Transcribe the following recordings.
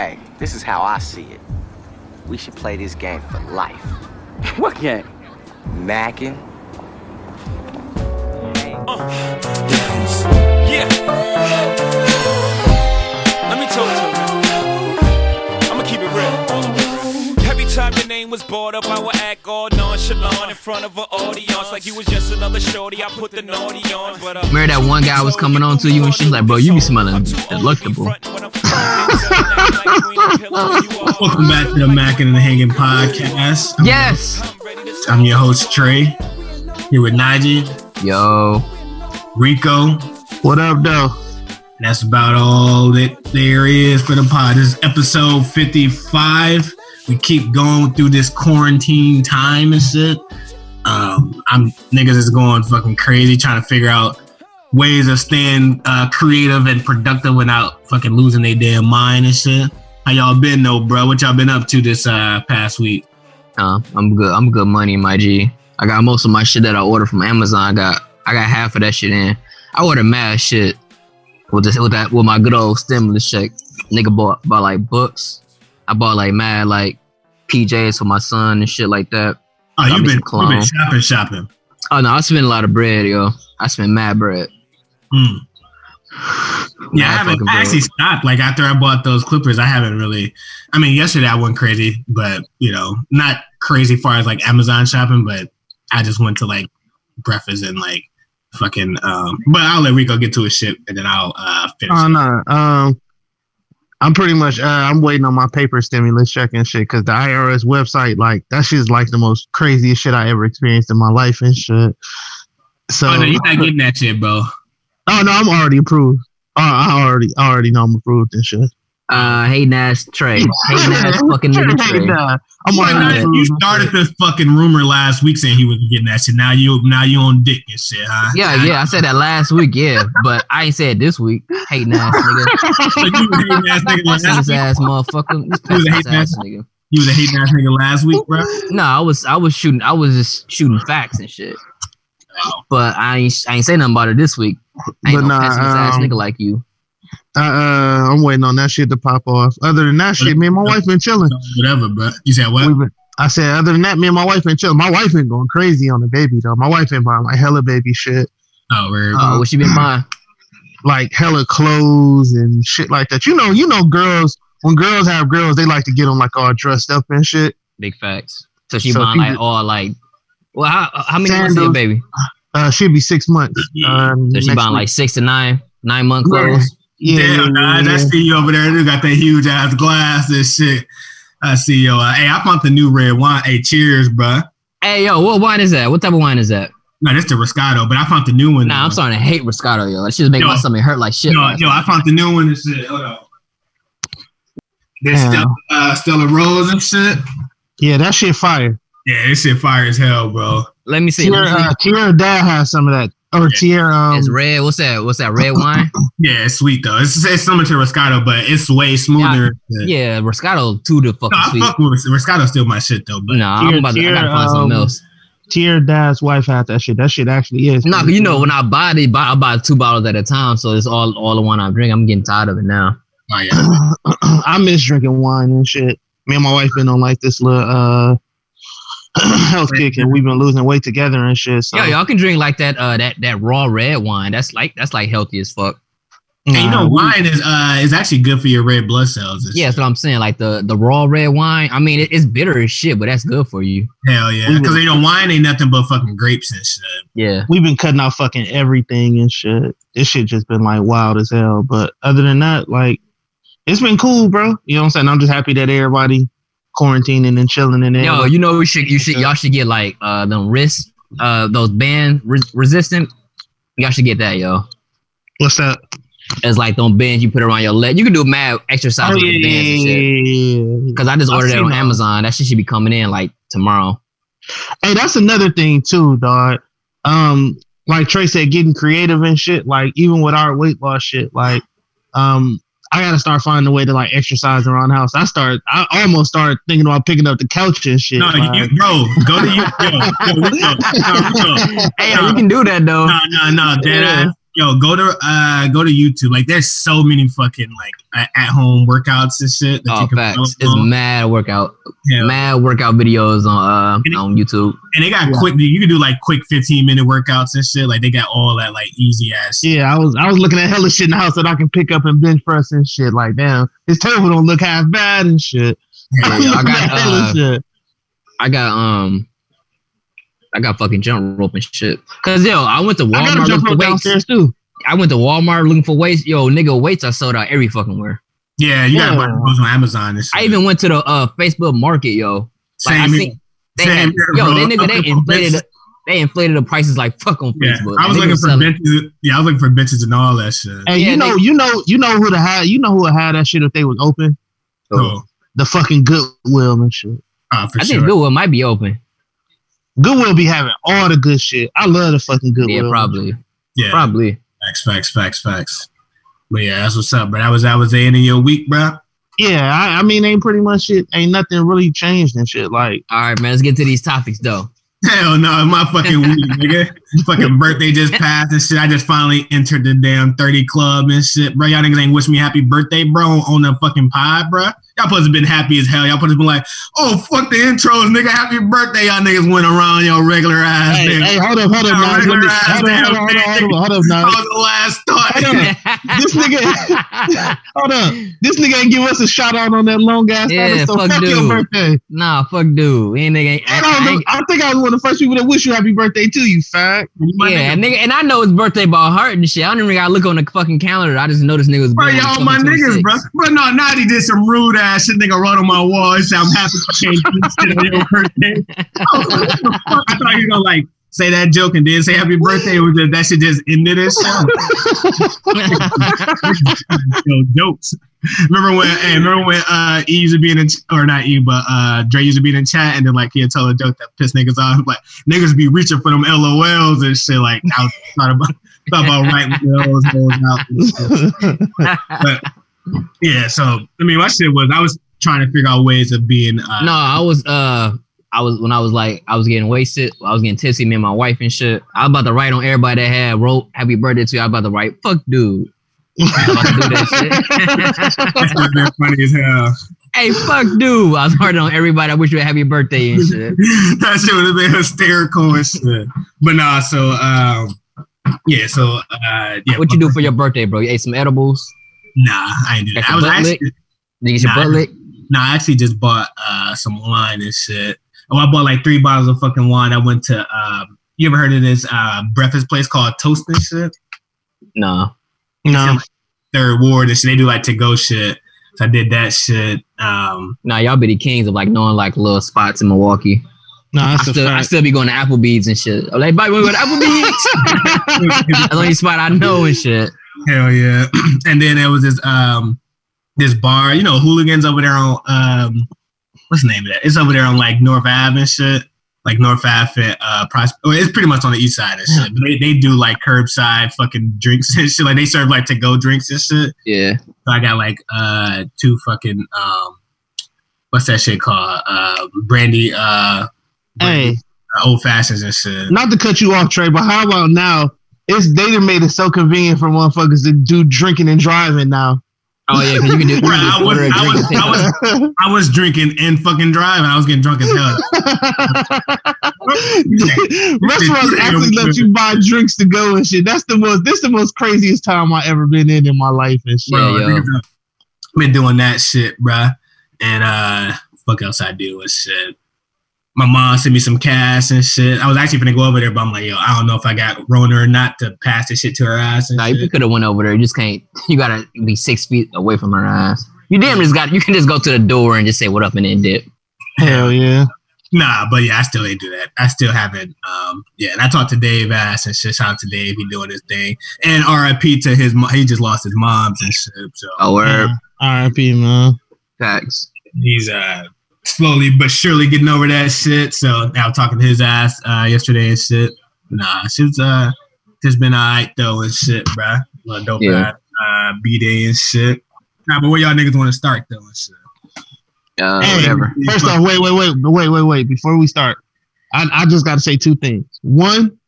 Hey, this is how I see it. We should play this game for life. What game? Mackin'. Uh, yeah. Name was brought up, I would act all nonchalant in front of an audience like you was just another shorty. I put the naughty on, but uh, Remember that one guy was coming on to you and she's like, bro, you be smelling delectable. Welcome back to the Mac and the Hanging podcast. I'm- Yes. I'm your host Trey. Here with Najee, Yo. Rico. What up, though? That's about all that there is for the pod. This is episode 55. We keep going through this quarantine time and shit. Um, I'm niggas is going fucking crazy trying to figure out ways of staying uh, creative and productive without fucking losing their damn mind and shit. How y'all been though, bro? What y'all been up to this uh, past week? Uh, I'm good. I'm good money, my G. I got most of my shit that I ordered from Amazon. I got I got half of that shit in. I ordered mad shit with this with that with my good old stimulus check. Nigga bought bought like books. I bought like mad like PJs for my son and shit like that. Oh, Got you've been, some you been shopping, shopping. Oh no, I spent a lot of bread, yo. I spent mad bread. Hmm. Yeah, I haven't. fucking I actually stopped. Like after I bought those clippers, I haven't really. I mean, yesterday I went crazy, but you know, not crazy far as like Amazon shopping, but I just went to like breakfast and like fucking. um But I'll let Rico get to his shit and then I'll uh finish. Oh no. Um, I'm pretty much. Uh, I'm waiting on my paper stimulus check and shit because the IRS website, like that shit is like the most craziest shit I ever experienced in my life and shit. So, oh no, you're not getting that shit, bro. oh no, I'm already approved. Oh, I already, I already know I'm approved and shit. Uh hating ass Trey. Hating ass fucking nigga Trey. I'm You, already you started this fucking rumor last week saying he was getting that shit. Now you now you on dick and shit, huh? Yeah, yeah, I said that last week, yeah, but I ain't said this week. Hating ass nigga. So you was a hating ass nigga last Pessimist week. ass motherfucker. You was a pessimist hating ass ass- nigga. You was a hating ass nigga last week, bro. No, I was I was shooting I was just shooting facts and shit. But I ain't I ain't say nothing about it this week. I ain't But no nah, pessimist ass um, nigga like you. Uh, uh, I'm waiting on that shit to pop off. Other than that shit, me and my wife been chilling. Whatever, bro. You said what? Been, I said, other than that, me and my wife been chilling. My wife been going crazy on the baby though. My wife been buying like hella baby shit. Oh, word. Uh, what you been buying? like hella clothes and shit like that. You know, you know, girls when girls have girls, they like to get them like all dressed up and shit. Big facts. So she So buying like people- all like well how how many months is your baby? Uh, she'll be six months. Um, So she next buying week. like six to nine nine month Yeah. clothes. Yeah, Damn, yeah, guys, yeah, I see you over there. You got that huge ass glass and shit. I see you. Uh, hey, I found the new red wine. Hey, cheers, bro. Hey yo, what wine is that? What type of wine is that? No, this the Roscato, but I found the new one. Nah, I'm though. starting to hate Roscato, yo. That shit's making my Yo. stomach hurt like shit. Yo, yo. I found the new one and shit. Hold on. There's Damn. still, uh, Stella Rosa and shit. yeah, that shit fire. Yeah, this shit fire as hell, bro. Let me see. Tierra, Let me see. uh, Tierra Dad has some of that, or Tierra. Um, It's red. What's that? What's that? Red wine? Yeah, it's sweet though. It's, it's similar to Roscato, but it's way smoother. yeah, Roscato too the fucking No, I sweet. fuck with Roscato's still my shit though. But Nah, I'm Tier- about to. I gotta find something um, else. Tierra Dad's wife had that shit. That shit actually is. No, 'cause you know when I buy it, buy, I buy two bottles at a time, so it's all all the one I drink. I'm getting tired of it now. oh, yeah. I miss drinking wine and shit. Me and my wife been on like this little uh health kick, and we've been losing weight together and shit. So Yo, y'all can drink like that uh that that raw red wine. That's like that's like healthy as fuck. And you know, wine is uh is actually good for your red blood cells. Yeah, shit. that's what I'm saying. Like the the raw red wine. I mean, it, it's bitter as shit, but that's good for you. Hell yeah. Because would- you know, wine ain't nothing but fucking grapes and shit. Yeah. we've been cutting out fucking everything and shit. This shit just been like wild as hell. But other than that, like it's been cool, bro. You know what I'm saying? I'm just happy that everybody quarantining and chilling in there. Yo, you know we should you should y'all should get like uh them wrist uh those band res- resistant. Y'all should get that, yo. What's that? It's like them bands you put around your leg. You can do mad exercise Oh with yeah, the bands and yeah, shit. yeah, yeah. Cause I just ordered it on those. Amazon. That shit should be coming in like tomorrow. Hey, that's another thing too, dog. Um, like Trey said, getting creative and shit. Like even with our weight loss shit, like um, I gotta start finding a way to like exercise around the house. I start, I almost started thinking about picking up the couch and shit. No, like- you, bro, go to you. Yo, yo, Rico, no, Rico. Hey, yo, you can do that though. No, no, no, dead Yeah. ass. Yo, go to uh go to YouTube. Like, there's so many fucking like at home workouts and shit. That Oh, you can facts. It's mad workout, Yeah. mad workout videos on uh it- on YouTube. And they got Yeah. quick. You can do like quick 15 minute workouts and shit. Like they got all that like easy ass. Yeah, I was I was looking at hella shit in the house that I can pick up and bench press and shit. Like, damn, his table don't look half bad and shit. Yeah, yo, I got hella uh, shit. I got um I got fucking jump rope and shit. Cause yo, I went to I got Walmart a jump looking for rope weights. downstairs too. I went to Walmart looking for weights. Yo, nigga, weights are sold out every fucking where. Yeah, you gotta Yeah. buy those on Amazon and. I even went to the uh Facebook Market, yo. Like I Same seen they Same had, here, yo, they nigga they inflated the, they inflated the prices like fuck on Facebook. Yeah, Facebook. I was Niggas looking for selling- benches. Yeah, I was looking for benches and all that shit. Hey, Yeah, you know, they- you know, you know who to have, you know who would have that shit if they was open. Oh, The fucking Goodwill and shit. uh, for I sure. think Goodwill might be open. Goodwill be having all the good shit. I love the fucking Goodwill. Yeah, probably. yeah, Probably. facts, facts, facts, facts. But yeah, that's what's up, bro. That was that was the end of your week, bro. Yeah, I, I mean, ain't pretty much shit. Ain't nothing really changed and shit. Like, All right, man. Let's get to these topics though. Hell no, my fucking week, nigga. Fucking birthday just passed and shit. I just finally entered the damn 30 club and shit, bro. Y'all niggas ain't wish me happy birthday, bro, on the fucking pod, bro. Y'all supposed to been happy as hell. Y'all supposed to been like, oh, fuck the intros, nigga. Happy birthday. Y'all niggas went around your regular ass, hey, nigga. hey, hold up, hold up, Nah, Nas. Let me, regular hold up, hold up, hold up, hold up, hold That was the last thought. Hold. This nigga, hold up. This nigga ain't give us a shout out on that long ass Yeah, so fuck fuck, your birthday. nah, fuck dude. Ain't nigga. I, I, don't I know, ain't- I think I was one of the first people that wish you happy birthday too, you fag. Yeah, nigga, nigga, and I know his birthday by heart and shit. I don't even gotta look on the fucking calendar. I just noticed niggas. Bro, born on y'all my niggas, bro. But no, now he did some rude ass shit. Nigga wrote on my wall. He said, I'm happy to change this shit on your birthday. I was like, what the fuck? I thought you were gonna like say that joke and then say happy birthday. It was just, that shit just ended it. Yo, jokes. Remember when? Hey, remember when uh, E used to be in, the, or not E, but uh, Dre used to be in chat, and then like he had told a joke that pissed niggas off. Like niggas be reaching for them LOLs and shit. Like I was thought about thought about writing those out. And. But yeah, so I mean, my shit was I was trying to figure out ways of being. Uh, no, I was uh I was when I was like I was getting wasted, I was getting tipsy, me and my wife and shit. I was about to write on everybody that had wrote happy birthday to you. I was about to write, fuck dude. I was about to do that shit. That's what been funny as hell. hey, fuck dude. I was writing on everybody. I wish you a happy birthday and shit. that shit would have been hysterical and shit. But nah, so um, yeah, so uh, yeah. What you do for your birthday, bro? You ate some edibles? Nah, I ain't do that. I was actually licked? Did you get your Nah. butt licked? nah, I actually just bought uh some wine and shit. Oh, I bought like three bottles of fucking wine. I went to um. You ever heard of this uh breakfast place called Toast and shit? No. No, Third Ward and shit. They do like to go shit. So I did that shit. Um, Nah, y'all be the kings of like knowing like little spots in Milwaukee. no, I that's a still, I still be going to Applebee's and shit. I'm like, bye, we go to Applebee's. That's the only spot I know and shit. Hell yeah. and then there was this um this bar, you know, hooligans over there on um what's the name of that? It's over there on like North Ave and shit. Like North Ave and uh well, it's pretty much on the east side and shit. But they, they do like curbside fucking drinks and shit. Like they serve like to go drinks and shit. Yeah. So I got like uh two fucking um what's that shit called? Uh brandy uh Hey, old fashions and shit. not to cut you off, Trey, but how about now? It's they done made it so convenient for motherfuckers to do drinking and driving now. Oh yeah, 'cause you can do. You can just I was- order a I drink was- I was- I was drinking and fucking driving. I was getting drunk as hell. Restaurants actually let you buy drinks to go and shit. That's the most. This the most craziest time I ever been in in my life and shit. Bro, Yeah, yo. been doing that shit, bruh. And uh, fuck else I do with shit. My mom sent me some cash and shit. I was actually gonna go over there, but I'm like, yo, I don't know if I got Rona or not to pass this shit to her ass and Nah, you could have went over there. You just can't. You gotta be six feet away from her ass. You damn just got. You can just go to the door and just say what up and then dip. Hell yeah. Nah, but yeah, I still ain't do that. I still haven't. Um, yeah, and I talked to Dave Ass and shit. Shout out to Dave, he doing his thing. And RIP to his. mo- He just lost his mom's and shit. So Oh, word. R.I.P. Man. Facts. he's uh slowly but surely getting over that shit. So now talking to his ass uh yesterday and shit. Nah, shit's uh just been alright though and shit, bruh. Little dope Yeah. ass, uh B day and shit. Nah, but where y'all niggas want to start though and shit. Uh, Hey, whatever. First off, wait, wait, wait, wait, wait, wait. Before we start, I, I just got to say two things. One,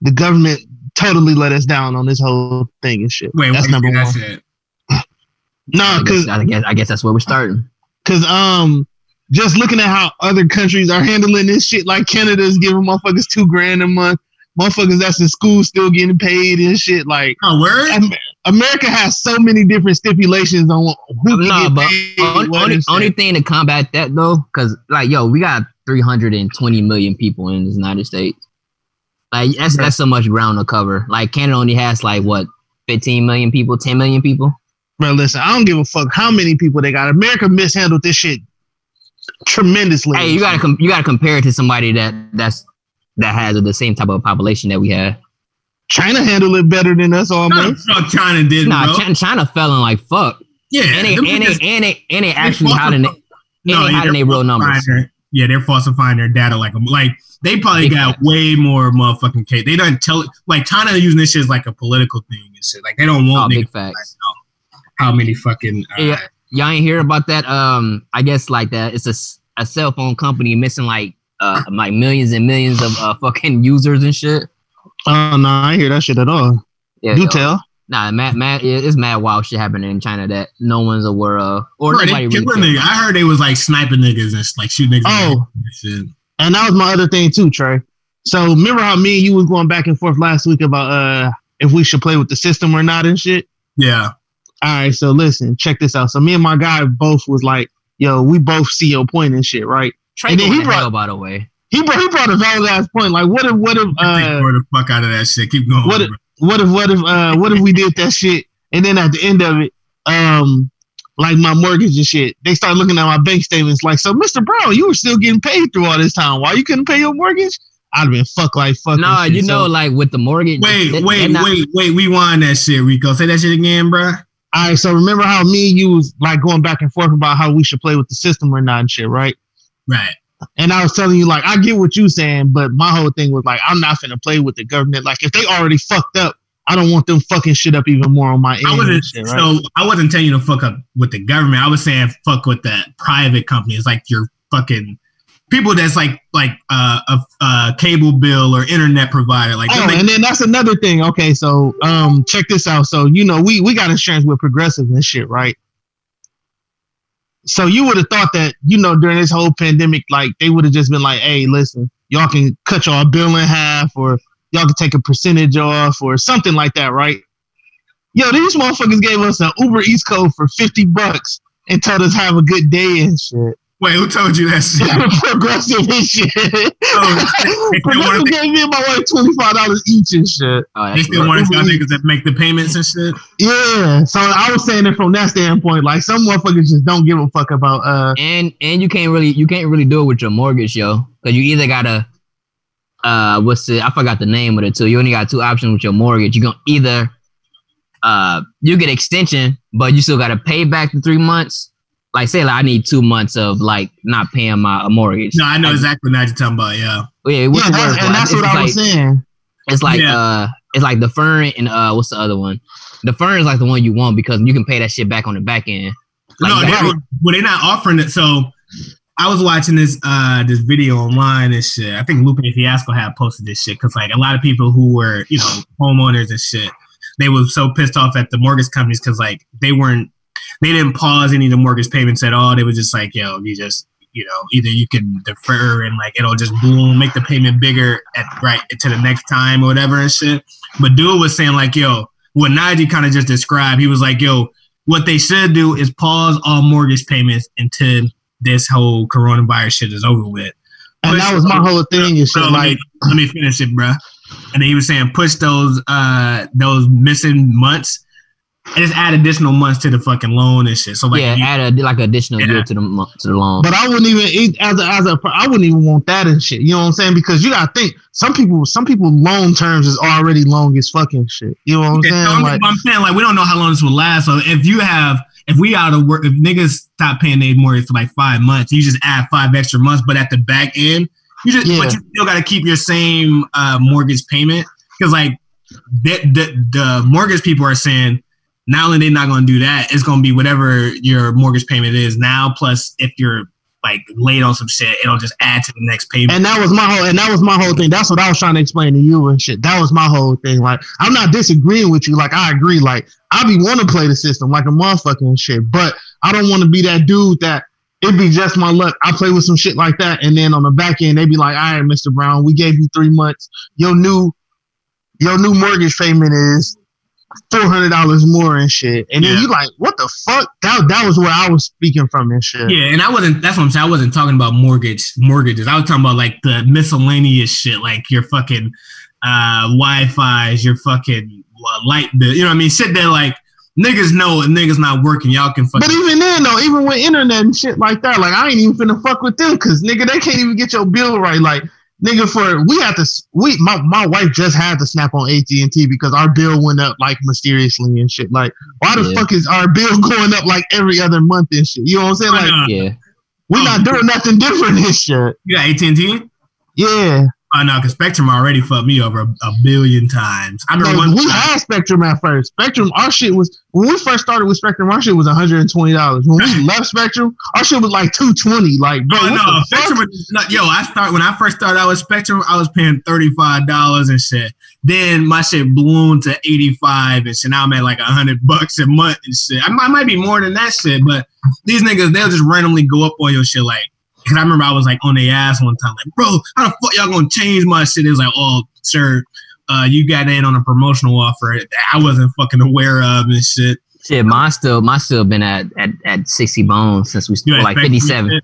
the government totally let us down on this whole thing and shit. Wait, that's what number you one. That's it. No, I because guess, I guess I guess that's where we're starting. Cause um, just looking at how other countries are handling this shit, like Canada's giving motherfuckers two grand a month. Motherfuckers that's in school still getting paid and shit. Like Oh, word? America has so many different stipulations on who can No, get but paid. only, only, only thing to combat that though, because like yo, we got 320 million people in the United States. Like that's that's so much ground to cover. Like Canada only has like what 15 million people, 10 million people. Bro, listen, I don't give a fuck how many people they got. America mishandled this shit tremendously. Hey, you gotta com- you gotta compare it to somebody that that's that has the same type of population that we have. China handled it better than us No, the almost. China did, Nah, bro. China, China fell in like fuck, yeah, and they and niggas- they and they and they actually falsify- hiding it. No, they yeah, hiding they're their real falsifying numbers. their- yeah, they're falsifying their data like like they probably Big got facts. way more motherfucking case. They don't tell like China using this shit as like a political thing and shit. Like they don't Oh, want big facts. how many fucking uh, Yeah. Y'all ain't hear about that? Um, I guess like that. It's a, a cell phone company missing like uh like millions and millions of uh, fucking users and shit. Oh no, I ain't hear that shit at all. Yeah, Do yo. tell. Nah, mad, mad. It's mad wild shit happening in China that no one's aware of, or Bro, they nobody really. killing. I heard they was like sniping niggas and like shooting niggas. Oh. and. And that was my other thing too, Trey. So remember how me and you was going back and forth last week about uh if we should play with the system or not and shit? Yeah. All right, so listen, check this out. So me and my guy both was like, yo, we both see your point and shit, right? Trey And then he brought- hell, by the way. He brought he brought a valid ass point. Like what if what if uh the fuck out of that shit. Keep going. What bro. what if what if uh what if we did that shit and then at the end of it um like my mortgage and shit they start looking at my bank statements like so mr brown you were still getting paid through all this time why you couldn't pay your mortgage i'd have been fuck like fuck Nah, this shit. you know, So, like with the mortgage. Wait, they- wait, not- wait, wait. We won that shit, Rico. Say that shit again, bro. All right so remember how me and you was like going back and forth about how we should play with the system or not and shit right Right. and i was telling you like i get what you saying but my whole thing was like i'm not gonna play with the government like if they already fucked up i don't want them fucking shit up even more on my end I wasn't shit, right? so I wasn't telling you to fuck up with the government. I was saying fuck with the private companies, like your fucking people that's like like uh, a, a cable bill or internet provider. Like Oh, and then that's another thing. Okay, so um, check this out. So you know, we we got insurance with Progressive and shit, right? So you would have thought that you know during this whole pandemic, like they would have just been like, "Hey, listen, y'all can cut y'all bill in half, or y'all can take a percentage off, or something like that, right?" Yo, these motherfuckers gave us an Uber Eats code for fifty bucks and told us have a good day and shit. Wait, who told you that shit? Progressive and shit. Oh, they still Progressive want gave me and my wife twenty five dollars each and shit. Oh, they still right. want to tell niggas that make the payments and shit. Yeah, so I was saying it from that standpoint. Like some motherfuckers just don't give a fuck about. uh and and you can't really you can't really do it with your mortgage, yo, because you either gotta uh what's the I forgot the name of it too. You only got two options with your mortgage. You gonna either uh you get extension, but you still gotta pay back the three months. Like say like I need two months of like not paying my mortgage. No, I know Like, exactly what you're talking about. Yeah. Yeah, what's Yeah, the that's, word for and that's It's what I like- was saying. It's like Yeah. uh it's like the fern and uh what's the other one? The fern is like the one you want because you can pay that shit back on the back end. Like no, you they, got- well, they're not offering it. So I was watching this uh this video online and shit. I think Lupe Fiasco had posted this shit because like a lot of people who were you know homeowners and shit, they were so pissed off at the mortgage companies because like they weren't they didn't pause any of the mortgage payments at all. They were just like, yo, you just you know either you can defer and like it'll just boom make the payment bigger at right to the next time or whatever and shit. But dude was saying like, yo, what Najee kind of just described, he was like, yo, what they should do is pause all mortgage payments until this whole coronavirus shit is over with. And that was my whole thing. And So shit, let, like, me, let me finish it, bro. And then he was saying push those uh those missing months just add additional months to the fucking loan and shit. So like yeah, you- add a like additional Yeah. year to the month to the loan. but I wouldn't even it- as a, as a I wouldn't even want that and shit. You know what I'm saying? Because you gotta think some people some people loan terms is already long as fucking shit. You know what I'm Yeah, saying? so I'm, like, I'm saying like we don't know how long this will last. So if you have if we out of work if niggas stop paying their mortgage for like five months, you just add five extra months, but at the back end, you just Yeah. but you still gotta keep your same uh mortgage payment. Cause like the, the the mortgage people are saying not only they not gonna do that, it's gonna be whatever your mortgage payment is now, plus if you're like late on some shit, it'll just add to the next payment. And that was my whole and that was my whole thing. That's what I was trying to explain to you and shit. That was my whole thing. Like I'm not disagreeing with you. Like I agree. Like I be want to play the system like a motherfucker and shit. But I don't want to be that dude that it'd be just my luck. I play with some shit like that, and then on the back end they be like, "All right, Mister Brown, we gave you three months. Your new your new mortgage payment is four hundred dollars more and shit." And then Yeah. you like, "What the fuck?" That that was where I was speaking from and shit. Yeah, and I wasn't. That's what I'm saying. I wasn't talking about mortgage mortgages. I was talking about like the miscellaneous shit, like your fucking uh, Wi-Fi's, your fucking uh, light bill. You know what I mean? Shit that like niggas know and niggas not working. Y'all can fuck. But even then, though, even with internet and shit like that, like I ain't even finna fuck with them because nigga, they can't even get your bill right. Like nigga, for we had to we my, my wife just had to snap on AT and T because our bill went up like mysteriously and shit. Like why the Yeah. fuck is our bill going up like every other month and shit? You know what I'm saying? Like. Yeah. we oh, not doing nothing different this shit. you got AT and T. Yeah, Oh know because Spectrum already fucked me over a, a billion times. I remember one. we had Spectrum at first. Spectrum, our shit was when we first started with Spectrum, our shit was 120 dollars. When we left Spectrum, our shit was like 220. Like, bro, Oh, no. Spectrum. No, yo, I start when I first started out with Spectrum, I was paying thirty five dollars and shit. Then my shit ballooned to eighty five and shit. Now I'm at like hundred bucks a month and shit. I, might- I might be more than that shit, but these niggas they'll just randomly go up on your shit like. Cause I remember I was like on their ass one time, like, bro, how the fuck y'all gonna change my shit? It was like, oh, sir, uh, you got in on a promotional offer that I wasn't fucking aware of and shit. Shit, mine still mine still been at at, at sixty bones since we well, like fifty seven.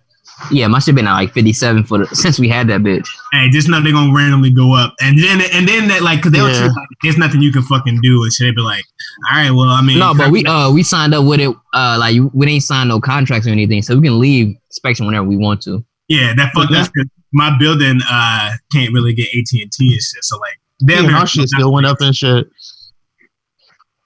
Yeah, must have been at like fifty seven for the since we had that bitch. hey, just know they're gonna randomly go up, and then and then that like, cause they'll Yeah. treat like there's nothing you can fucking do, and shit. They be like, all right, well, I mean, No, but we uh we signed up with it uh like we didn't sign no contracts or anything, so we can leave Spectrum whenever we want to. yeah, that fuck Yeah. that's 'cause my building uh can't really get AT and T and shit, so like, Yeah, damn, our shit still went up and shit.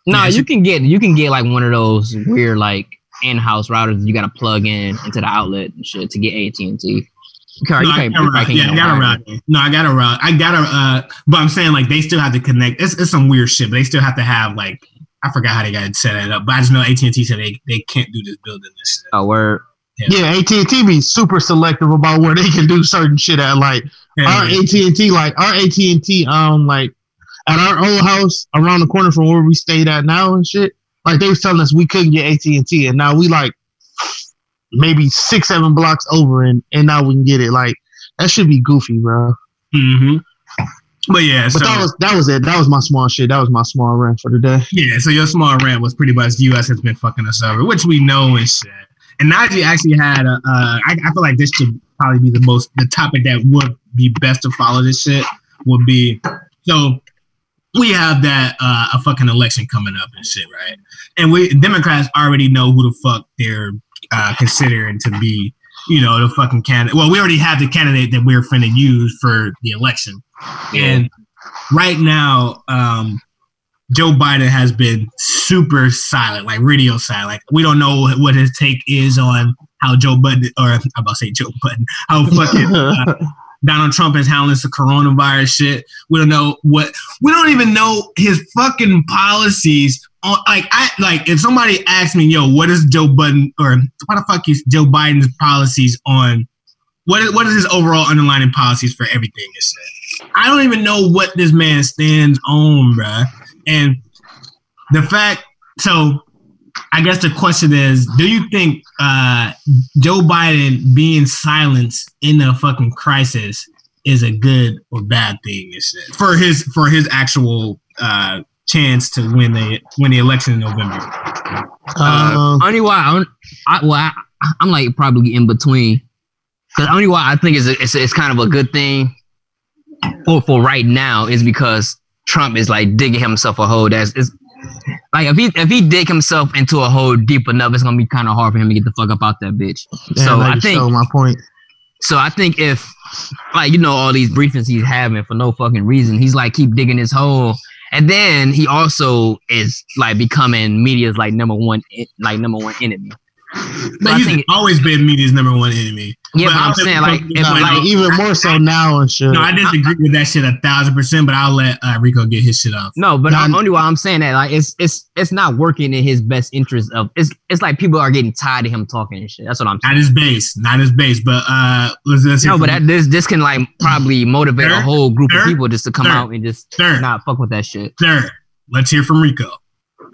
No, Yeah, you so- can get you can get like one of those weird like in-house routers you got to plug in into the outlet and shit to get AT and T. You No, I got a route. Yeah, I got a wire. route. No, I got a route. I got a. Uh, but I'm saying like they still have to connect. It's, it's some weird shit, but they still have to have like I forgot how they got it set it up. But I just know AT and T said they, they can't do this building this shit. Oh, word. Yeah, AT and T be super selective about where they can do certain shit at. Like our AT and T, like our AT and T, um, like at our old house around the corner from where we stayed at now and shit. Like they was telling us we couldn't get AT and T, and now we like maybe six, seven blocks over, and and now we can get it. Like that should be goofy, bro. hmm But yeah, But so that was that was it. That was my small shit. That was my small rant for the day. yeah, so your small rant was pretty much the U.S. has been fucking us over, which we know and shit. And Najee actually had a. Uh, I, I feel like this should probably be the most the topic that would be best to follow. This shit would be so we have that uh, a fucking election coming up and shit, right? And we Democrats already know who the fuck they're uh, considering to be, you know, the fucking candidate. Well, we already have the candidate that we're finna use for the election, and right now, um, Joe Biden has been super silent, like radio silent. Like we don't know what his take is on how Joe Biden, or I'm about to say Joe Biden, how fucking uh, Donald Trump is handling the coronavirus shit. We don't know what. We don't even know his fucking policies. On like I like if somebody asks me, yo, what is Joe Biden or what the fuck is Joe Biden's policies on? What is what is his overall underlying policies for everything? and shit? I don't even know what this man stands on, bruh. And the fact, so I guess the question is, do you think uh, Joe Biden being silenced in a fucking crisis is a good or bad thing for his for his actual uh, chance to win the win the election in November? Um, Only why I, I well I, I'm like probably in between. Cause only why I think is it's it's kind of a good thing for for right now is because Trump is like digging himself a hole that's is like if he if he dig himself into a hole deep enough, it's gonna be kind of hard for him to get the fuck up out that bitch. damn, so now I think my point. so I think if like you know all these briefings he's having for no fucking reason, he's like keep digging his hole, and then he also is like becoming media's like number one like number one enemy. But I he's think- always been media's number one enemy. Yeah, but I'll I'm saying like get if his Nah, shit like even more so now and shit. no, I disagree with that shit a thousand percent. But I'll let uh, Rico get his shit off. No, but Nah, I'm only why I'm saying that like it's it's it's not working in his best interest of it's it's like people are getting tired of him talking and shit. That's what I'm saying. Not his base, not his base. But uh, let's, let's No, but that, this this can like probably motivate a whole group of people just to come Third? out and just Third. not fuck with that shit. third. Let's hear from Rico. All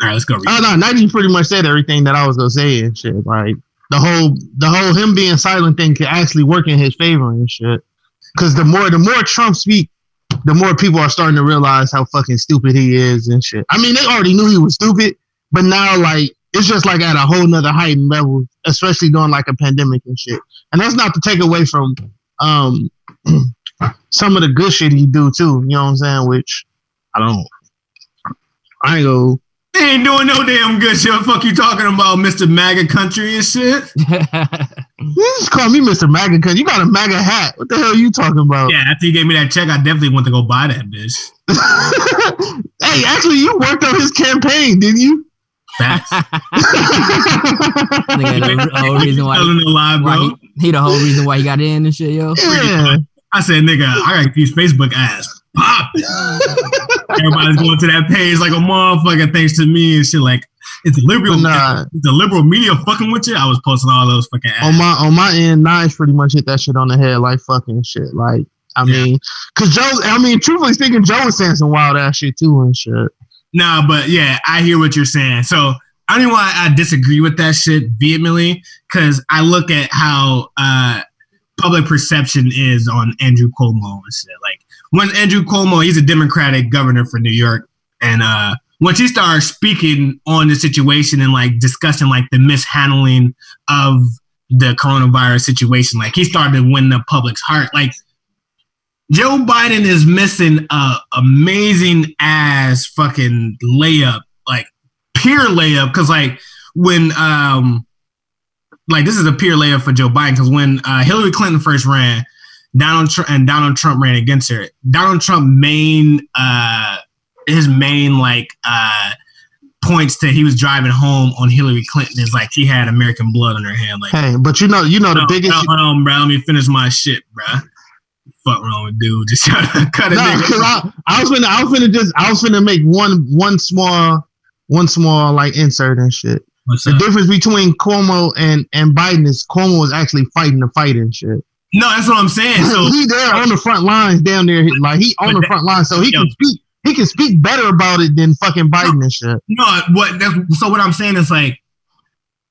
right, let's go. Rico. Oh no, Nike pretty much said everything that I was gonna say and shit. Like the whole the whole him being silent thing could actually work in his favor and shit. Cause the more the more Trump speak, the more people are starting to realize how fucking stupid he is and shit. I mean, they already knew he was stupid, but now like it's just like at a whole nother heightened level, especially during like a pandemic and shit. And that's not to take away from um some of the good shit he do too. You know what I'm saying? Which I don't. I ain't go. They ain't doing no damn good shit. What the fuck you talking about, Mr. MAGA country and shit? You just call me Mr. MAGA because you got a MAGA hat. What the hell are you talking about? Yeah, after he gave me that check, I definitely want to go buy that bitch. hey, actually, you worked on his campaign, didn't you? Facts. Nigga, the, the whole reason why, Telling lie, why he, he the whole reason why he got in and shit, yo. yeah. I said, nigga, I got these Facebook ass. Pop. Everybody's going to that page like a motherfucker thanks to me and shit. Like, it's liberal. Nah. The liberal media fucking with you. I was posting all those fucking ads. On my on my end, Nige pretty much hit that shit on the head like fucking shit. Like, I Yeah. mean, cause Joe, I mean, truthfully speaking, Joe was saying some wild ass shit too and shit. Nah, but yeah, I hear what you're saying. So I don't know why I disagree with that shit vehemently because I look at how uh, public perception is on Andrew Cuomo and shit. Like when Andrew Cuomo, he's a Democratic governor for New York, and uh, once he started speaking on the situation and like discussing like the mishandling of the coronavirus situation, like he started to win the public's heart. Like Joe Biden is missing a amazing ass fucking layup, like pure layup. Cause like when um like this is a pure layup for Joe Biden. Cause when uh, Hillary Clinton first ran, Donald Trump and Donald Trump ran against her. Donald Trump main uh his main like uh points that he was driving home on Hillary Clinton is like he had American blood on her hand. Like Hey, but you know, you know the no, biggest. hold on, bro. Let me finish my shit, bro. Fuck wrong with dude. Just cut it. No, because I, I was finna, I was gonna just, I was gonna make one, one small, one small like insert and shit. What's The up? difference between Cuomo and and Biden is Cuomo is actually fighting the fight and shit. No, that's what I'm saying. So he there on the front lines down there, like he on the that- front line, so he yo. can speak. He can speak better about it than fucking Biden and shit. no, what? That's, so what I'm saying is like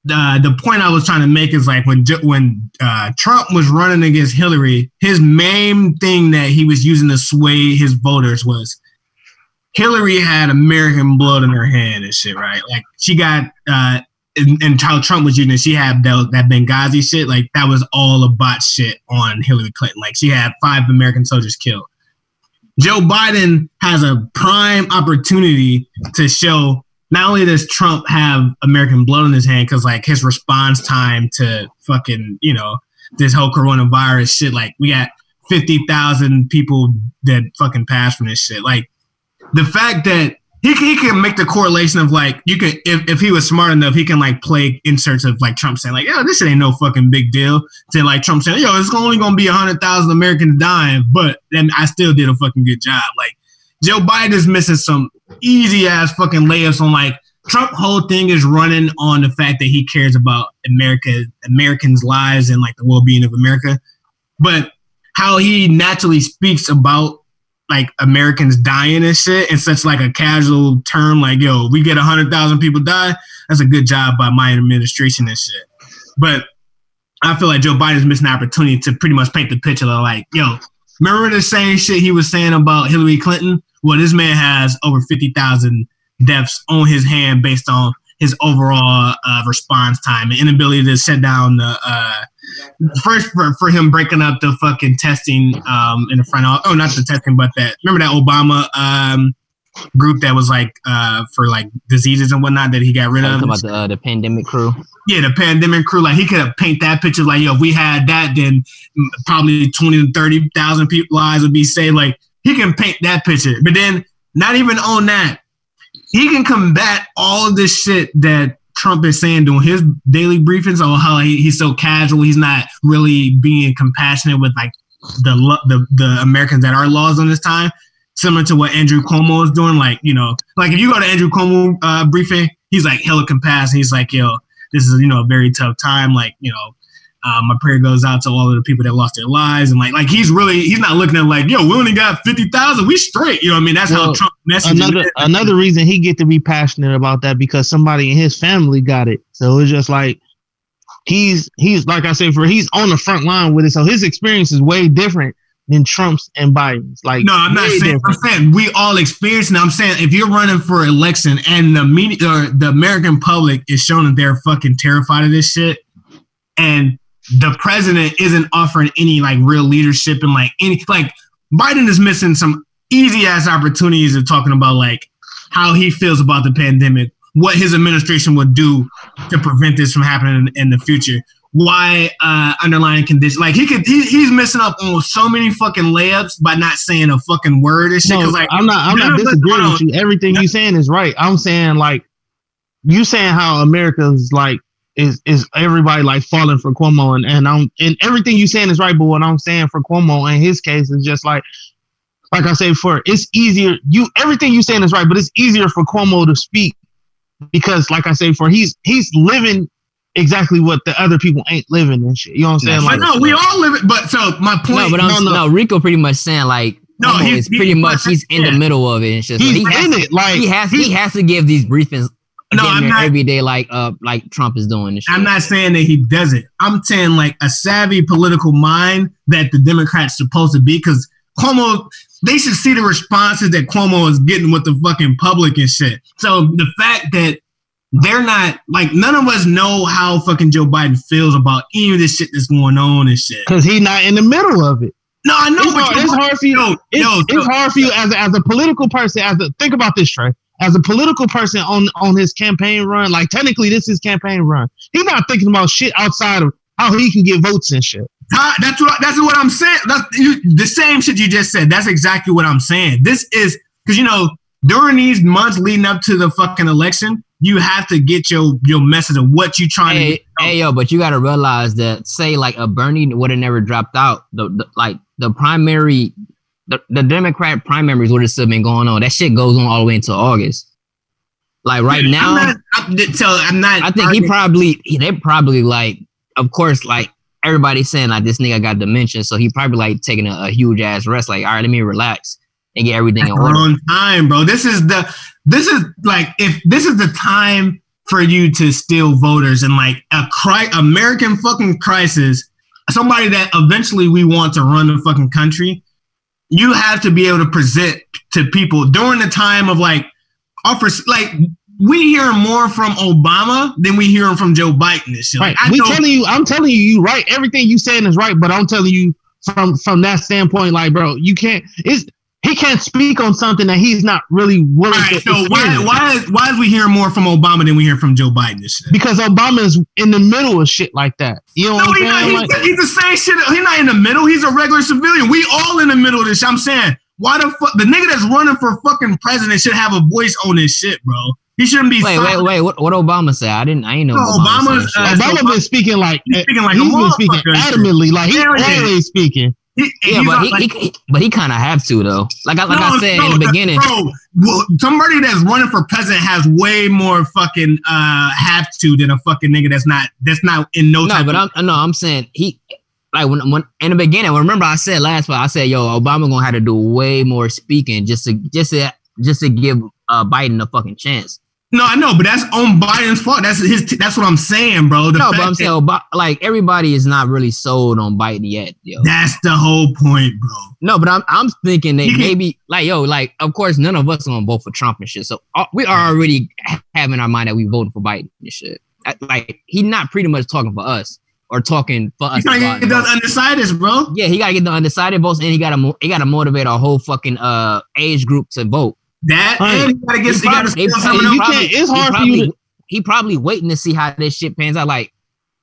the the point I was trying to make is like when when uh, Trump was running against Hillary, his main thing that he was using to sway his voters was Hillary had American blood in her hand and shit, right? Like she got uh and, and how Trump was using she had that, that Benghazi shit, like that was all a bot shit on Hillary Clinton. Like she had five American soldiers killed. Joe Biden has a prime opportunity to show not only does Trump have American blood on his hand, because like his response time to fucking, you know, this whole coronavirus shit, like we got 50,000 people that fucking passed from this shit. Like the fact that he, he can make the correlation of like, you can, if, if he was smart enough, he can like play inserts of like Trump saying, like, yo, this shit ain't no fucking big deal. To like Trump saying, yo, it's only gonna be 100,000 Americans dying, but then I still did a fucking good job. Like, Joe Biden is missing some easy ass fucking layups on like Trump whole thing is running on the fact that he cares about America, Americans' lives and like the well being of America. But how he naturally speaks about like Americans dying and shit in such like a casual term, like, yo, we get a hundred thousand people die, that's a good job by my administration and shit. But I feel like Joe Biden's missing an opportunity to pretty much paint the picture of like, yo, remember the same shit he was saying about Hillary Clinton? Well, this man has over 50,000 deaths on his hand based on his overall uh, response time and inability to shut down the. Uh, first, for, for him breaking up the fucking testing um, in the front. of- Oh, not the testing, but that. Remember that Obama um, group that was like uh, for like diseases and whatnot that he got rid of? about the uh, the pandemic crew. yeah, the pandemic crew, like he could have paint that picture like, yo, if we had that, then probably 20 to 30,000 people lives would be saved. Like he can paint that picture. But then not even on that, he can combat all of this shit that Trump is saying during his daily briefings, on how he, he's so casual, he's not really being compassionate with like the the the Americans that are laws on this time. Similar to what Andrew Cuomo is doing, like you know, like if you go to Andrew Cuomo uh, briefing, he's like hella compassionate. He's like, yo, this is you know a very tough time. Like you know, uh, my prayer goes out to all of the people that lost their lives, and like like he's really he's not looking at like, yo, we only got fifty thousand, we straight. You know what I mean? That's how Trump another another reason he get to be passionate about that because somebody in his family got it. So it's just like he's he's like I said, for he's on the front line with it. So his experience is way different than Trump's and Biden's. Like No, I'm not saying. different. I'm saying we all experience it. I'm saying if you're running for election and the media or the American public is showing that they're fucking terrified of this shit, and the president isn't offering any like real leadership and like any like Biden is missing some easy ass opportunities of talking about like how he feels about the pandemic, what his administration would do to prevent this from happening in, in the future. Why uh, underlying condition? Like he could, he, he's missing up on so many fucking layups by not saying a fucking word and shit. No, like, I'm not. I'm not disagreeing with you. Everything you saying is right. I'm saying like you saying how America's like is is everybody like falling for Cuomo and and I'm and everything you saying is right. But what I'm saying for Cuomo in his case is just like like I say for it's easier. You everything you saying is right, but it's easier for Cuomo to speak because like I say for he's he's living exactly what the other people ain't living and shit. You know what I'm saying? I Like know we all live it, but so my point. No, but I'm no, no, no. Rico pretty much saying like No, Cuomo he's- pretty he's- much he's in yeah. the middle of it and shit. So he's he has in to, it. Like he has he has to give these briefings No, I'm not- every day like uh like Trump is doing. I'm not saying that he doesn't. I'm saying like a savvy political mind that the Democrats supposed to be because Cuomo, they should see the responses that Cuomo is getting with the fucking public and shit. So the fact that they're not like none of us know how fucking Joe Biden feels about any of this shit that's going on and shit. because he's not in the middle of it. No, I know, It's but hard, it's hard for you. Yo, it's, yo, it's so- hard for you as a, as a political person. As a think about this, Trey. As a political person on on his campaign run, like technically this is campaign run. He's not thinking about shit outside of how he can get votes and shit. Ty- That's what that's what I'm saying. That's you, the same shit you just said. That's exactly what I'm saying. This is because you know during these months leading up to the fucking election, you have to get your your message of what you're trying to. Hey, Get. hey, yo, but you gotta realize that say like a Bernie would have never dropped out. The, the like the primary, the, the Democrat primaries would have still been going on. That shit goes on all the way until August. Like right now, not, I'm, so I'm not. I think he probably he- they probably like of course like everybody's saying like this nigga got dementia, so he probably like taking a, a huge ass rest. Like all right, let me relax and get everything in order. wrong time, bro. This is the this is like if this is the time for you to steal voters and like a cri- American fucking crisis, somebody that eventually we want to run the fucking country, you have to be able to present to people during the time of like offers like we hear more from Obama than we hear from Joe Biden and shit. Right. Like, we telling you, I'm telling you, you right. Everything you saying is right, but I'm telling you from from that standpoint, like, bro, you can't. It's he can't speak on something that he's not really willing all right, to. so why experience. why is why is we hearing more from Obama than we hear from Joe Biden and shit? Because Obama's in the middle of shit like that. You know No, what he's I'm not. saying? He's, Like, he's the same shit. He's not in the middle. He's a regular civilian. We all in the middle of this. I'm saying, why the fuck the nigga that's running for fucking president should have a voice on this shit, bro. He shouldn't be. Wait, wait, silent. wait. What what Obama say? I didn't. I ain't know. No, Obama Obama's, uh, Obama been speaking like He's speaking like a he's been speaking motherfucker shit. adamantly, like he's Hell yeah. always speaking. He- yeah, but he, like- he, but he kind of have to though. Like I like I said no, in the beginning. bro. Well, somebody that's running for president has way more fucking uh have to than a fucking nigga that's not that's not in no. No, but of- I'm no, I'm saying he like when when in the beginning. Remember, I said last part. I said, "Yo, Obama gonna have to do way more speaking just to just to just to give uh, Biden a fucking chance." No, I know, but that's on Biden's fault. That's his. That's what I'm saying, bro. The no, but I'm that- saying like everybody is not really sold on Biden yet, yo. that's the whole point, bro. No, but I'm I'm thinking that maybe like yo, like of course none of us are gonna vote for Trump and shit. So uh, we are already ha- having our mind that we voting for Biden and shit. Uh, Like he not pretty much talking for us or talking for us. You gotta get those undecideds, bro. yeah, he gotta get the undecided votes and he gotta mo- he gotta motivate our whole fucking uh age group to vote. That Right. and you gotta get He you gotta probably- steal some of them. you can't- it's he hard for you to- He probably waiting to see how this shit pans out. Like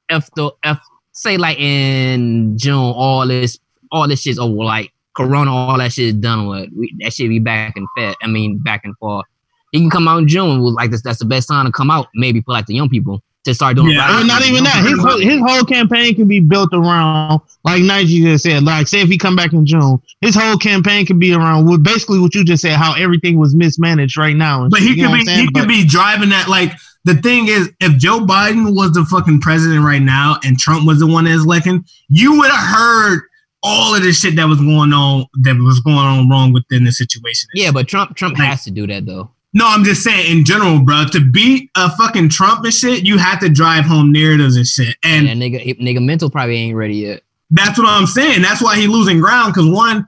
if the if say like in June all this all this shit's over, like Corona, all that shit is done with. We, that shit be back in Fed. I mean back and forth. He can come out in June. Like this, that's the best time to come out. Maybe for like the young people to start doing. Yeah, rallies. Or not even that. His whole, his whole campaign can be built around, like Nike just said. Like, say if he come back in June, his whole campaign can be around with basically what you just said, how everything was mismanaged right now. and But shit, he could be I'm he could be driving that. Like the thing is, if Joe Biden was the fucking president right now and Trump was the one that's elected, you would have heard all of the shit that was going on that was going on wrong within the situation. Yeah, but Trump Trump Like- has to do that though. No, I'm just saying in general, bro. To beat a fucking Trump and shit, you have to drive home narratives and shit. And And nigga nigga mental probably ain't ready yet. that's what I'm saying. That's why he losing ground. Cause one,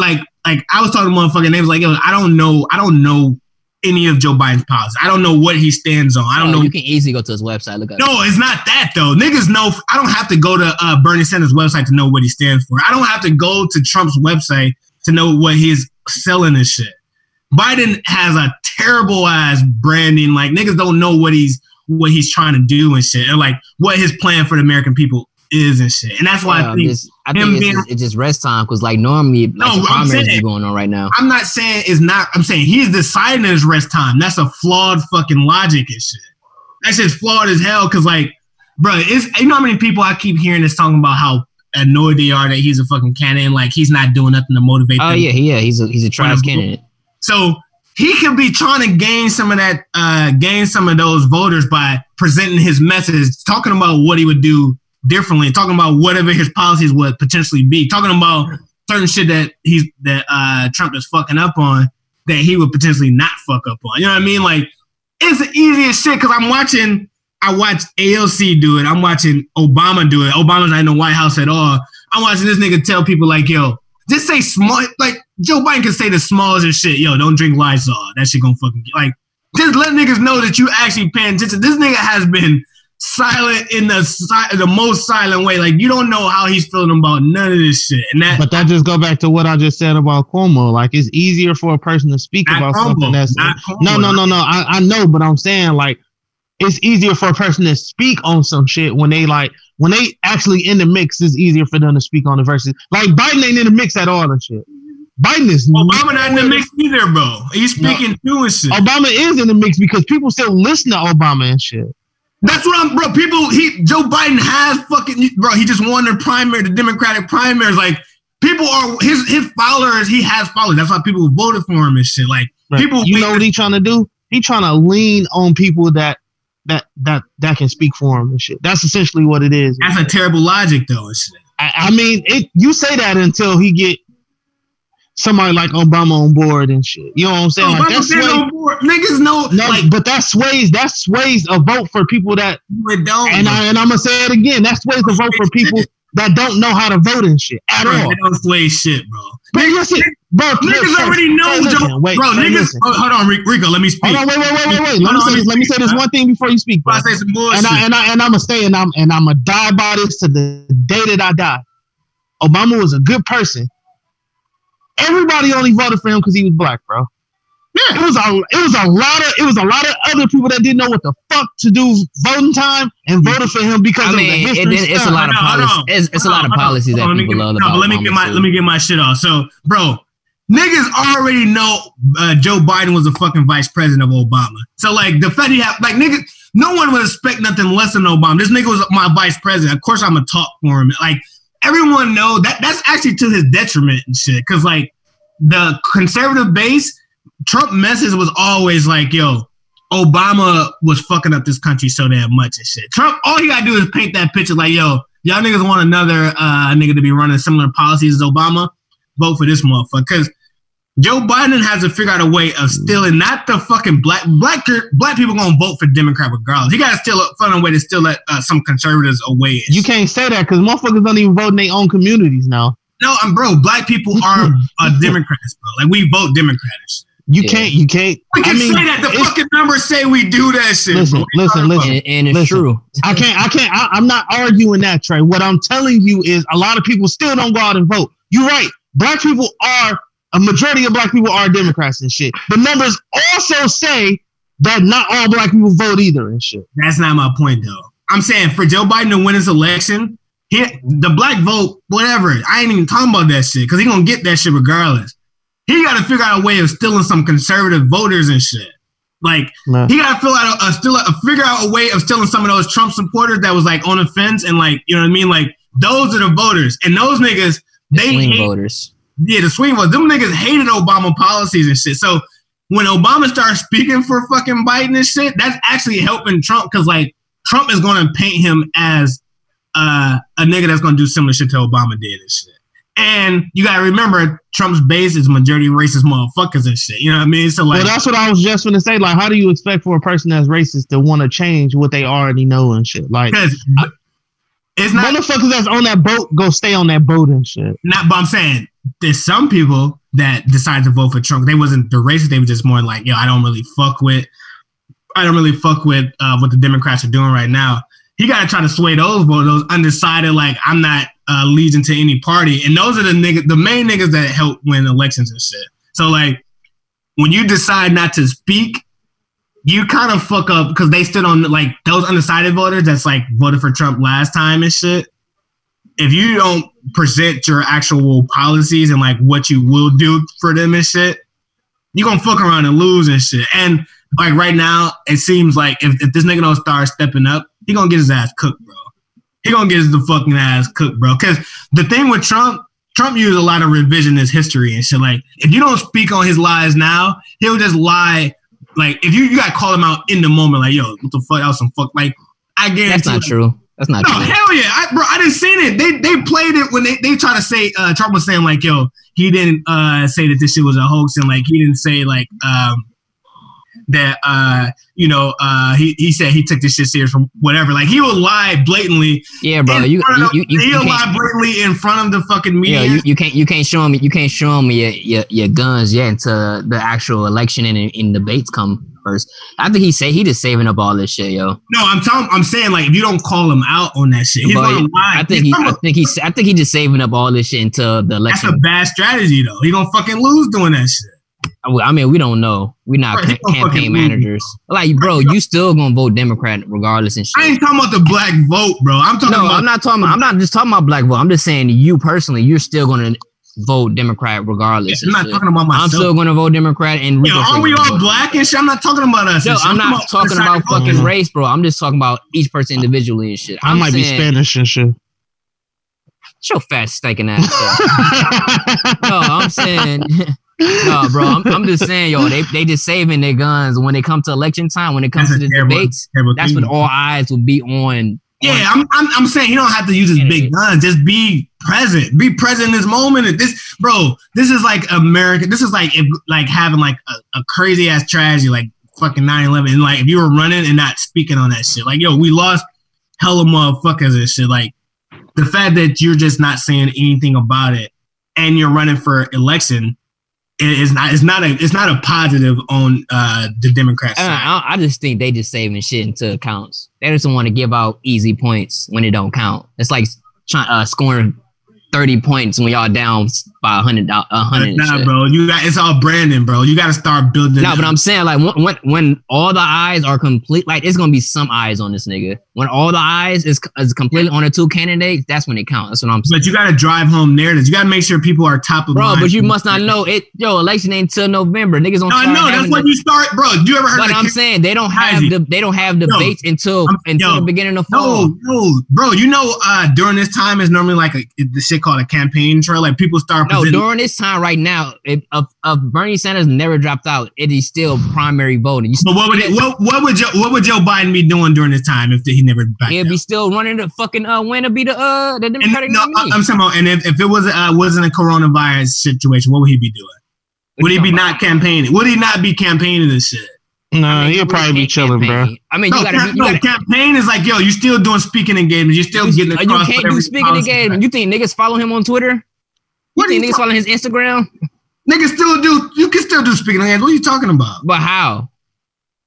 like, like I was talking to motherfucking names like, yo, I don't know, I don't know any of Joe Biden's policies. I don't know what he stands on. I don't Oh, know. You can easily go to his website. Look at it. No, it's not that though. Niggas know. I don't have to go to uh, Bernie Sanders' website to know what he stands for. I don't have to go to Trump's website to know what he's selling and shit. Biden has a terrible ass branding. Like niggas don't know what he's what he's trying to do and shit, and like what his plan for the American people is and shit. And that's why I Um, think this- I think it's being- just, it's just rest time because like normally like No, I'm primaries saying- going on right now. I'm not saying it's not. I'm saying he's deciding his rest time. That's a flawed fucking logic and shit. That's just flawed as hell. Cause like, bro, it's you know how many people I keep hearing this talking about how annoyed they are that he's a fucking candidate like he's not doing nothing to motivate Oh them. yeah, yeah, he's a he's a trash candidate. So he could be trying to gain some of that, uh, gain some of those voters by presenting his message, talking about what he would do differently, talking about whatever his policies would potentially be, talking about certain shit that he's that uh, Trump is fucking up on that he would potentially not fuck up on. You know what I mean? Like it's the easiest shit because I'm watching. I watch AOC do it. I'm watching Obama do it. Obama's not in the White House at all. I'm watching this nigga tell people like, "Yo, just say small." Like Joe Biden can say the smallest shit. Yo, don't drink Lysol. That shit gonna fucking like. Just let niggas know that you actually paying attention. This nigga has been silent in the si- the most silent way. Like you don't know how he's feeling about none of this shit. And that But that just go back to what I just said about Cuomo. Like it's easier for a person to speak about Cuomo, something that's not Cuomo. no, no, no, no. I, I know, but I'm saying like it's easier for a person to speak on some shit when they like when they actually in the mix. It's easier for them to speak on the verses. Like Biden ain't in the mix at all and shit. Biden is Obama not in the mix either, bro. He's speaking too and shit. Obama is in the mix because people still listen to Obama and shit. That's what I'm, bro. People, he Joe Biden has fucking, bro. He just won the primary, the Democratic primaries. Like people are his his followers. He has followers. That's why people voted for him and shit. Like people, you know what he trying to do? He trying to lean on people that that that that can speak for him and shit. That's essentially what it is. that's a terrible logic though. I, I mean, it. You say that until he get somebody like Obama on board and shit. You know what I'm saying? like that's sway, on board. Niggas know, no, like but that sways that sways a vote for people that don't. and I and I'm gonna say it again. That sways a vote for people that don't know how to vote and shit at bro, all. it don't sway shit, bro. But listen, bro, Niggas listen, already know, hey, listen, Joe. wait, bro, hey, niggas. Oh, hold on, Rico, let me speak. Hold on, wait, wait, wait, wait, wait. Let me say this. Let me say this one thing before you speak, bro. I say some bullshit. and I and I and I'm gonna stay and I'm and I'm gonna die by this to the day that I die. Obama was a good person. Everybody only voted for him because he was black, bro. Yeah. It was a it was a lot of it was a lot of other people that didn't know what the fuck to do voting time and voted for him because I of the history it, it's a stuff. lot of Hold policies. It's, it's a lot of policies that let me people get- love no, about let me get my too. let me get my shit off. So, bro, niggas already know uh, Joe Biden was the fucking vice president of Obama. So, like, the fact he have like niggas, no one would expect nothing less than Obama. This nigga was my vice president. Of course, I'm gonna talk for him. Like, everyone know that that's actually to his detriment and shit. Cause like the conservative base, Trump message was always like, yo. Obama was fucking up this country so damn much and shit. Trump, all he gotta do is paint that picture like, yo, y'all niggas want another uh, nigga to be running similar policies as Obama, vote for this motherfucker. Because Joe Biden has to figure out a way of stealing not the fucking black black black people gonna vote for Democrat regardless. He got to still find a way to still let uh, some conservatives away. You can't say that because motherfuckers don't even vote in their own communities now. no, I'm bro. Black people are uh, Democrats, bro. Like we vote Democrats. You Yeah. can't. You can't. We I can mean, say that the fucking numbers say we do that shit. Listen, bro. Listen, listen. And, and it's Listen. true. I can't. I can't. I, I'm not arguing that, Trey. What I'm telling you is a lot of people still don't go out and vote. You're right. Black people are a majority of black people are Democrats and shit. The numbers also say that not all black people vote either and shit. That's not my point, though. I'm saying for Joe Biden to win his election, he, the black vote, whatever. I ain't even talking about that shit because he gonna get that shit regardless. He got to figure out a way of stealing some conservative voters and shit. Like he got to fill out a, a still a, figure out a way of stealing some of those Trump supporters that was like on the fence and like you know what I mean. Like those are the voters, and those niggas they Swing hate, voters. yeah the swing was them niggas hated Obama policies and shit. So when Obama starts speaking for fucking Biden and shit, that's actually helping Trump because like Trump is going to paint him as uh, a nigga that's going to do similar shit to Obama did and shit. And you gotta remember, Trump's base is majority racist motherfuckers and shit. You know what I mean? So like, well, that's what I was just gonna say. Like, how do you expect for a person that's racist to want to change what they already know and shit? Like, it's not motherfuckers that's on that boat go stay on that boat and shit. not. But I'm saying there's some people that decide to vote for Trump. They wasn't the racist. They were just more like, yo, I don't really fuck with. I don't really fuck with uh, what the Democrats are doing right now. He got to try to sway those voters, those undecided. Like I'm not uh, leading to any party, and those are the niggas, the main niggas that help win elections and shit. So like, when you decide not to speak, you kind of fuck up because they stood on like those undecided voters that's like voted for Trump last time and shit. If you don't present your actual policies and like what you will do for them and shit, you gonna fuck around and lose and shit. And like right now, it seems like if, if this nigga don't start stepping up, he gonna get his ass cooked, bro. He gonna get his the fucking ass cooked, bro. Cause the thing with Trump, Trump used a lot of revisionist history and shit. Like if you don't speak on his lies now, he'll just lie. Like if you you gotta call him out in the moment, like yo, what the fuck? That was some fuck. Like I guarantee. That's not like, true. That's not no, true. hell yeah, I, bro. I didn't seen it. They they played it when they they try to say uh, Trump was saying like, yo, he didn't uh, say that this shit was a hoax and like he didn't say like um that uh you know uh he, he said he took this shit serious from whatever. Like he will lie blatantly. Yeah, bro. You you you, you, he'll can't, lie blatantly in front of the fucking media. yeah, you, you can't you can't show him you can't show him your, your, your guns yet until the actual election and, and debates come first. I think he say he just saving up all this shit, yo. no, I'm telling. I'm saying like if you don't call him out on that shit, he's gonna lie. I think He's he I think he's I think he just saving up all this shit until the election. that's a bad strategy though. He gonna fucking lose doing that shit. I mean, we don't know. We're not Right, ca- campaign lose. managers. Like, bro, you still gonna vote Democrat regardless and shit. I ain't talking about the black vote, bro. I'm talking No, about I'm not talking. About, I'm not just talking about black vote. I'm just saying you personally, you're still gonna vote Democrat regardless. I'm not shit. talking about myself. I'm still gonna vote Democrat and Yo, Rico still aren't we all black and shit? I'm not talking about us. No, and shit. I'm not talking about fucking voters. race, bro. I'm just talking about each person individually and shit. I I'm might be Spanish and shit. Shut your fat stinking ass no, I'm saying, no, bro. I'm, I'm just saying, yo, they they just saving their guns when it comes to election time. When it comes That's to the terrible- debates, terrible that's when all eyes will be on. Yeah, I'm, I'm, I'm saying he don't have to use his big guns. Just be present. Be present in this moment. And This, bro, this is like America. This is like if, like having like a, a crazy ass tragedy, like fucking 9/11. And like if you were running and not speaking on that shit, like yo, we lost hella motherfuckers and shit. Like the fact that you're just not saying anything about it and you're running for election i- is not. It's not a. It's not a positive on uh the Democrats. I. I, I just think they just saving shit until it counts. They just want to give out easy points when it don't count. It's like trying uh, scoring thirty points when y'all down by a hundred. A hundred. Nah, shit. bro. You got it's all branding, bro. You got to start building. No, but I'm saying like when, when all the eyes are complete, like it's gonna be some eyes on this nigga. When all the eyes is is completely on the two candidates, that's when it counts. That's what I'm saying. But you got to drive home narratives. You got to make sure people are top of Bro, mind. but you must not know it. Yo, election ain't till November. Niggas don't. No, I know. That's when you start, bro. You ever heard But I'm saying they don't have the they don't have debates until I'm- until yo, the beginning of fall. No, no, bro. You know, uh, during this time is normally like a the shit called a campaign trail. Like people start No, presenting. during this time right now, if, if, if Bernie Sanders never dropped out, it is still primary voting. You but what would it, what what would Joe what would Joe Biden be doing during this time if he never out? be still running the fucking uh win to be the uh the And, Democratic no, nominee. I'm talking about, and if, if it was uh, wasn't a coronavirus situation, what would he be doing? Would he be not campaigning? Would he not be campaigning this shit? No, I mean, he'll you probably be can't chilling, bro. I mean, No, you gotta, be, you no, gotta campaign is like, yo, you're still doing speaking engagements. You're still getting you, can't do speaking policy- engagement. You think niggas follow him on Twitter? You What are think you niggas talking- follow his Instagram? Niggas still do. You can still do speaking engagements. What are you talking about? But how?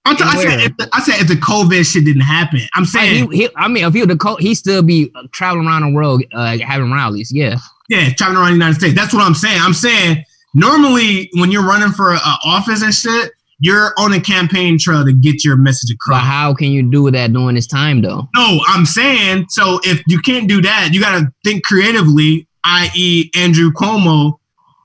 I'm t- And I said, if the, I said if the COVID shit didn't happen, I'm Like, saying, he, he, I mean, if he was the co- he still be uh, traveling around the world uh, having rallies. Yeah, yeah, traveling around the United States. That's what I'm saying. I'm saying normally when you're running for a, a office and shit, you're on a campaign trail to get your message but across. how can you do that during this time though? No, I'm saying so. If you can't do that, you got to think creatively, i.e., Andrew Cuomo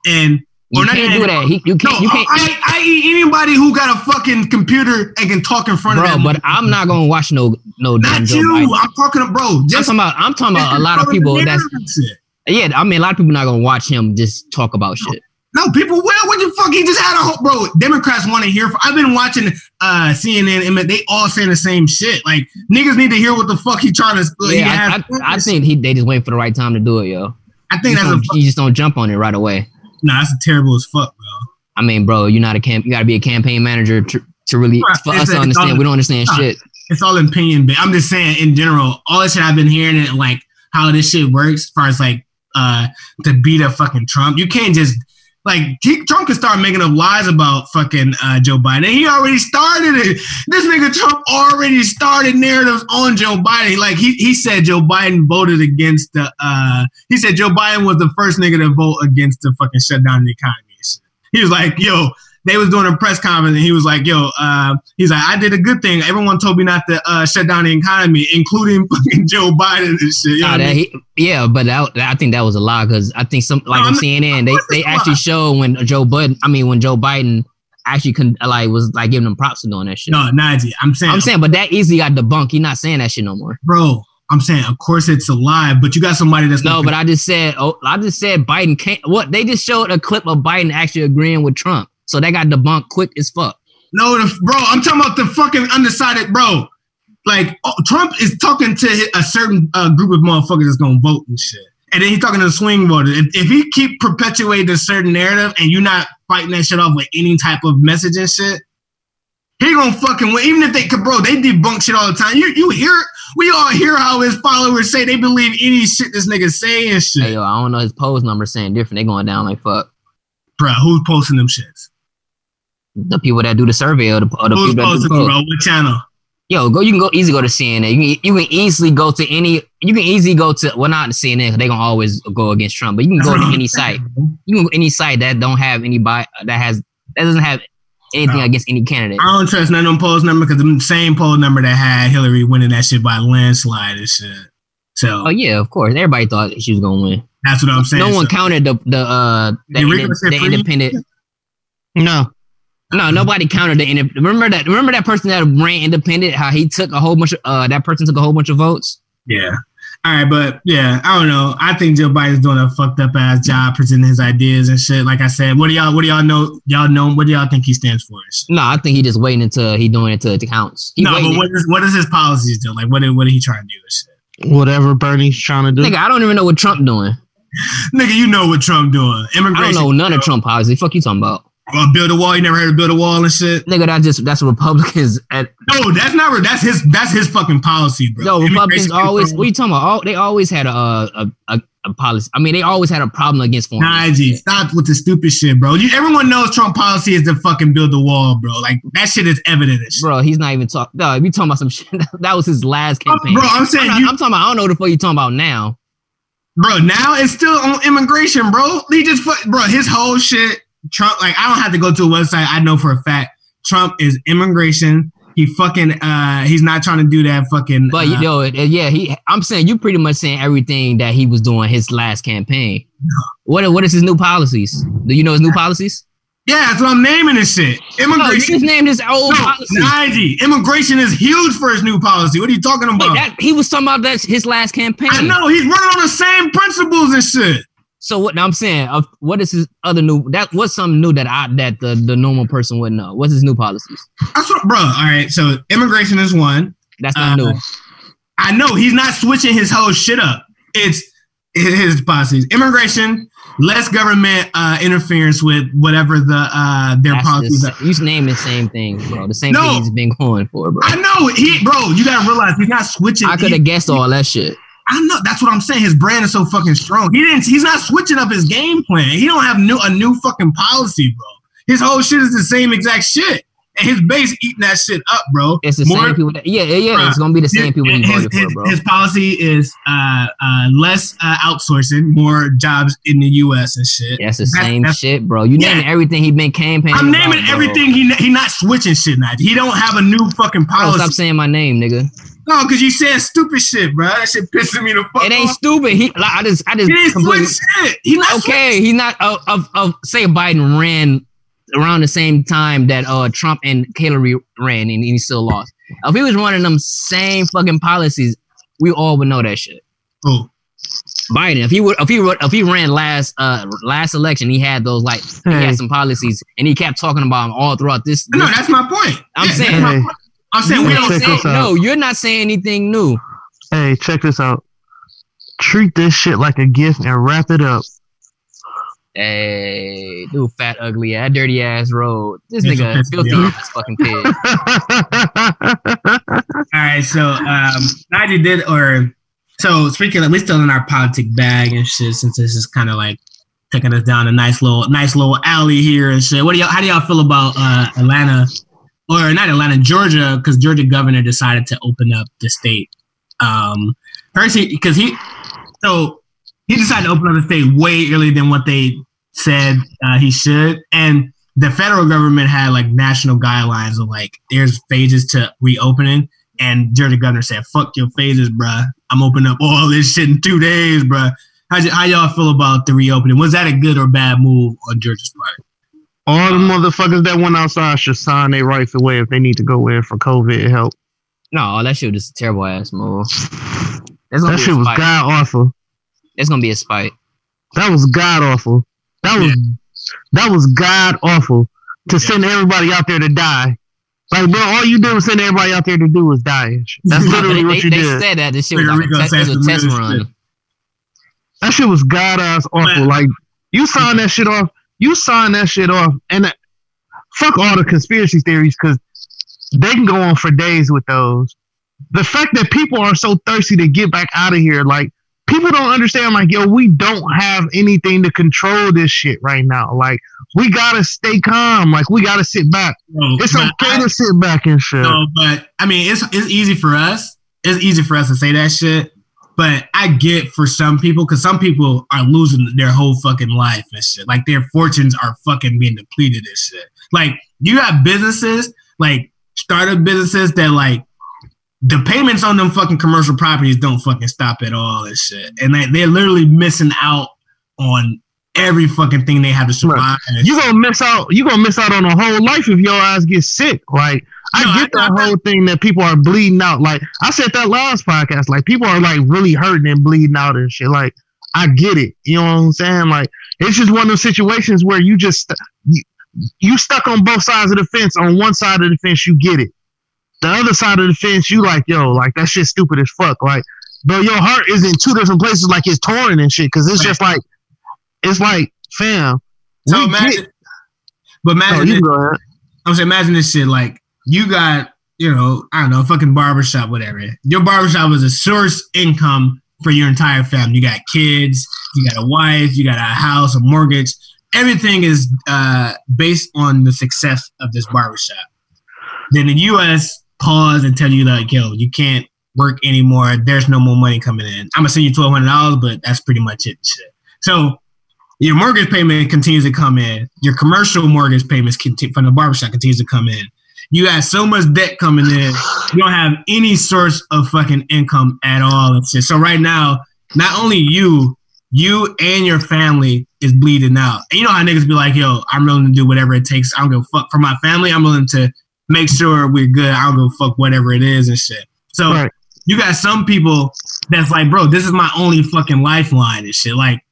and You Or not can't do that. He, you No, can't. you can't. I, I eat anybody who got a fucking computer and can talk in front of bro, them. but I'm not gonna watch no no not Joe you. Biden. I'm talking to bro. I'm Just talking about. I'm talking about a lot of people. That's Shit. yeah. I mean, a lot of people not gonna watch him just talk about shit. No, people will. What the fuck? He just had a whole bro. Democrats want to hear. I've been watching uh CNN and they all saying the same shit. Like niggas need to hear what the fuck he trying to. he Yeah, I, I, I think he they just wait for the right time to do it, yo. I think just, that's a you just don't jump on it right away. nah. That's terrible as fuck, bro. I mean, bro, you're not a camp. You got to be a campaign manager to, to really Right, for it's us a- to understand. all- We don't understand Nah. shit. It's all opinion, but I'm just saying in general, all this shit I've been hearing and like how this shit works as far as like uh to beat up fucking Trump. You can't just like Trump can start making up lies about fucking uh, Joe Biden. He already started it. This nigga Trump already started narratives on Joe Biden. Like he he said Joe Biden voted against the uh he said Joe Biden was the first nigga to vote against the fucking shutdown of the economy. He was like, yo, they was doing a press conference and he was like, yo, uh, he's like, I did a good thing. Everyone told me not to uh, shut down the economy, including fucking Joe Biden and shit. You know Nah, what I that mean? he, yeah, but that, I think that was a lie because I think some like No, on CNN they they actually showed when Joe Biden. I mean, when Joe Biden actually con- like was like giving them props for doing that shit. No, Najee, I'm saying, I'm saying, but that easily got debunked. He's not saying that shit no more. bro, I'm saying, of course it's a lie, but you got somebody that's No, but I just said, oh, I just said Biden can't. What they just showed a clip of Biden actually agreeing with Trump, so that got debunked quick as fuck. no, the, bro, I'm talking about the fucking undecided, bro. Like oh, Trump is talking to a certain uh, group of motherfuckers that's gonna vote and shit, and then he's talking to the swing voters. If, if he keep perpetuating a certain narrative and you're not fighting that shit off with any type of message and shit, he gonna fucking win. Even if they could, bro, they debunk shit all the time. You you hear, we all hear how his followers say they believe any shit this nigga say and shit. Hey, yo, I don't know his post number saying different. They going down like fuck. Bro, who's posting them shits? The people that do the survey or the, or the people that do the poll. bro? What channel? Yo, go. You can go easy go to CNN. You can you can easily go to any. You can easily go to well not CNN. They gonna always go against Trump, but you can go to any site. You can go any site that don't have any bi- that has that doesn't have anything No. against any candidate. I don't trust none of them polls number because the same poll number that had Hillary winning that shit by landslide and shit. So Oh yeah, of course. Everybody thought she was gonna win. that's what I'm saying. No one So- counted the the uh the, Did Rico inde- say the independent. No. No, nobody counted the indep- Remember that? Remember that person that ran independent? How he took a whole bunch of uh that person took a whole bunch of votes. Yeah. All right, but yeah, I don't know. I think Joe Biden's doing a fucked up ass job presenting his ideas and shit. Like I said, what do y'all what do y'all know? Y'all know what do y'all think he stands for? No, I think he just waiting until he doing it till it counts. He No, waiting. but what is what is his policies do? Like what is, what are he trying to do and shit? Whatever Bernie's trying to do. Nigga, I don't even know what Trump doing. Nigga, you know what Trump doing. Immigration. I don't know none of Trump policy. Fuck you talking about? Uh, build a wall. You never heard of build a wall and shit. Nigga, that's just that's Republicans at No, that's not. That's his. That's his fucking policy, bro. no Republicans always what you talking about? All, they always had a, a a a policy. I mean, they always had a problem against foreign. Najee, stop with the stupid shit, bro. You, everyone knows Trump policy is to fucking build the wall, bro. Like that shit is evident. shit. Bro, he's not even talking. No, you talking about some shit. that was his last campaign. Bro, I'm saying I'm, not- you- I'm talking about. I don't know what the fuck you talking about now. bro. Now it's still on immigration, bro. He just, fu- bro, his whole shit. Trump, like, I don't have to go to a website. I know for a fact Trump is immigration. He fucking, uh, he's not trying to do that fucking. But uh, you know, it- yeah, he. I'm saying you pretty much saying everything that he was doing his last campaign. What what is his new policies? Do you know his new policies? yeah, that's what I'm naming this shit. No, Immigration. just named his old No, policy. Najee, immigration is huge for his new policy. What are you talking Wait, about? that, he was talking about that his last campaign. I know he's running on the same principles and shit. So what I'm saying, uh, what is his other new? That what's something new that I that the, the normal person wouldn't know? What's his new policies? That's what, bro. All right, so immigration is one. That's not Uh, new. I know he's not switching his whole shit up. It's his policies. Immigration, less government uh, interference with whatever the uh, their That's policies the, are. you name the same thing, bro. The same No. thing he's been going for, bro. I know he, bro. You gotta realize he's not switching. I could have guessed all that shit. I know that's what I'm saying. His brand is so fucking strong. He didn't. He's not switching up his game plan. He don't have new a new fucking policy, bro. His whole shit is the same exact shit. And his base eating that shit up, bro. It's the More- same people. That, yeah, yeah, yeah. It's gonna be the same people he his, voted for, bro. his policy is uh, uh, less uh, outsourcing, more jobs in the U.S. and shit. That's the That's- same that's- shit, bro. You Yeah. naming everything he been campaigning. I'm naming about, bro. everything. He he not switching shit now. He don't have a new fucking Bro, policy. stop saying my name, nigga. no, because you saying stupid shit, bro. That shit pissing me the fuck It ain't off. stupid. He, like, I just, I just He ain't completely. shit. He not Okay, he's not. Of, of, of, say Biden ran around the same time that uh Trump and Hillary ran, and he still lost. If he was running them same fucking policies, we all would know that shit. Oh, Biden, if he would, if he would, if he ran last uh last election, he had those like he had some policies, and he kept talking about them all throughout this. no, this- that's my point. I'm Yeah, saying- Hey. point. I'm saying you we don't. check saying- this out. no, you're not saying anything new. Hey, check this out. Treat this shit like a gift and wrap it up. Hey, dude, fat, ugly, ass, dirty ass road. This It's nigga filthy off. fucking pig. All right, so um, Najee did, or so speaking, of, we still in our politic bag and shit. Since this is kind of like taking us down a nice little, nice little alley here and shit. What do y'all? How do y'all feel about uh, Atlanta, or not Atlanta, Georgia? Because Georgia governor decided to open up the state. Um, first, because he, so he decided to open up the state way earlier than what they said uh, he should, and the federal government had like national guidelines of like there's phases to reopening, and Georgia governor said, "Fuck your phases, bruh. I'm opening up all this shit in two days, bruh." How, y- how y'all feel about the reopening? Was that a good or bad move on Georgia's part? All the motherfuckers that went outside should sign their rights away if they need to go in for COVID help. No, that shit was just a terrible ass move. That shit was god awful. It's gonna be a spite. That was god awful. That was that was god awful to send everybody out there to die. Like, bro, all you did was send everybody out there to do was die. That's literally they, what you they did. said that this shit was like a, Rico te- it was a test run. Maria That shit was god ass awful. Man. Like, you signed that shit off. You signed that shit off, and that, fuck all the conspiracy theories because they can go on for days with those. The fact that people are so thirsty to get back out of here, like people don't understand. Like, yo, we don't have anything to control this shit right now. Like, we gotta stay calm. Like, we gotta sit back. No, It's okay I- to sit back and shit. No, but I mean, it's it's easy for us. It's easy for us to say that shit. But I get for some people because some people are losing their whole fucking life and shit. Like their fortunes are fucking being depleted and shit. Like you have businesses, like startup businesses that like the payments on them fucking commercial properties don't fucking stop at all and shit. And like they're literally missing out on every fucking thing they have to survive. and you gonna miss out. You gonna miss out on a whole life if your ass get sick. Like I No, get I- that I- whole thing that people are bleeding out. Like I said that last podcast. Like people are like really hurting and bleeding out and shit. Like I get it. You know what I'm saying? Like it's just one of those situations where you just you, you stuck on both sides of the fence. On one side of the fence, you get it. The other side of the fence, you like yo, like that shit stupid as fuck. Like, but your heart is in two different places. Like it's torn and shit. Because it's just like it's like fam. so imagine, get- but imagine this-. I'm saying, imagine this shit. Like, you got, you know, I don't know, fucking barbershop, whatever. Your barbershop was a source income for your entire family. You got kids, you got a wife, you got a house, a mortgage. Everything is uh, based on the success of this barbershop. Then the U.S. pause and tell you like, yo, you can't work anymore. There's no more money coming in. I'm gonna send you twelve hundred dollars, but that's pretty much it. So your mortgage payment continues to come in. Your commercial mortgage payments continue, from the barbershop continues to come in. You got so much debt coming in. You don't have any source of fucking income at all. Shit. So right now, not only you, you and your family is bleeding out. And you know how niggas be like, yo, I'm willing to do whatever it takes. I don't give a fuck for my family. I'm willing to make sure we're good. I don't give a fuck whatever it is and shit. So Right. you got some people that's like, bro, this is my only fucking lifeline and shit. Like,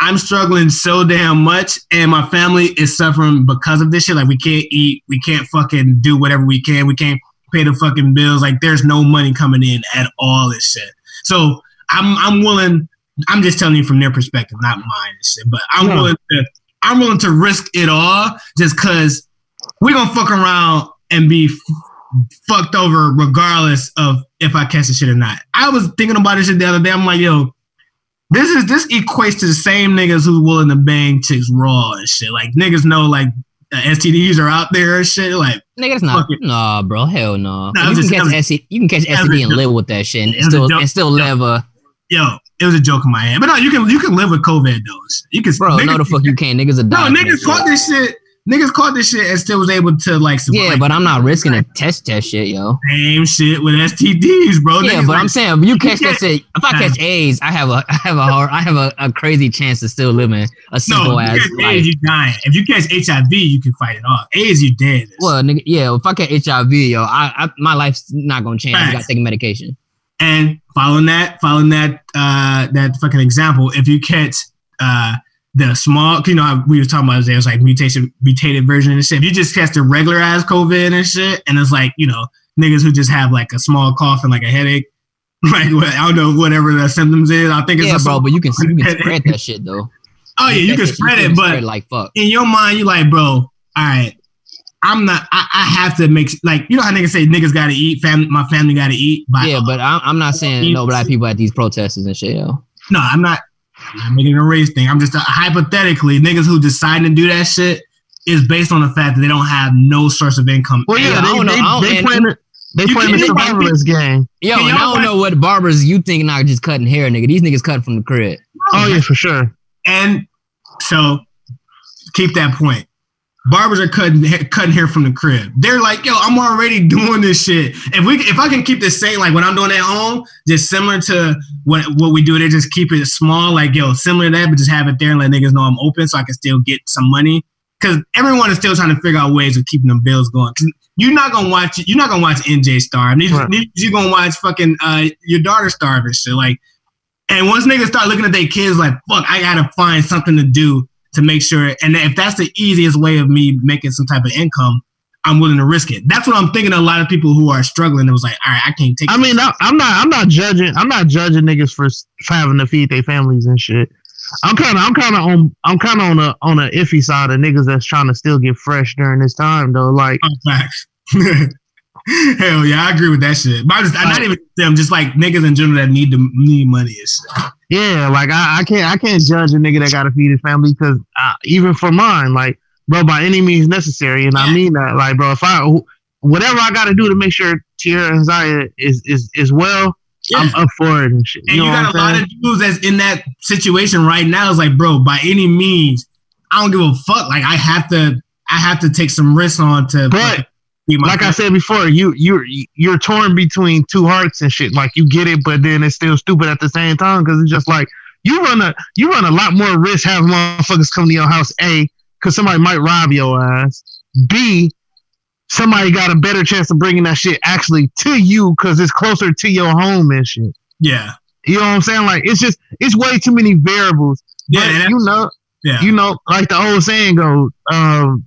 I'm struggling so damn much, and my family is suffering because of this shit. Like, we can't eat, we can't fucking do whatever we can, we can't pay the fucking bills. Like, there's no money coming in at all. And shit. So I'm I'm willing. I'm just telling you from their perspective, not mine and shit. But I'm Yeah. willing to I'm willing to risk it all just because we're gonna fuck around and be f- fucked over regardless of if I catch the shit or not. I was thinking about this shit the other day. I'm like, yo, this is this equates to the same niggas who's willing to bang chicks raw and shit. Like niggas know like uh, STDs are out there and shit. Like niggas not. It. Nah, bro. Hell no. Nah, it you, can catch was- STD, you can catch STD and live with that shit and It was a still and still live a Yo, it was a joke in my head. But no, you can you can live with COVID though. You can bro. niggas, no, the fuck you can't. Niggas are No, dying. that niggas caught this shit. Niggas caught this shit and still was able to like survive. Yeah, but I'm not risking a test test shit, yo. same shit with STDs, bro. Yeah, Niggas but like, I'm saying if you catch that shit, if I catch AIDS, I have a I have a hard, I have a, a crazy chance of still living a simple no, ass if you catch life. AIDS, you dying. If you catch HIV, you can fight it off. AIDS, you dead. Well, nigga, yeah, if I catch HIV, yo, I, I my life's not gonna change. I gotta take medication. And following that, following that, uh, that fucking example, if you catch uh the small, you know, how we were talking about there's like mutation, mutated version and shit. If you just catch the regular ass COVID and shit, and it's like you know niggas who just have like a small cough and like a headache, like what, I don't know whatever the symptoms is. I think it's Yeah, a bro, but you can you can spread that shit though. Oh yeah, you can spread it, but like fuck. in your mind, you're like, bro, all right, I'm not. I, I have to make like you know how niggas say niggas got to eat. Family, my family got to eat. By, Yeah, but I'm, I'm not saying no black people at these protests and shit, yo. no, I'm not. I'm not making a race thing. I'm just uh, hypothetically niggas who decide to do that shit is based on the fact that they don't have no source of income. Well, yeah, Yeah, I they, don't know. I they, they and- playing it. They playing the can't- survivalist game. Yo, and I don't know what barbers you think not just cutting hair, nigga. These niggas cutting from the crib. Oh yeah, for sure. And so keep that point. Barbers are cutting cutting hair from the crib. They're like, yo, I'm already doing this shit. If we if I can keep this same like when I'm doing it at home, just similar to what what we do, they just keep it small, like yo, similar to that, but just have it there and let niggas know I'm open so I can still get some money. Cause everyone is still trying to figure out ways of keeping them bills going. you're not gonna watch you're not gonna watch NJ starve. Right. You're gonna watch fucking uh your daughter starve and shit. Like and once niggas start looking at their kids like, fuck, I gotta find something to do to make sure. And if that's the easiest way of me making some type of income, I'm willing to risk it. That's what I'm thinking. A lot of people who are struggling, it was like, all right, I can't take. I mean, I, I'm not. I'm not judging. I'm not judging niggas for, having to feed their families and shit. I'm kind of. I'm kind of on. I'm kind of on a on a iffy side of niggas that's trying to still get fresh during this time though. Like, Oh, facts. Hell yeah, I agree with that shit. But I'm, just, not even them, just like niggas in general that need to need money and shit. yeah, like I, I can't. I can't judge a nigga that got to feed his family because even for mine, like, bro, by any means necessary, and I mean that, like, bro, if I whatever I got to do to make sure Tierra and Zaya is is is well, I'm up for it and shit. And You you, know got a lot of dudes that's in that situation right now. It's like, bro, by any means, I don't give a fuck. Like, I have to, I have to take some risks on to. But, my like I said before, you you're you're torn between two hearts and shit. Like you get it, but then it's still stupid at the same time because it's just like you run a you run a lot more risk having motherfuckers come to your house. A, because somebody might rob your ass. B, somebody got a better chance of bringing that shit actually to you because it's closer to your home and shit. yeah, You know what I'm saying? Like it's just it's way too many variables. yeah, you know, yeah. you know, like the old saying goes, um,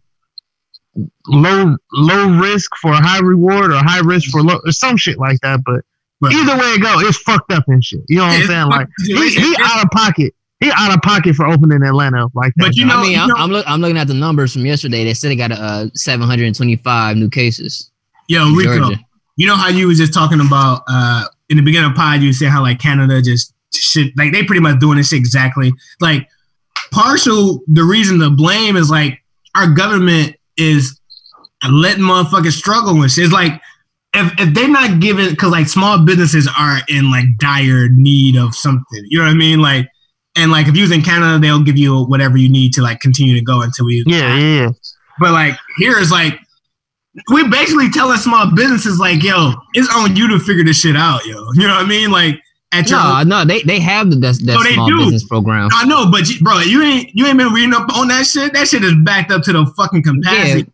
low low risk for high reward or high risk for low or some shit like that. But But- either way it go, it's fucked up and shit. You know what I'm saying? Like fucked he, he out of pocket. He out of pocket for opening Atlanta like that. But you dog. know- I mean, you I'm, know- I'm, look, I'm looking at the numbers from yesterday. They said they got uh 725 new cases. Yo, in Rico, Georgia. you know how you was just talking about uh in the beginning of pod, you said how like Canada just shit like they pretty much doing this exactly. Like partial the reason to blame is like our government is letting motherfuckers struggle with shit. It's like if, if they're not giving because like small businesses are in like dire need of something. You know what I mean? Like and like if you was in Canada, they'll give you whatever you need to like continue to go until we yeah, yeah, yeah. but like here is like we basically telling small businesses like, yo, it's on you to figure this shit out, yo. You know what I mean? Like at your No, no, they they have the that, that No, they small do. business program. I know, but you, bro, you ain't you ain't been reading up on that shit. That shit is backed up to the fucking capacity,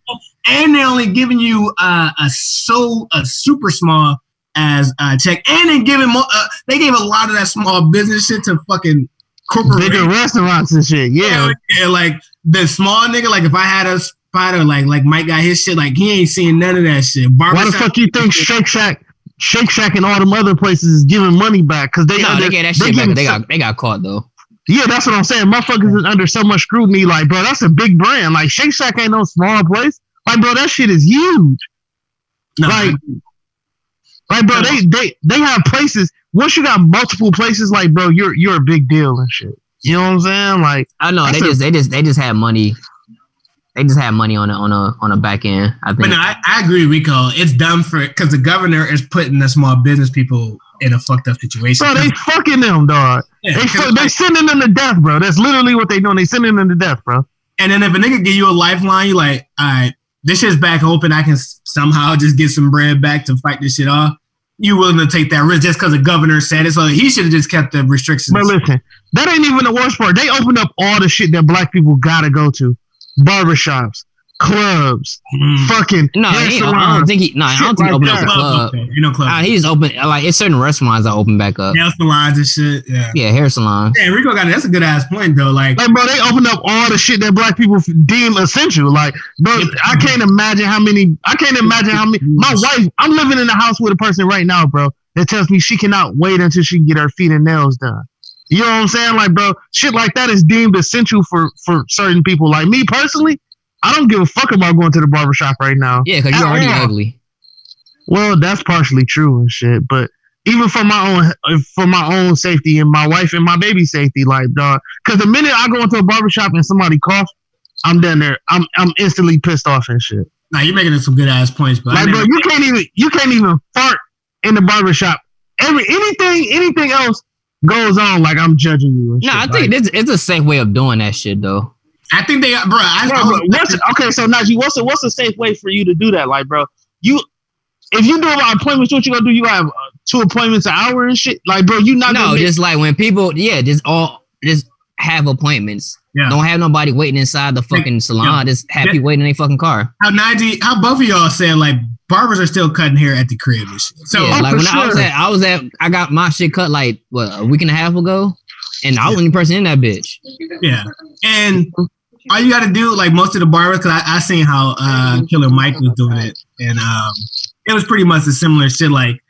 and they're only giving you uh, a so a super small as uh, check, and they giving mo- uh, they gave a lot of that small business shit to fucking corporations. Bigger restaurants and shit. Yeah. yeah, like the small nigga. Like if I had a spider, like like Mike got his shit, like he ain't seeing none of that shit. Why the Barbershop- fuck you think Shake Shack, Shake Shack, and all them other places is giving money back? Because they No, under, they get that they shit back. They got they got caught though. Yeah, that's what I'm saying. Motherfuckers is under so much scrutiny. Like, bro, that's a big brand. Like, Shake Shack ain't no small place. Like, bro, that shit is huge. No, like- Like, bro, they they they have places. Once you got multiple places, like, bro, you're you're a big deal and shit. You know what I'm saying? Like, I know they a- just they just they just had money. They just had money on a on a on a back end. I think. But no, I, I agree, Rico. It's dumb for because the governor is putting the small business people in a fucked up situation. Bro, they fucking them, dog. Yeah, They 'cause fu- they sending them to death, bro. That's literally what they doing. They sending them to death, bro. and then if a nigga give you a lifeline, you like, all right, this shit's back open. I can s- somehow just get some bread back to fight this shit off. You willing to take that risk just because the governor said it? So he should have just kept the restrictions. But listen, that ain't even the worst part. They opened up all the shit that black people gotta go to. Barbershops, clubs, Mm. fucking no, hair he I don't think he. No, I don't think he like opened up a club. Okay, You know, club. Uh, he's open like it's certain restaurants that open back up. nail salons and shit. Yeah. Yeah, hair salons. Yeah, Rico got it. That's a good ass point though. Like, Like, bro, they opened up all the shit that black people deem essential. Like, bro, I can't imagine how many. I can't imagine how many. My wife, I'm living in a house with a person right now, bro, that tells me she cannot wait until she can get her feet and nails done. You know what I'm saying? Like, bro, shit like that is deemed essential for for certain people. Like me personally, I don't give a fuck about going to the barbershop right now. Yeah, because you're already all. ugly. Well, that's partially true and shit, but even for my own for my own safety and my wife and my baby safety, like dog. Because the minute I go into a barbershop and somebody coughs, I'm done there. I'm I'm instantly pissed off and shit. nah, you're making some good ass points, but I Like, bro, you can't even you can't even fart in the barbershop. Every anything anything else goes on like I'm judging you. And No, shit. I think like, it's, it's a safe way of doing that shit though. I think they, bro. I, Bro, I bro, what's okay? So Najee, what's a what's a safe way for you to do that? Like, bro, you if you do about appointments, what you gonna do? You gonna have uh, two appointments an hour and shit. Like, bro, you not No, gonna make- just like when people, yeah, just all just have appointments. Yeah. Don't have nobody waiting inside the fucking salon. Just happy Yeah. waiting in their fucking car. how Najee, how both of y'all said like barbers are still cutting hair at the crib and shit. So yeah, Oh, like for when I was sure. at, I was at, I got my shit cut like what a week and a half ago, and I was the only person in that bitch. yeah, and all you got to do, like most of the barbers, because I, I seen how uh, Killer Mike was doing it, and um, it was pretty much a similar shit. Like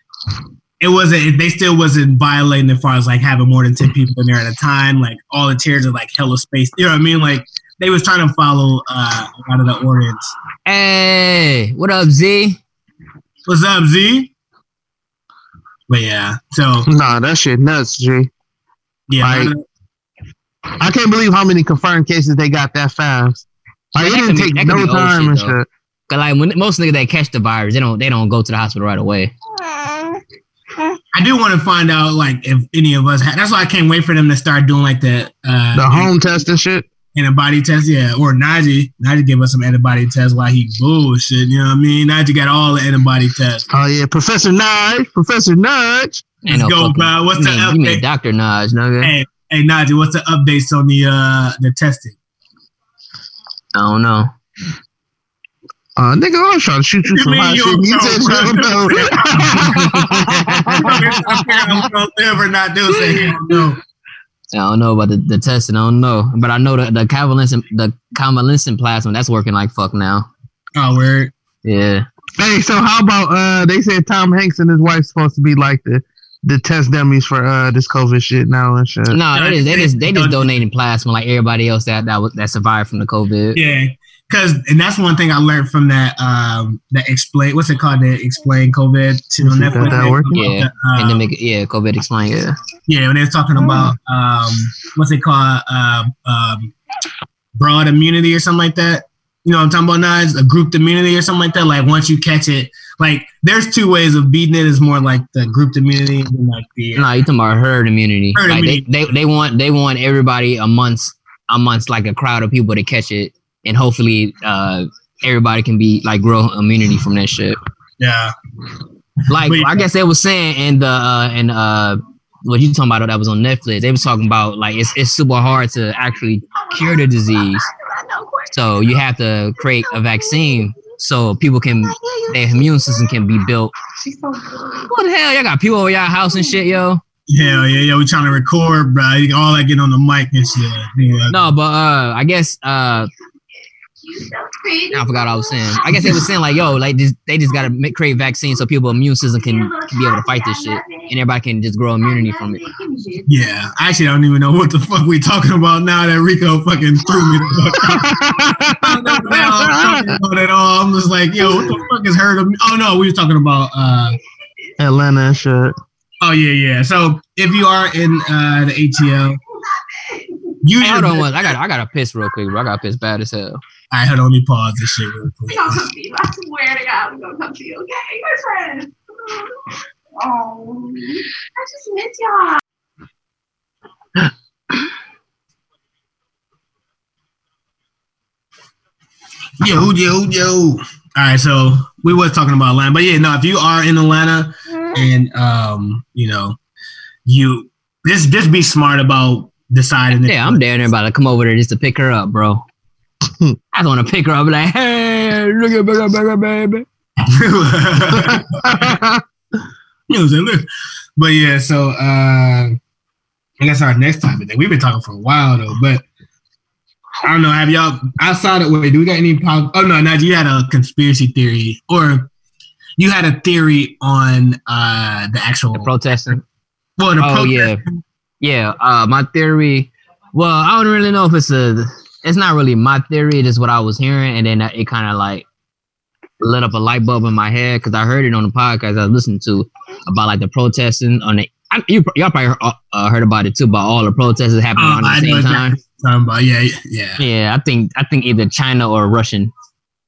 it wasn't, they still wasn't violating as far as like having more than ten people in there at a time. Like all the chairs are like hella space. You know what I mean? Like they was trying to follow uh, a lot of the ordinance. Hey, what up, Z? What's up, Z? But yeah, so Nah, that shit nuts, G. yeah, Like, I can't believe how many confirmed cases they got that fast. Like, Yeah, it didn't be- take no be old time shit, and though. shit. Cause like when most niggas that catch the virus, they don't they don't go to the hospital right away. I do want to find out like if any of us had. That's why I can't wait for them to start doing like the uh, The home test and shit. antibody test. Yeah, or Najee. Najee give us some antibody test while he bullshit. You know what I mean? Najee got all the antibody tests. Oh yeah, Professor Nudge, Professor Nudge. Ain't Let's no go, fucking- bro. What's the mean, you mean update? Doctor Naj, nigga? Hey, hey, Najee. What's the updates on the uh the testing? I don't know. Uh, nigga, I was trying to shoot you You some mean shit. don't You know, said you don't know. I'm gonna live not do say no. I don't know about the, the testing. I don't know, but I know that the convalescent the convalescent plasma that's working like fuck now. Oh, word. Yeah, hey, so how about uh? They said Tom Hanks and his wife supposed to be like the the test dummies for uh this COVID shit now and shit. no, they just they just they just donating plasma like everybody else that that was, that survived from the COVID. Yeah, because and that's one thing I learned from that um that explain what's it called the explain COVID shit on Got Netflix. that working? Yeah, Uh, and then make it, yeah, COVID explain yeah. yeah, when they was talking about um what's it called um um broad immunity or something like that. You know what I'm talking about now? It's a grouped immunity or something like that. Like once you catch it, like there's two ways of beating it. Is more like the grouped immunity and like the No, you talking about herd immunity? Herd like immunity. They, they they want they want everybody amongst amongst like a crowd of people to catch it, and hopefully uh everybody can be like grow immunity from that shit. yeah. Like I guess they was saying in the uh and uh what you talking about that was on Netflix. They was talking about like it's it's super hard to actually cure the disease. So you have to create a vaccine so people can their immune system can be built. What the hell? Y'all got people over y'all house and shit, yo. Yeah, yeah, yeah. We trying to record, bro. All that get on the mic and shit. Yeah. No, but uh I guess uh I forgot what I was saying. I guess they was saying like, yo, like just, they just gotta make, create vaccines so people immune system can, can be able to fight this shit, and everybody can just grow immunity from it. Yeah, actually, I actually don't even know what the fuck we talking about now that Rico fucking threw me the fuck out. I don't know what the hell I'm about at all. I'm just like, yo, what the fuck is herd of Oh no, we were talking about uh Atlanta and shit. oh yeah, yeah. So if you are in uh the ATL, You Hey, hold on, one. I got I got to piss real quick, bro. I got to piss bad as hell. All right, hold on. Let me pause this shit real quick. We gonna come to you. I swear to God, we gonna come to you. Okay, we're friends. Oh, I just miss y'all. Yo, yo, yo. All right, so we was talking about Atlanta, but yeah, no, if you are in Atlanta and um, you know, you just just be smart about deciding. Yeah, I'm down there about to come over there just to pick her up, bro. I just want to pick her up, like, hey, look at bigger, bigger, baby. you know what I'm saying? Look. But yeah, so uh I guess our next topic we've been talking for a while though, but I don't know. Have y'all outside of wait? Do we got any? pol- Oh no, Najee, you had a conspiracy theory, or you had a theory on uh the actual The protesting. well, the Oh protest- yeah, yeah. Uh, my theory. Well, I don't really know if it's a. It's not really my theory. It is what I was hearing, and then it kind of like lit up a light bulb in my head because I heard it on the podcast I was listening to about like the protesting on the. I, you, y'all probably heard, uh, heard about it too, about all the protests happening Oh, around I the same time. talking about. Yeah, yeah. Yeah, I think I think either China or Russian,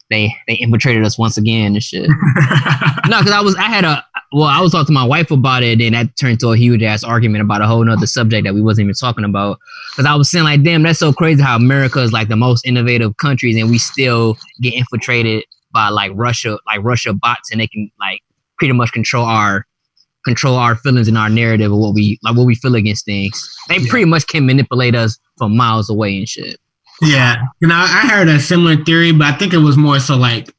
they they infiltrated us once again and shit. no, because I was I had a well, I was talking to my wife about it, and that turned to a huge ass argument about a whole nother subject that we wasn't even talking about. Because I was saying like, damn, that's so crazy how America is like the most innovative countries, and we still get infiltrated by like Russia, like Russia bots, and they can like pretty much control our control our feelings and our narrative of what we like what we feel against things. They Yeah. pretty much can manipulate us from miles away and shit. Yeah, you know, I heard a similar theory, but I think it was more so like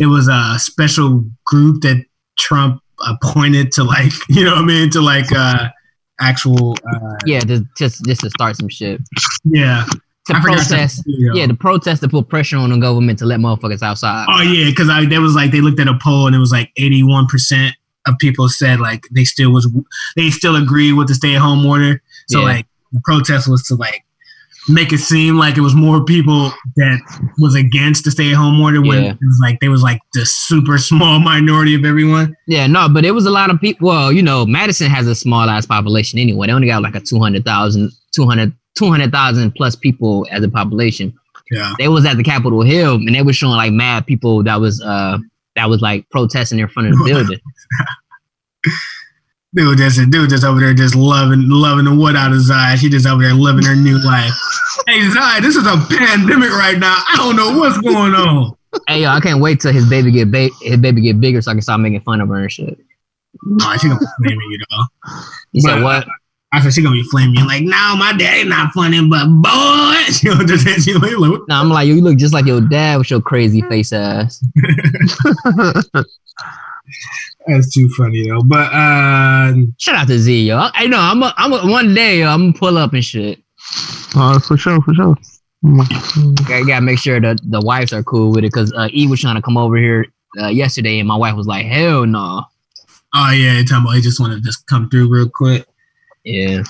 it was a special group that Trump appointed to like, you know what I mean, to like uh actual uh Yeah, just just just to start some shit. yeah. To I protest. Yeah, the protest to put pressure on the government to let motherfuckers outside. Oh yeah, because I there was like they looked at a poll and it was like eighty one percent of people said like they still was they still agree with the stay at home order. So Yeah. like the protest was to like make it seem like it was more people that was against the stay at home order when Yeah. it was like they was like the super small minority of everyone. Yeah, no, but it was a lot of people. Well, you know, Madison has a small ass population anyway. They only got like a 200,000, 200 200,000 plus people as a population. Yeah. They was at the Capitol Hill and they were showing like mad people that was uh that was like protesting in front of the building. Dude just dude just over there just loving loving the wood out of Zai. She just over there living her new life. Hey Zai, this is a pandemic right now. I don't know what's going on. hey yo, I can't wait till his baby get ba- his baby get bigger so I can start making fun of her and shit. Nah, she gonna be flaming you though. He said what? I said she gonna be flaming you like, no, my daddy not funny, but boy, she gonna just hit you like, what? No, I'm like, yo, you look just like your dad with your crazy face ass. That's too funny though. But uh, Shout out to Z, yo. I, I know I'm a, I'm a, one day, yo, I'm gonna pull up and shit. Uh, for sure, for sure. I gotta make sure that the wives are cool with it because uh, E was trying to come over here uh, yesterday, and my wife was like, "Hell no." oh yeah, you talking about he just want to just come through real quick. Yeah,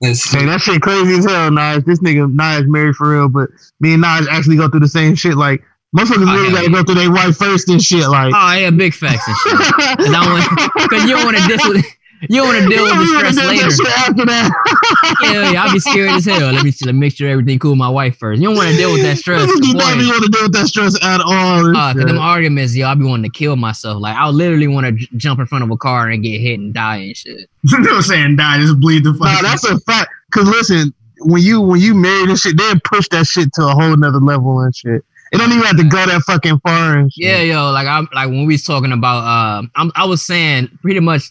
Let's Hey, that shit crazy as hell, Nas. This nigga Nas married for real, but me and Nas actually go through the same shit. Like motherfuckers Oh, really hell gotta go through their wife first and shit. Like oh yeah, big facts and shit. Cause, I want, Cause you don't want to deal with you don't want to deal with the stress do that later. shit after that. Yeah, yeah, I'll be scared as hell. Let me let me make sure everything cool with my wife first. You don't want to deal with that stress. Niggas don't want to deal with that stress at all. Uh, cause them arguments, yo, I be wanting to kill myself. Like, I'll literally want to j- jump in front of a car and get hit and die and shit. no saying die, just bleed the fuck. Nah, that's a fact. Cause listen, when you when you married and shit, they push that shit to a whole nother level and shit. It don't even have to go that fucking far. Yeah, yo, like I'm like when we was talking about, uh, I'm, I was saying pretty much,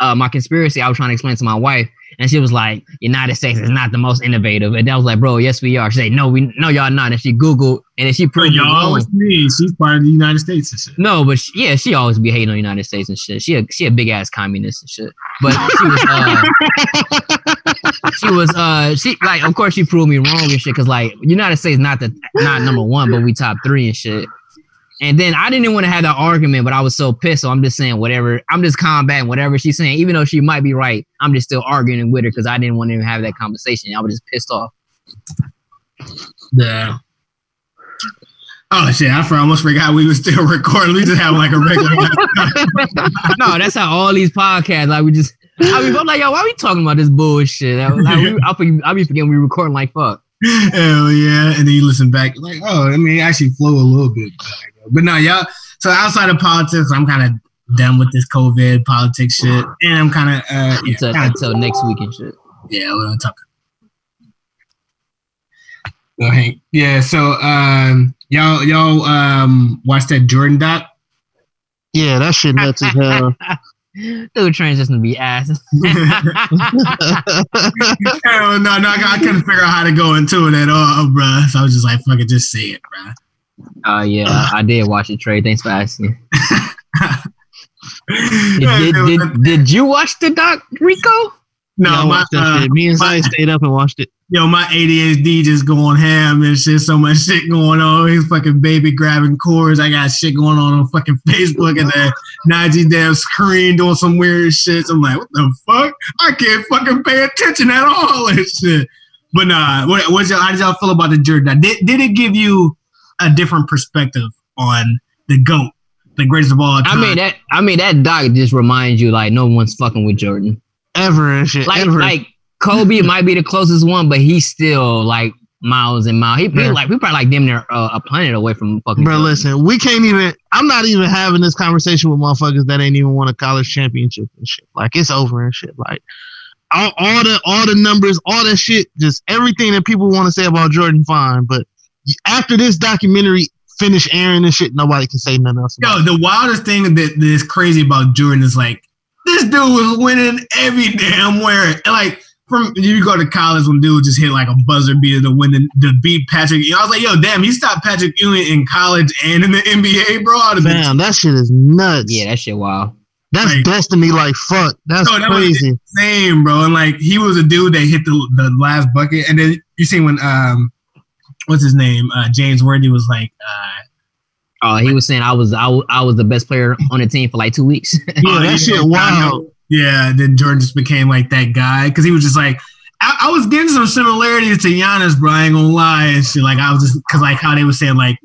uh, my conspiracy. I was trying to explain to my wife, and she was like, "United States is not the most innovative," and I was like, "Bro, yes, we are." She said, "No, we, no, y'all not." And she Googled, and then she But proved me y'all always me. She's part of the United States and shit. No, but she, yeah, she always be hating on the United States and shit. She a she a big ass communist and shit. But she was uh she was uh she like of course she proved me wrong and shit because like United States not the not number one, but we top three and shit. And then I didn't even want to have that argument, but I was so pissed. So I'm just saying whatever. I'm just combating whatever she's saying, even though she might be right. I'm just still arguing with her because I didn't want to even have that conversation. I was just pissed off. Yeah. Oh shit! I almost forgot we were still recording. We just have like a regular. no, that's how all these podcasts like we just. I mean, I'm like, yo, why are we talking about this bullshit? I, like, we, I, be, I be forgetting we recording like fuck. Hell yeah. And then you listen back, like, oh, I mean, it actually flow a little bit. But no, y'all. So outside of politics, I'm kind of done with this COVID politics shit. And I'm kind of, uh, yeah, until, kinda- until next week and shit. yeah, we're gonna talk. Go Hank. Yeah, so um y'all y'all um watch that Jordan doc? Yeah, that shit nuts as hell. Dude, transition to be ass. Hell no, no, I, I couldn't figure out how to go into it at all, bruh. So I was just like, fuck it, just say it, bruh. Oh yeah, I, I did watch it, Trey. Thanks for asking. Did, did, did, did you watch the doc, Rico? no, Yeah, I my, watched that uh. Me and my- Zay stayed up and watched it. Yo, my ADHD just going ham and shit. So much shit going on. He's fucking baby grabbing cords. I got shit going on on fucking Facebook and that Najee damn screen doing some weird shit. So I'm like, what the fuck? I can't fucking pay attention at all and shit. But nah, what, what's y'all, how did y'all feel about the Jordan? Did, did it give you a different perspective on the GOAT, the greatest of all time? I mean that. I mean that doc just reminds you like no one's fucking with Jordan. Ever and shit. Like ever. like Kobe might be the closest one, but he's still like miles and miles. He, he Yeah. like we probably like damn near uh, a planet away from fucking. Bro, Jordan. listen, we can't even. I'm not even having this conversation with motherfuckers that ain't even won a college championship and shit. Like it's over and shit. Like all, all the all the numbers, all that shit, just everything that people want to say about Jordan, fine. But after this documentary finish airing and shit, nobody can say nothing else. About Yo, the wildest thing that, that is crazy about Jordan is like this dude was winning every damn where. Like from you go to college when dude just hit like a buzzer beater to win the, to beat Patrick. I was like, yo, damn, he stopped Patrick Ewing in college and in the NBA, bro. I'd it. been Damn, that shit is nuts. yeah, that shit wild. That's Like- destiny. Like fuck, that's No, that crazy. Same, bro. And like he was a dude that hit the the last bucket, and then you see when um, what's his name? Uh, James Worthy was like, uh, Oh, he was saying I was I, I was the best player on the team for like two weeks. Yeah, Oh, that shit I wild. Yeah, then Jordan just became like that guy because he was just like, I, I was getting some similarities to Giannis, bro. I ain't gonna lie and shit. Like I was just because like how they were saying like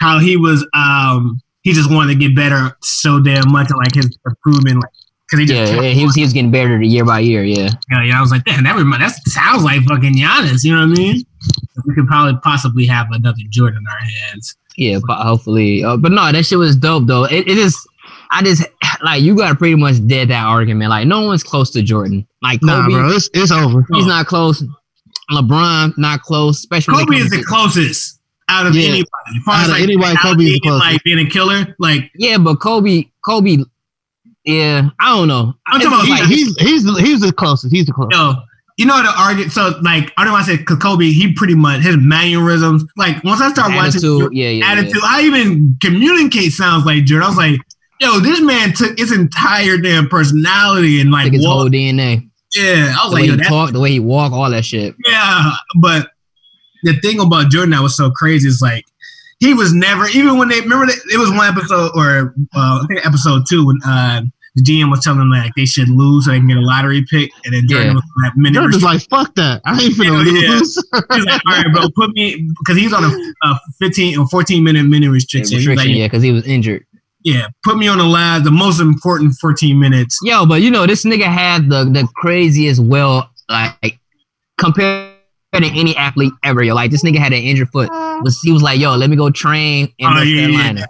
how he was, um, he just wanted to get better so damn much and like his improvement, like because he just yeah, yeah, he was he was getting better year by year. Yeah, Yeah, yeah, I was like, damn, that remind, that sounds like fucking Giannis. You know what I mean? We could probably possibly have another Jordan in our hands. yeah. But hopefully, uh, but no, that shit was dope though. It, it is. I just like you got pretty much dead that argument. Like no one's close to Jordan. Like Nah, bro, it's it's over. he's not close. LeBron not close. Especially Kobe is the to- closest out of Yeah. anybody. As far Out as of like, anybody, Kobe is the mentality and, closest. like being a killer. Like Yeah, but Kobe, Kobe, yeah, I don't know. I'm talking about like- he's he's the, he's the closest. He's the closest. yo, you know the argument. So like I don't want to say 'cause Kobe, he pretty much his mannerisms. Like once I start watching yeah, yeah, attitude, I even communicate sounds like Jordan. I was like, yo, this man took his entire damn personality and like Like his walk- whole DNA, yeah. I was the like, way yo, he that talk, the way he walk, all that shit. Yeah, but the thing about Jordan that was so crazy is like he was never even when they remember that it was one episode or uh, I think episode two when uh, the GM was telling them like they should lose so they can get a lottery pick, and then Jordan Yeah. was like minute Jordan's like, fuck that. I ain't finna yeah. lose. He's like, all right, bro, put me because he's on a, a 15 or 14 minute minute restriction. Restriction, like, yeah, because he was injured. Yeah, put me on the last, the most important 14 minutes. Yo, but you know this nigga had the the craziest will, like compared to any athlete ever. Yo, like this nigga had an injured foot. Was he was like, yo, let me go train in Oh, North yeah, yeah. Carolina.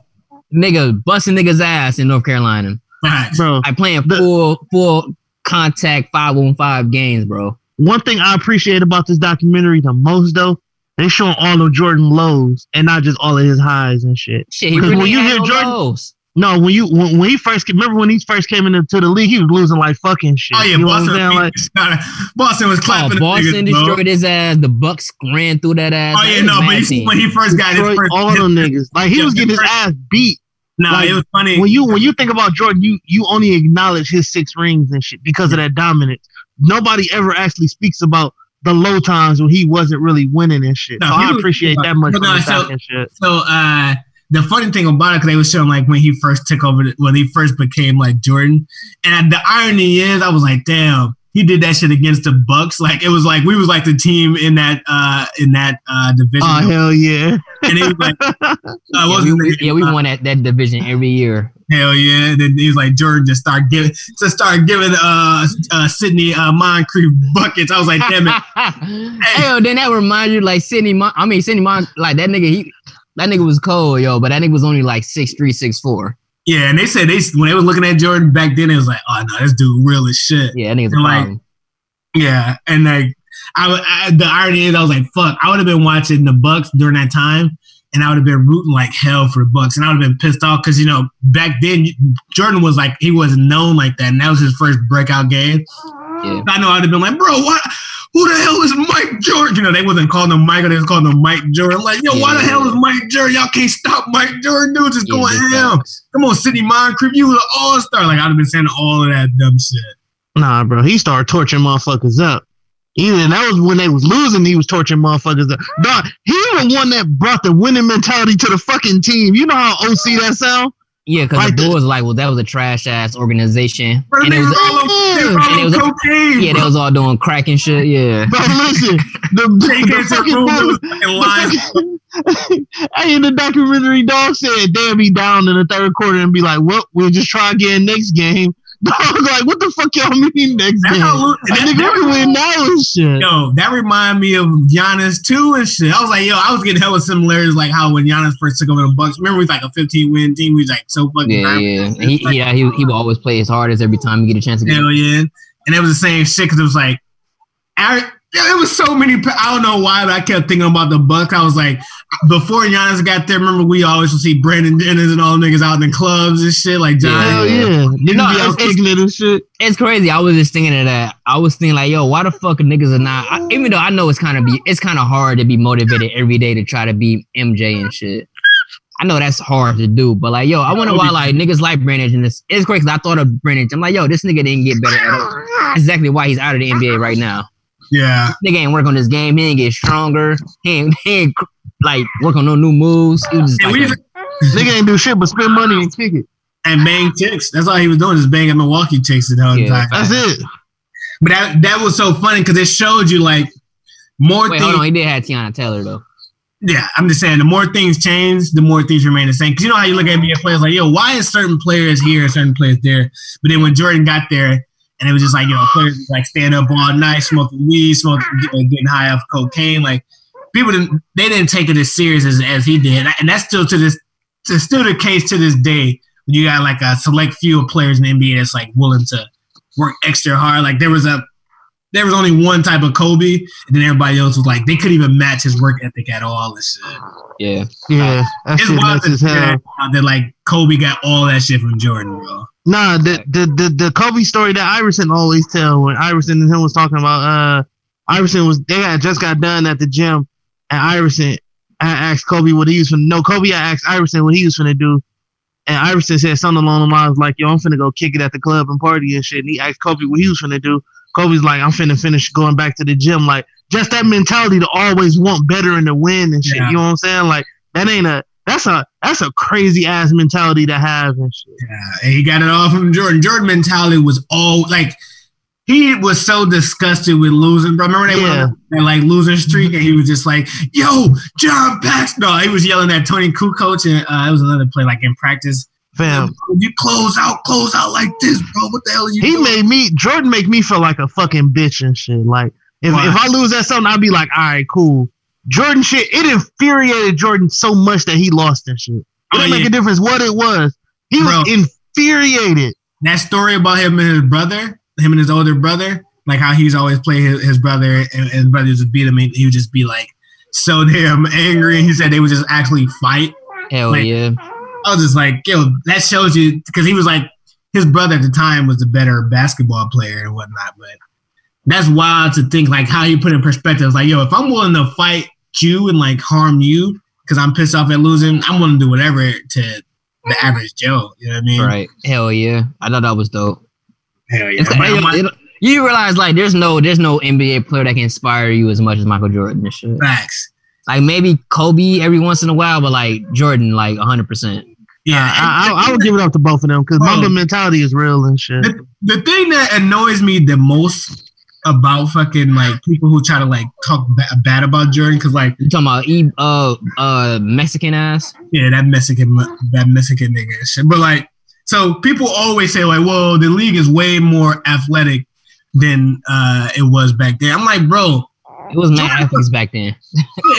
Nigga busting niggas ass in North Carolina. Facts. Bro, I playing The- full full contact five on five games, bro. one thing I appreciate about this documentary the most though, they showing all of Jordan lows and not just all of his highs and shit. Shit, he Because really when you hear no Jordan- lows. No, when you when, when he first came, remember when he first came into the league, he was losing like fucking shit. Oh yeah, you know what I'm Boston. Like, Boston was Oh, clapping. the Boston niggas, bro. destroyed his ass. The Bucks ran through that ass. Oh That yeah, no, but you see team. when he first got his destroyed first, all them niggas. Like he was getting his ass beat. no, like, it was funny. When you when you think about Jordan, you you only acknowledge his six rings and shit because of that dominance. Nobody ever actually speaks about the low times when he wasn't really winning and shit. No, so he I was- appreciate that much no, so- and shit. So uh the funny thing about it, because they were showing like when he first took over, the, when he first became like Jordan, and the irony is, I was like, damn, he did that shit against the Bucks. Like it was like we was like the team in that uh in that uh division. Oh hell yeah! and he was like, uh, Yeah, what's we, his we- name? yeah, we Uh, won that, that division every year. Hell yeah! And then he was like Jordan just start giving to start giving uh uh Sidney uh Moncrief buckets. I was like, damn it. Hell, then that reminds you like Sidney. Mon- I mean Sidney Mon- like that nigga. He that nigga was cold, yo. But that nigga was only like six three, six four. Yeah, and they said they when they was looking at Jordan back then, it was like, oh no, this dude real as shit. Yeah, that nigga's a And, like, problem. Yeah, and like I, I the irony is, I was like, fuck, I would have been watching the Bucks during that time, and I would have been rooting like hell for the Bucks, and I would have been pissed off because you know back then Jordan was like he wasn't known like that, and that was his first breakout game. Yeah. I know I'd have been like, bro, what? Who the hell is Mike George? You know, they wasn't calling him Michael, they was calling him Mike Jordan. Like, yo, why the hell is Mike Jordan? Y'all can't stop Mike Jordan, dude. Just Yeah, going ham. Come on, Sidney Moncrief, you was an all star. Like I'd have been saying all of that dumb shit. Nah, bro, he started torturing motherfuckers up. Even that was when they was losing, he was torturing motherfuckers up. Dog, he the one that brought the winning mentality to the fucking team. You know how OC that sound? Yeah, because Like the Bulls like, well, that was a trash ass organization, and they it was all on, they was all and it was- cocaine. yeah, bro. they was all doing crack and shit. Yeah, But listen, the, the, came to the fucking room, Bulls, it was fucking lies. hey, in the documentary, dog said they'll be down in the third quarter and be like, "Well, we'll just try again next game." Dog, like, what the fuck y'all mean next That's game? how Lu- Like, that- nigga, that- we win now and shit. Yo, that reminded me of Giannis too and shit. I was like, yo, I was getting hella similarities like how when Giannis first took over the Bucks. Remember, he was like a 15 win team. He was like so fucking yeah, dominant. yeah. And he, he, yeah, he, he would always play his hardest every time he get a chance to get. Hell yeah. And it was the same shit because it was like, I, yeah, it was so many. I don't know why, but I kept thinking about the Bucks. I was like, before Giannis got there, remember we always would see Brandon Jennings and all them niggas out in the clubs and shit like John. Hell yeah, niggas No, be it's- out kicking it and shit. It's crazy. I was just thinking of that. I was thinking like, yo, why the fuck niggas are not? I, even though I know it's kind of be, it's kind of hard to be motivated every day to try to be MJ and shit. I know that's hard to do, but like, yo, I wonder why like niggas like Brandon and this. It's crazy. 'cause I thought of Brandon. I'm like, yo, this nigga didn't get better at all. That's exactly why he's out of the NBA right now. Yeah. Nigga ain't work on this game. He ain't get stronger. He ain't, he ain't like work on no new moves. He was just like, we Nigga ain't do shit but spend money and kick it. and bang chicks. That's all he was doing, just banging Milwaukee chicks the whole Yeah. time. That's it. But that that was so funny because it showed you like more wait, things. hold on. He did have Teyana Taylor though. Yeah, I'm just saying the more things change, the more things remain the same. Because you know how you look at NBA players like, yo, why is certain players here and certain players there? But then when Jordan got there, and it was just like, you know, players like stand up all night, smoking weed, smoking, getting high off cocaine. Like people didn't, they didn't take it as serious as, as he did, and that's still to this, it's still the case to this day. When you got like a select few of players in the NBA that's like willing to work extra hard. Like there was a, there was only one type of Kobe, and then everybody else was like they couldn't even match his work ethic at all. And shit. Yeah. Yeah, that It's wild nuts to as figure hell. out that like Kobe got all that shit from Jordan, bro. Nah, the, the the the Kobe story that Iverson always tell when Iverson and him was talking about uh Iverson was they had just got done at the gym and Iverson I asked Kobe what he was from. no Kobe I asked Iverson what he was gonna do and Iverson said something along the lines like yo I'm finna go kick it at the club and party and shit and he asked Kobe what he was gonna do Kobe's like I'm finna finish going back to the gym like just that mentality to always want better and to win and shit Yeah. you know what I'm saying like that ain't a that's a that's a crazy ass mentality to have and shit Yeah, and he got it all from Jordan. Jordan mentality was all like he was so disgusted with losing, bro. Remember they Yeah. went like losing streak, and he was just like, "Yo, John Paxson." No, he was yelling at Toni Kukoc, and uh, it was another play like in practice. Fam You close out, close out like this, bro. What the hell are you He doing? made me Jordan make me feel like a fucking bitch and shit. Like if, Why? if I lose at something, I'd be like, all right, cool. Jordan shit, it infuriated Jordan so much that he lost that shit. It Oh, didn't make a difference what it was. He was infuriated. that story about him and his brother, him and his older brother, like how he's always played his, his brother and, and his brother just beat him, and he would just be like so damn angry. And he said they would just actually fight. Hell Like- yeah. I was just like, yo, that shows you because he was like his brother at the time was the better basketball player and whatnot. But that's wild to think like how you put in perspective. It's like, yo, if I'm willing to fight you and like harm you because I'm pissed off at losing, I'm willing to do whatever to the average Joe. You know what I mean? Right. Hell yeah. I thought that was dope. Hell yeah. Like, you realize like there's no there's no NBA player that can inspire you as much as Michael Jordan and shit. facts. Like maybe Kobe every once in a while, but like Jordan like hundred percent. Yeah. I, I, I would give it up to both of them because Bro. Mamba mentality is real and shit. the, the thing that annoys me the most about fucking like people who try to like talk ba- bad about Jordan because like You talking about e uh uh Mexican ass? yeah that Mexican that Mexican nigga shit. But like so people always say like, well, the league is way more athletic than uh it was back then. I'm like, bro, It was mad athletes back then.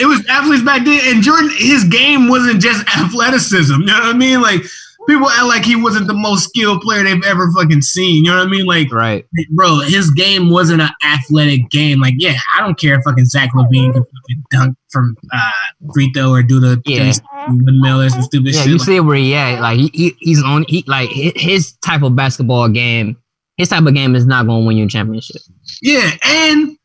it was athletes back then, and Jordan, his game wasn't just athleticism. You know what I mean? Like people act like he wasn't the most skilled player they've ever fucking seen. You know what I mean? Like, Right. bro, his game wasn't an athletic game. Like, yeah, I don't care if fucking Zach LaVine can fucking dunk from uh, free throw or do the Yeah. windmill or some stupid Yeah, shit. you Like, see where he at. Like he, he he's on he like his type of basketball game. His type of game is not going to win you a championship. Yeah, and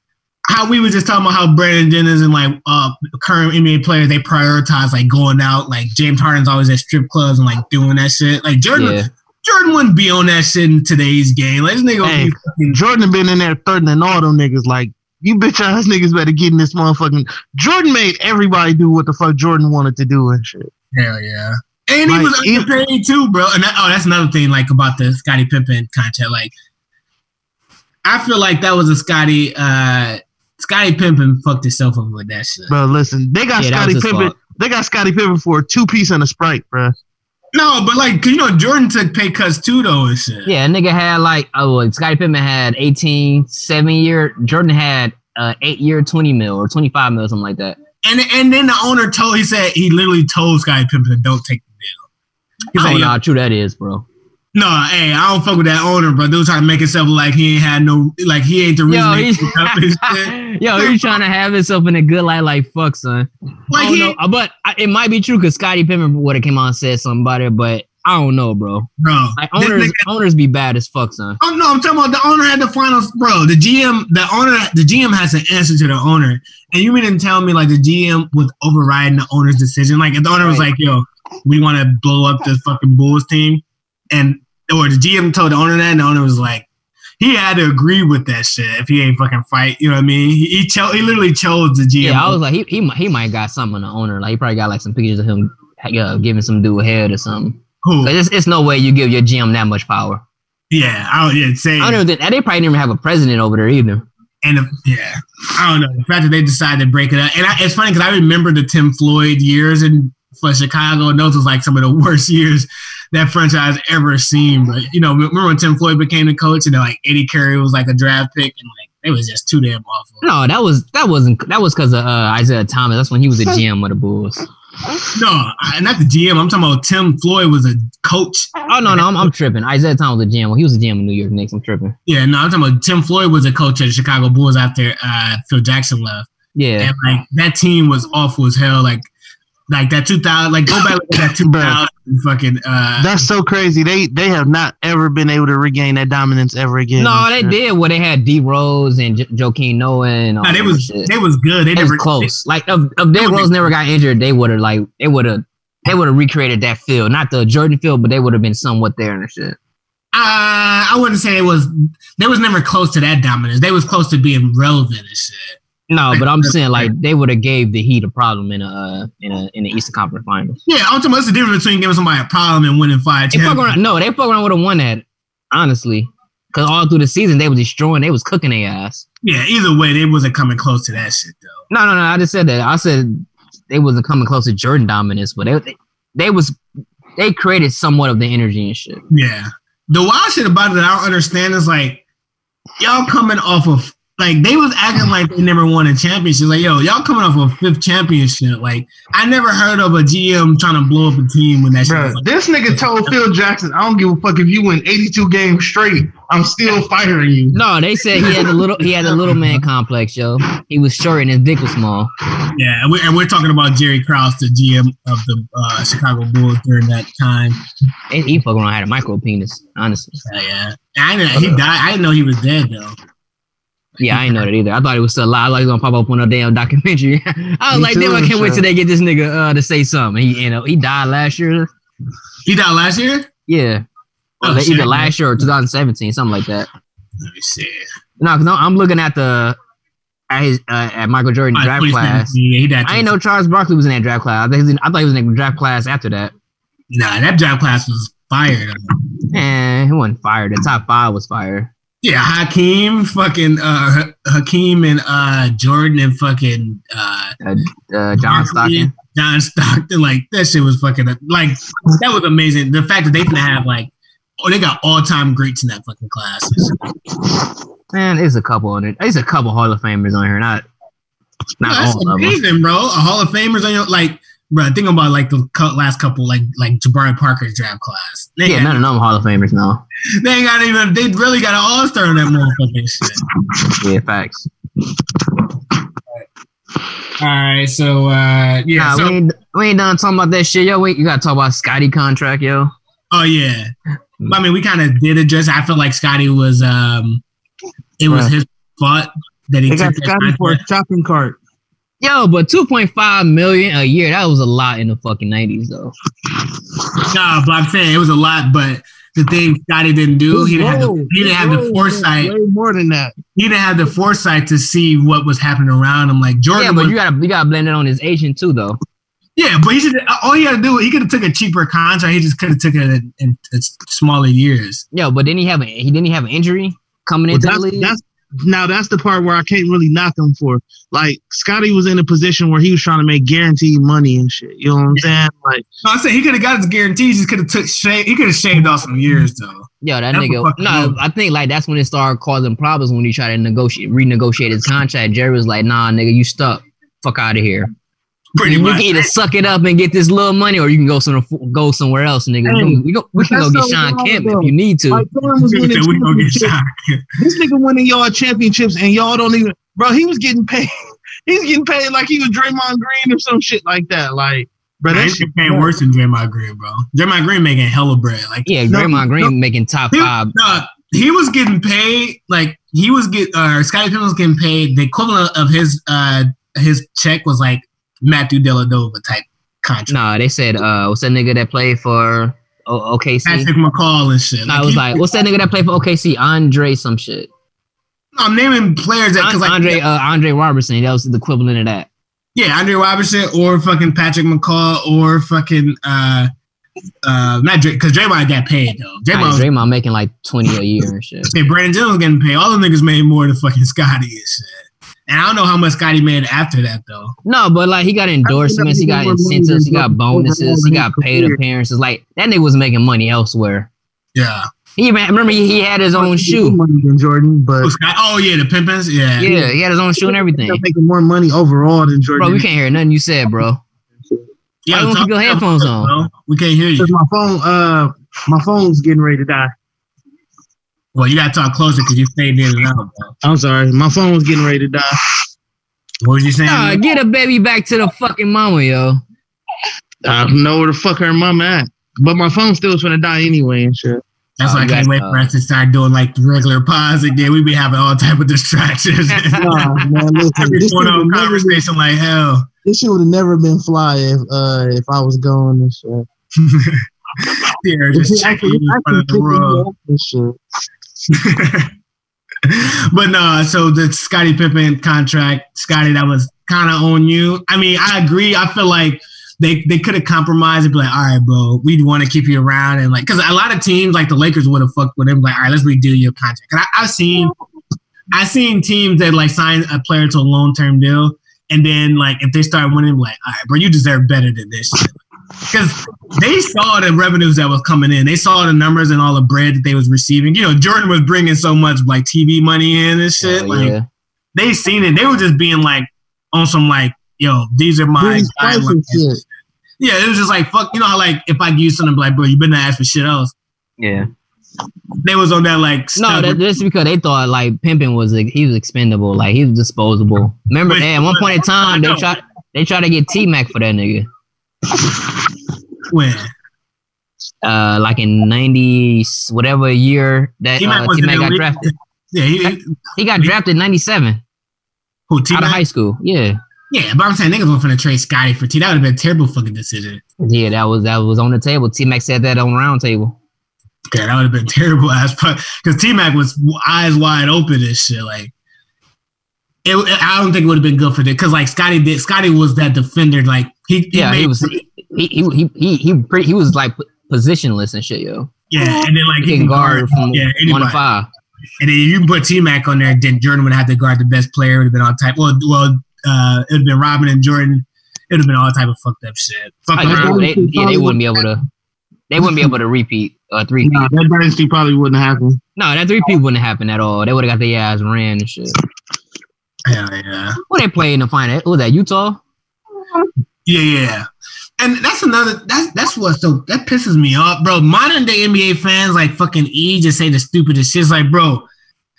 how we were just talking about how Brandon Jennings and like uh current NBA players they prioritize like going out. Like James Harden's always at strip clubs and like doing that shit. Like Jordan, Yeah. Jordan wouldn't be on that shit in today's game. Like this nigga, Hey. fucking, Jordan been in there threatening all them niggas like you bitch ass niggas better get in this motherfucking Jordan made everybody do what the fuck Jordan wanted to do and shit. hell yeah. And he Like, was he- underpaid too, bro. And that, oh, that's another thing like about the Scottie Pippen contract. Like, I feel like that was a Scotty. uh Scottie Pippen fucked himself up with that shit. Bro, listen, they got Yeah, that Scottie Pippen. fault. They got Scottie Pippen for a two piece and a sprite, bro. No, but like you know, Jordan took pay cuts too, though, and shit. Yeah, nigga had like oh well, Scottie Pippen had 18, seven year. Jordan had uh eight year, twenty mil or twenty five mil, something like that. And and then the owner told he said he literally told Scottie Pippen don't take the deal. He's I like, don't know "Yo, how true that is, bro. No, hey, I don't fuck with that owner, bro. Dude trying to make himself like he ain't had no, like he ain't the reason. Yo, he's, fucked up and yo, he's trying to have himself in a good light, like fuck, son. Like he, know, uh, but I, it might be true because Scottie Pippen would have came out and said something about it, but I don't know, bro. bro. Like owners, nigga- owners be bad as fuck, son. Oh no, I'm talking about the owner had the final, bro. The GM, the owner, the GM has to answer to the owner. And you mean to tell me like the GM was overriding the owner's decision? Like if the owner was like, "Yo, we want to blow up this fucking Bulls team," and or the GM told the owner that, and the owner was like, he had to agree with that shit if he ain't fucking fight. You know what I mean? He he, cho- he literally chose the GM. Yeah, I was like, he he might, he might got something on the owner. Like he probably got like some pictures of him uh, giving some dude a head or something. Who? It's, it's no way you give your GM that much power. Yeah, I don't. Yeah, say. I don't even think they probably didn't even have a president over there either. And the, yeah, I don't know the fact that they decided to break it up. And I, it's funny because I remember the Tim Floyd years in for Chicago, and those was like some of the worst years that franchise ever seen. But you know, remember when Tim Floyd became the coach, and then, like Eddie Curry was like a draft pick, and like it was just too damn awful. No, that was that wasn't that was because of uh, Isiah Thomas. That's when he was a GM of the Bulls. No, I, not the GM. I'm talking about Tim Floyd was a coach. Oh no, no, I'm, I'm tripping. Isiah Thomas was the GM. Well, he was a GM of New York Knicks. I'm tripping. Yeah, no, I'm talking about Tim Floyd was a coach at the Chicago Bulls after uh, Phil Jackson left. Yeah, and like that team was awful as hell. Like, like that 2000, like go back to that 2000 fucking. Uh, That's so crazy. They they have not ever been able to regain that dominance ever again. no, they did. Well, they had D Rose and J- Joakim Noah and all nah, they that was shit. they was good. They It never was close. Like if, if Derrick would be- Rose never got injured, they would have like they would have they would have recreated that field, not the Jordan field, but they would have been somewhat there and shit. Uh, I wouldn't say it was. They was never close to that dominance. They was close to being relevant and shit. No, but I'm saying like they would have gave the Heat a problem in a uh, in a in the Eastern Conference Finals. Yeah, I'm talking about what's the difference between giving somebody a problem and winning five They fuck around, no, they fuck around would have won that, honestly, because all through the season they was destroying, they was cooking their ass. Yeah, either way, they wasn't coming close to that shit though. No, no, no. I just said that. I said they wasn't coming close to Jordan dominance, but they they, they was they created somewhat of the energy and shit. Yeah. The wild shit about it that I don't understand is like y'all coming off of like they was acting like they never won a championship. Like, yo, y'all coming off a fifth championship. Like, I never heard of a GM trying to blow up a team when that shit Bro, was like, this nigga told Phil Jackson, I don't give a fuck if you win 82 games straight. I'm still firing you. No, they said he had a little he had a little man complex, yo. He was short and his dick was small. Yeah, and we're, and we're talking about Jerry Krause, the GM of the uh, Chicago Bulls during that time. He, he fucking had a micro penis, honestly. Yeah, yeah. I didn't, he died. I didn't know he was dead though. Yeah, I didn't know that either. I thought it was still alive. I thought he was gonna pop up on a damn documentary. I was Me like, damn, I can't wait till they get this nigga uh, to say something. He, you know, he died last year. He died last year. Yeah, Oh, Or shit. either last year or 2017, something like that. Let me see. No, because I'm looking at the at his uh, at Michael Jordan Uh, draft class. Yeah, he died. I didn't know Charles Barkley was in that draft class. I, think he was in- I thought he was in the draft class after that. Nah, that draft class was fired. And he wasn't fired. The top five was fired. Yeah, Hakeem, fucking uh, Hakeem and uh, Jordan and fucking uh, Uh, John Stockton. John Stockton, like that shit was fucking like that was amazing. The fact that they can have like oh they got all time greats in that fucking class. Man, there's a couple on it. There's a couple Hall of Famers on here. Not not No, that's all of them. amazing, bro. A Hall of Famers on your like, bro. Think about like the cou- last couple, like like Jabari Parker's draft class. They, Yeah, none of them Hall of Famers. No. they ain't got even. They really got an All Star in that motherfucking shit. Yeah, facts. All right, so uh yeah, nah, so we, ain't, we ain't done talking about that shit, yo. Wait, you gotta talk about Scotty contract, yo. oh yeah. I mean, we kind of did address. I feel like Scotty was um, it was Right. his fault that he They got took that Scotty for a shopping cart. Yo, but two point five million a year, that was a lot in the fucking nineties though. No, but I'm saying it was a lot. But the thing Scotty didn't do, he didn't have the, he didn't have the foresight. Way more than that. He didn't have the foresight to see what was happening around him. Like Jordan, Yeah, but was- you gotta you gotta blend it on his agent too though. yeah, but he should. All he had to do, he could have took a cheaper contract. He just could have took it in, in, in smaller years. Yeah, but didn't he have a he didn't he have an injury coming Well, into the league? that's now that's the part where I can't really knock him for. Like Scotty was in a position where he was trying to make guaranteed money and shit. You know what I'm saying? Like No, I said he could have got his guarantees. He could have took shave. He could have shaved off some years though. Yo, that That's nigga. No, move. I think like that's when it started causing problems when he tried to negotiate, renegotiate his contract. Jerry was like, "Nah, nigga, you stuck. Fuck out of here. Pretty you much. can either suck it up and get this little money, or you can go some go somewhere else, nigga. Hey, we, go, we can go get Shawn Kemp if you need to. Mike Jordan was winning we gonna get championships. shot. This nigga winning y'all championships and y'all don't even, bro. He was getting paid. He's getting paid like he was Draymond Green or some shit like that. Like, bro, Nah, that he's shit. paying worse than Draymond Green, bro. Draymond Green making hella bread. Like yeah, No, Draymond Green no. making top he, five. no, he was getting paid. Like he was get. Uh, Scottie Pippen was getting paid. The equivalent of his uh his check was like Matthew Dellavedova type contract. Nah, they said, uh, what's that nigga that played for o- OKC? Patrick McCaw and shit. Nah, it was like, what's that nigga that played for OKC? Andre, some shit. I'm naming players that because like Andre, uh, Andre Roberson. That was the equivalent of that. yeah, Andre Roberson or fucking Patrick McCaw or fucking uh uh not Dray because Draymond got paid though. Draymond, was, Draymond making like twenty a year and shit. say Brandon Jones getting paid. All the niggas made more than fucking Scotty and shit. And I don't know how much Scotty made after that though. No, but like he got endorsements, he got incentives, he got bonuses, he got paid appearances. Like that nigga was making money elsewhere. Yeah. He remember he, he had his own More shoe. money than Jordan, but Oh, oh, yeah, the Pimpins. Yeah. Yeah, he had his own shoe and everything. He's making more money overall than Jordan. Bro, we can't hear nothing you said, bro. Yeah, Why don't you talk- keep your headphones on? bro. We can't hear you. My phone, uh, my phone's getting ready to die. Well, you gotta talk closer because you faded in and out, bro. I'm sorry, my phone was getting ready to die. What was you saying? Nah, get a baby back to the fucking mama, yo. I don't know where the fuck her mama at. But my phone still was gonna die anyway and shit. That's Oh, why I can't guys- wait for us to start doing like regular pause again. We be having all type of distractions. Nah, man, listen, Every this shit one would on never been, conversation like hell. this shit would have never been fly if uh if I was going and shit. Yeah, just checking in front of the world. but no, so the Scottie Pippen contract, Scotty, that was kind of on you. I mean, I agree. I feel like they they could have compromised and be like, all right, bro, we want to keep you around, and like, because a lot of teams like the Lakers would have fucked with him, like, all right, let's redo your contract. And I, I've seen, I've seen teams that like sign a player to a long term deal, and then like if they start winning, like, all right, bro, you deserve better than this. shit. Because they saw the revenues that was coming in, they saw the numbers and all the bread that they was receiving. You know, Jordan was bringing so much like TV money in and shit. Oh, like yeah. they seen it. They were just being like on some like, yo, these are my These prices guidelines. shit. Yeah, it was just like fuck. You know how like if I give you something, like bro, you better not ask for shit else. Yeah. They was on that like No, stuff- that, that's because they thought like pimping was like, he was expendable, like he was disposable. Remember, But- at one point in time, they know. tried they tried to get T Mac for that nigga. When Uh, like in ninety whatever year that T-Mac uh, T Mac got the- drafted. yeah, he, He got drafted ninety seven who out of high school. Yeah, Yeah, but I'm saying niggas were finna trade Scotty for T. That would have been a terrible fucking decision. yeah, that was that was on the table. T Mac said that on round table. Yeah, that would have been terrible ass. Because T Mac was eyes wide open and shit. Like, it, I don't think it would have been good for them. Because like Scotty did, Scotty was that defender. Like he, he Yeah, made, he was he he he he he, pretty, he was like positionless and shit, yo. yeah, and then like He he can guard from yeah one to five. And then you can put T Mac on there, then Jordan would have to guard the best player. It would have been all type. Well, well, uh, it would have been Robin and Jordan. It would have been all type of fucked up shit. Fuck I just- around. they, yeah, they wouldn't be able to. They wouldn't be able to repeat uh three. Nah, that dynasty probably wouldn't happen. No, that three P wouldn't happen at all. They would have got their ass ran and shit. Hell yeah. Who they play in the final? Who was that? Utah? Yeah, yeah. And that's another that's that's what so that pisses me off, bro. Modern day NBA fans like fucking E just say the stupidest shit. It's like, bro,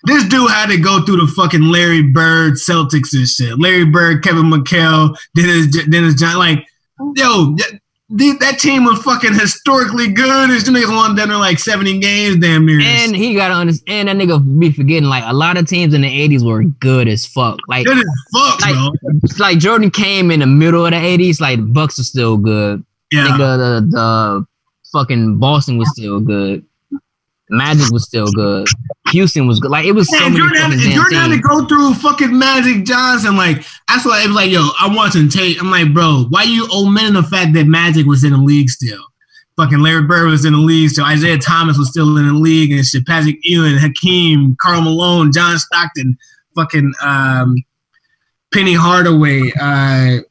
this dude had to go through the fucking Larry Bird Celtics and shit. Larry Bird, Kevin McHale, Dennis Dennis John. Like, yo, th- that team was fucking historically good. These niggas won them in like 70 games, damn near. And he got to understand that nigga be forgetting like a lot of teams in the eighties were good as fuck. Like good as fuck, like- bro. like Jordan came in the middle of the eighties. Like Bucks are still good. Yeah. Nigga, the, the fucking Boston was still good. Magic was still good. Houston was good. Like it was so Man, many had, fucking damn Jordan had to go through fucking Magic Johnson. Like, that's why it was like, yo, I'm watching tape. I'm like, bro, why you omitting the fact that Magic was in the league still? Fucking Larry Bird was in the league still. Isiah Thomas was still in the league and shit. Patrick Ewing, Hakeem, Karl Malone, John Stockton, fucking um, Penny Hardaway, uh,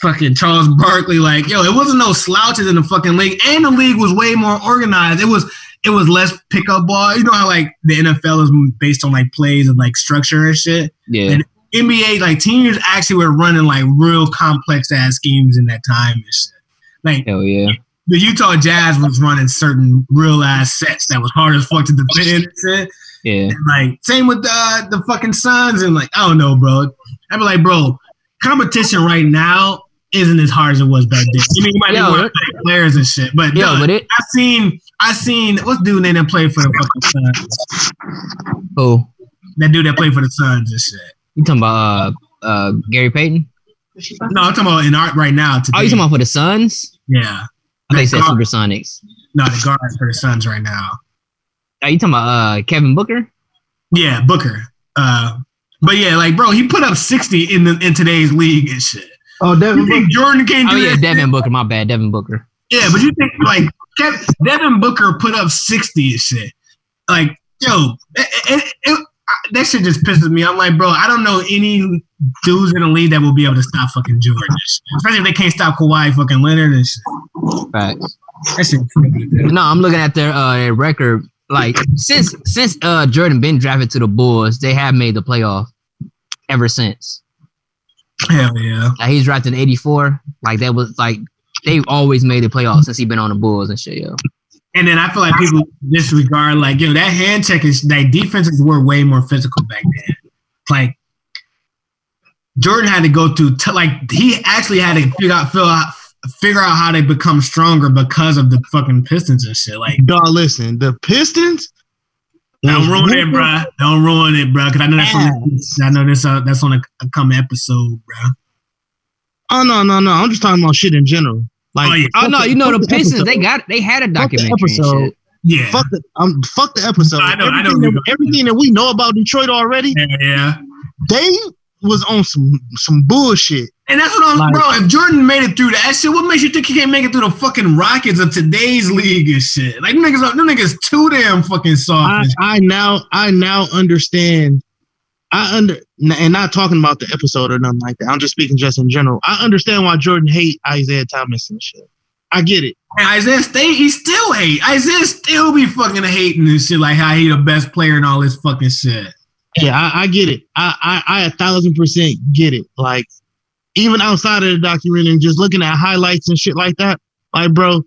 fucking Charles Barkley. Like, yo, it wasn't no slouches in the fucking league. And the league was way more organized. It was it was less pickup ball. You know how like the NFL is based on like plays and like structure and shit. Yeah. And NBA like teams actually were running like real complex ass schemes in that time and shit. Like Hell yeah. the Utah Jazz was running certain real ass sets that was hard as fuck to defend and shit. Yeah. And like same with uh, the fucking Suns and like I don't know, bro. I'd be like, bro, competition right now isn't as hard as it was back then. You mean you might Yo, be more players and shit, but Yo, yo, but it I seen I seen what's dude name that played for the fucking Suns? oh That dude that played for the Suns and shit. you talking about uh uh Gary Payton? No, I'm talking about in art right now. Today. Oh, you talking about for the Suns? yeah. I think you said Guard- Supersonics. No, the guard for the Suns right now. Are you talking about uh Kevin Booker? Yeah, Booker. Uh, but yeah, like bro, he put up 60 in the in today's league and shit. Oh, You Devin think Jordan can't do Oh yeah, that? Devin Booker. My bad, Devin Booker. Yeah, but you think like Devin Booker put up 60 and shit. Like, yo, it, it, it, that shit just pisses me. I'm like, bro, I don't know any dudes in the league that will be able to stop fucking Jordan. Especially if they can't stop Kawhi fucking Leonard and shit. Facts. That shit freaking. No, I'm looking at their uh record. Like since since uh Jordan been drafted to the Bulls, they have made the playoff ever since. Hell yeah. Like, he's drafted in '84. Like that was like they've always made the playoffs since he been on the Bulls and shit. Yo, And then I feel like people disregard like, you know that hand check is like defenses were way more physical back then. Like Jordan had to go through t- like he actually had to figure out figure out figure out how they become stronger because of the fucking Pistons and shit. Like Dog, listen, the Pistons. don't ruin it, bro. Don't ruin it, bro. Because I know that's on, I know this uh, that's on a, a coming episode, bruh. Oh no, no, no! I'm just talking about shit in general. Like, Oh, yeah. oh no, you know fuck the Pistons. They got they had a Fuck the documentary. and episode. Yeah, Fuck the, um, fuck the episode. I know- I know everything, that, everything that we know about Detroit already, yeah, yeah. they was on some some bullshit. And that's what I'm, Like- bro. If Jordan made it through that shit, what makes you think he can't make it through the fucking Rockets of today's league and shit? Like them niggas, are- them niggas too damn fucking soft. I. I now I now understand. I under and not talking about the episode or nothing like that. I'm just speaking just in general. I understand why Jordan hate Isiah Thomas and shit. I get it. And Isiah State, he still hate. Isiah still be fucking hating and shit, like how he the best player and all this fucking shit. Yeah, I, I get it. I, I I a thousand percent get it. Like even outside of the documentary just looking at highlights and shit like that. Like, bro,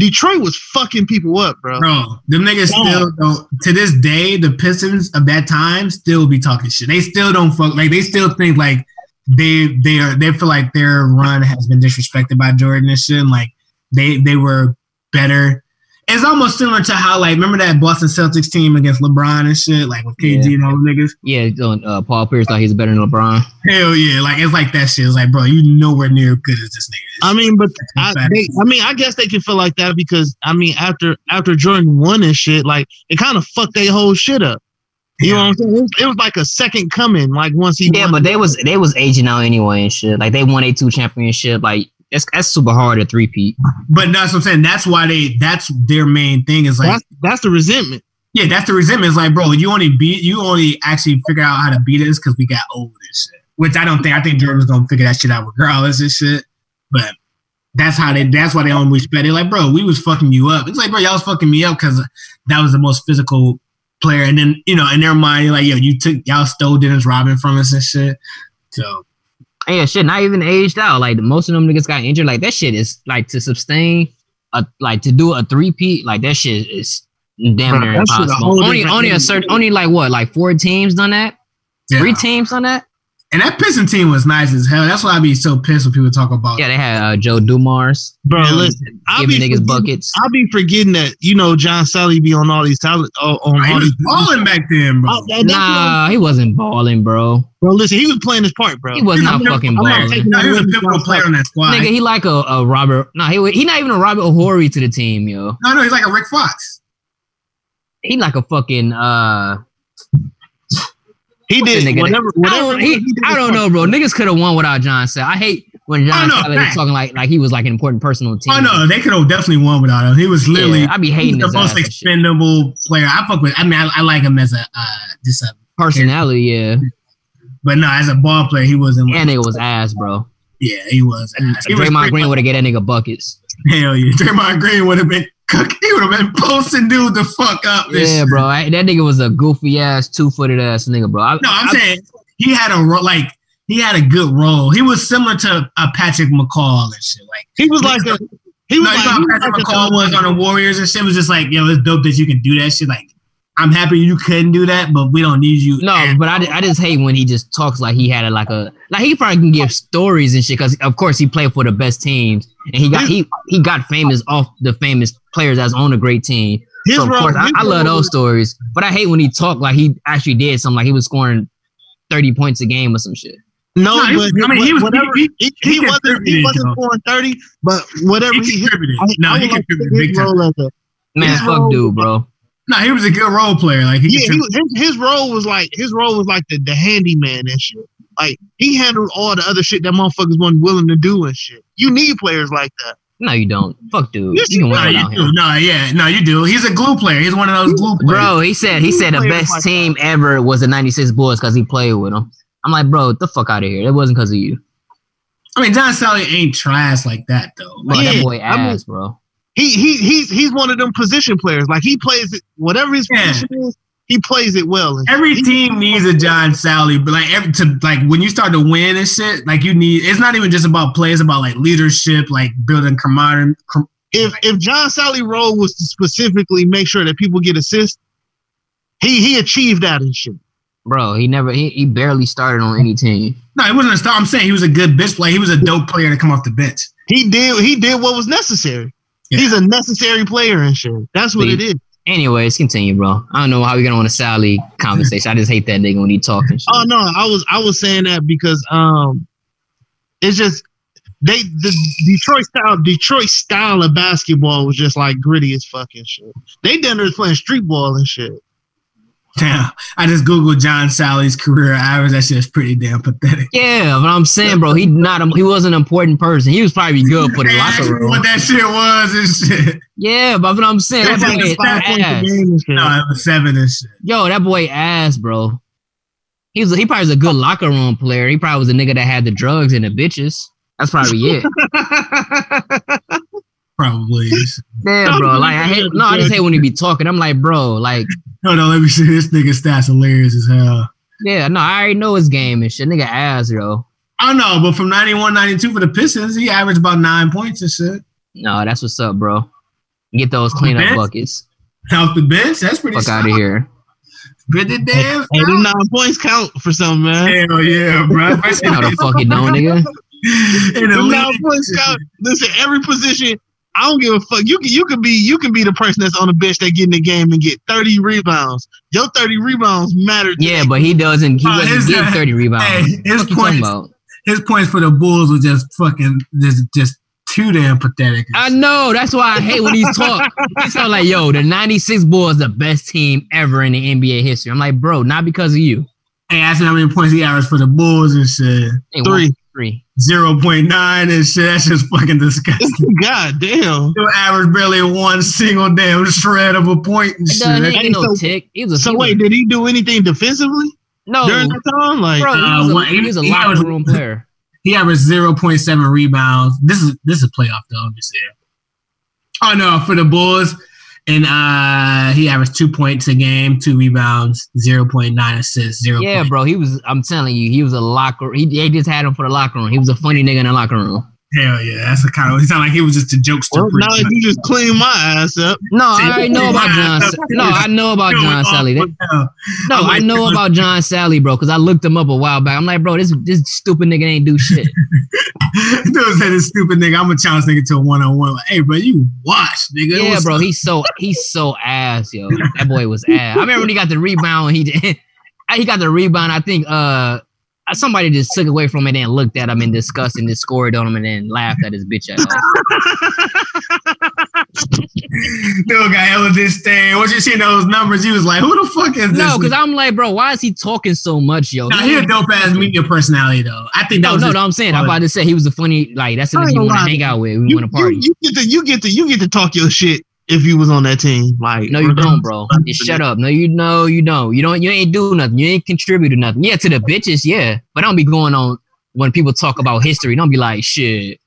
Detroit was fucking people up, bro. Bro, them niggas still don't to this day, the Pistons of that time still be talking shit. They still don't fuck like they still think like they they are they feel like their run has been disrespected by Jordan and shit. And like they they were better. It's almost similar to how like remember that Boston Celtics team against LeBron and shit, like with KG Yeah. and all the niggas. Yeah, uh, Paul Pierce thought he's better than LeBron. Hell yeah, like it's like that shit. It's like, bro, you nowhere near good as this nigga. is. I mean, but I, they, I mean, I guess they can feel like that because I mean, after after Jordan won and shit, like it kind of fucked their whole shit up. You know what I'm saying? It was, it was like a second coming. Like once he Yeah, won. but they was they was aging out anyway and shit. Like they won a two championship. Like that's that's super hard to three peat. But that's what I'm saying. That's why they. That's their main thing. Is like that's that's the resentment. Yeah, that's the resentment. It's like, bro, you only beat, you only actually figure out how to beat us because we got old and shit. Which I don't think. I think Jordan's gonna figure that shit out regardless and shit. But that's how they. That's why they don't respect. They're like, bro, we was fucking you up. It's like, bro, y'all was fucking me up because that was the most physical player. And then you know, in their mind, like, yo, you took y'all stole Dennis Rodman from us and shit. So Yeah, shit, not even aged out. Like most of them niggas got injured. Like that shit is like to sustain a like to do a three peat. Like that shit is damn near that shit a impossible. Only only a certain only like what like four teams done that. yeah. Three teams done that. And that Piston team was nice as hell. That's why I be so pissed when people talk about. Yeah, they had uh, Joe Dumars Bro, Yeah. listen, I'll be niggas forgetting- buckets. I'll be forgetting that you know John Salley be on all these talent uh, on he all was these. balling back then, bro. Uh, that- Nah, he wasn't balling, bro. bro, listen, he was playing his part, bro. He was not I'm not- fucking I'm not balling. taking No, he was a pivotal Salley. player on that squad. Nigga, he like a, a Robert. Nah, he wa- he not even a Robert Horry to the team, yo. no, no, he's like a Rick Fox. He like a fucking uh. He did nigga whatever. I whatever don't, he, I don't know, bro. Niggas could have won without John Salley. I hate when John Oh, no, was talking like like he was like an important person on the team. Oh no, they could have definitely won without him. He was literally Yeah, I be hating the most and expendable player. I fuck with. I mean, I, I like him as a uh, just a, personality, yeah. but no, as a ball player, he wasn't. That nigga was ass, bro. yeah, he was. ass. He Draymond pretty Green would have get that nigga buckets. Hell yeah, Draymond Green would have been cook. He would have been posting dude the fuck up. and Yeah, bro. I, that nigga was a goofy ass, two footed ass nigga, bro. I, No, I'm I- saying he had a ro- like he had a good role. He was similar to uh, Patrick McCaw and shit. Like He was like a. He was no, like, you know how Patrick like McCaw was on the Warriors and shit. It was just like, yo, it's dope that you can do that shit. Like, I'm happy you couldn't do that, but we don't need you. No, but I, I just hate when he just talks like he had a, like a like he probably can give stories and shit because of course he played for the best teams and he got he he got famous off the famous players that's on a great team. His so of role- course I, I love those stories, but I hate when he talked like he actually did something like he was scoring thirty points a game or some shit. No, No, he was- but I mean, he was- whatever. he- He, he he wasn't. He wasn't though. scoring thirty, but whatever he he. contributed. I, no, I he would like contributed big time. as a Man, fuck role- dude, bro. No, he was a good role player. Like he yeah, he, his, his role was like his role was like the, the handyman and shit. Like he handled all the other shit that motherfuckers wasn't willing to do and shit. You need players like that. No, you don't. Fuck dude. Yes, you can win no, without you do. him. No, yeah, no, you do. He's a glue player. He's one of those glue players. Bro, he said he said the best like team ever was the '96 Bulls because he played with them. I'm like, bro, the fuck out of here. It wasn't because of you. I mean, John Salley ain't trash like that though. Bro, Like, that Yeah, boy I mean- ass, bro. He he he's he's one of them position players. Like he plays whatever his Yeah. position is, he plays it well. Every he- team needs a John Salley, but like every, to like when you start to win and shit, like you need. It's not even just about play; it's about like leadership, like building camaraderie. com- if if John Salley role was to specifically make sure that people get assists, he he achieved that and shit. Bro, he never he, he barely started on any team. No, he wasn't a star. I'm saying he was a good bench player. He was a dope player to come off the bench. He did he did what was necessary. Yeah. He's a necessary player and shit. That's what it is. Anyways, continue, bro. I don't know how we're gonna want a Salley conversation. I just hate that nigga when he talking shit. Oh no, I was I was saying that because um, it's just they the Detroit style Detroit style of basketball was just like gritty as fucking shit. They done there playing street ball and shit. Damn, I just googled John Salley's career average. That shit is pretty damn pathetic. Yeah, but I'm saying, bro, he not a, he was an important person. He was probably good for the Hey, ask locker room. What that shit was and shit. Yeah, but what I'm saying, that That's boy like Five points a ass. game and shit. No, it was seven and shit. Yo, that boy ass, bro. He was he probably was a good locker room player. He probably was a nigga that had the drugs and the bitches. That's probably it. Probably. is. Yeah, bro. Like I hate no, I just hate when he be talking. I'm like, bro, like, No, no. let me see. This nigga stats hilarious as hell. yeah, no, I already know his game and shit. Nigga ass, bro. I know, but from 91, 92 for the Pistons, he averaged about nine points and shit. No, that's what's up, bro. Get those cleanup bench? buckets. Off the bench, that's pretty Fuck out of here. Pretty damn. Hey, them nine points count for something, man. Hell yeah, bro. No, the fuck you don't, nigga. In the Them nine league. points count. Listen, every position. I don't give a fuck. You can you can be you can be the person that's on the bench that get in the game and get thirty rebounds. Your thirty rebounds matter. to Yeah, me. but he doesn't. He Uh, doesn't his- get 30 rebounds. Hey, his What you talking points, his points for the Bulls was just fucking just just too damn pathetic. I know. That's why I hate when he's talk. He's talking like, yo, the 96 Bulls the best team ever in the NBA history. I'm like, bro, not because of you. Hey, ask me how many points he averaged for the Bulls and shit. Ain't three. Three. zero point nine and shit. That's just fucking disgusting. God damn. You average barely one single damn shred of a point and He shit. doesn't- he ain't get no so- tick. He was a So wait, did he do anything defensively no, during that time? Like, bro, he Uh, was a, what- he was a he- he locker was- room player. He averaged zero point seven rebounds. This is this is playoff though. Let me see. Oh no, for the Bulls, and uh he averaged two points a game, two rebounds, zero point nine assists, zero. Yeah, bro. He was. I'm telling you, he was a locker. He they just had him for the locker room. He was a funny nigga in the locker room. Hell yeah, that's the kind of. He sounded like he was just a jokester. well, now much. you just clean my ass up. No, I already know about John. Sa- No, I know about John Salley. They- No, I'm I know about John Salley, bro, because I looked him up a while back. I'm like, bro, this this stupid nigga ain't do shit. Dude said this stupid nigga. I'm gonna challenge nigga to a one on one. Like, hey, bro, you watch, nigga. yeah, What's bro, up? he's so he's so ass, yo. That boy was ass. I remember when he got the rebound. He did. He got the rebound. I think uh somebody just took away from it and looked at him and discussed and just scored on him and then laughed at his bitch ass. Dude got hella disdain. Once you seen those numbers, you was like, who the fuck is this? No, because? I'm like, bro, why is he talking so much, yo? Nah, he a dope ass media personality though. I think that No, was no, no. I'm saying I'm about to say he was a funny like that's the I nigga ain't you gonna want to hang out with. We You, want to party. you, you get to you get to you get to talk your shit if you was on that team. Like, No, you don't, bro. Just shut up. No, you know, you don't. You don't. You ain't do nothing. You ain't contribute to nothing. Yeah, to the bitches, yeah. But don't be going on when people talk about history. Don't be like shit.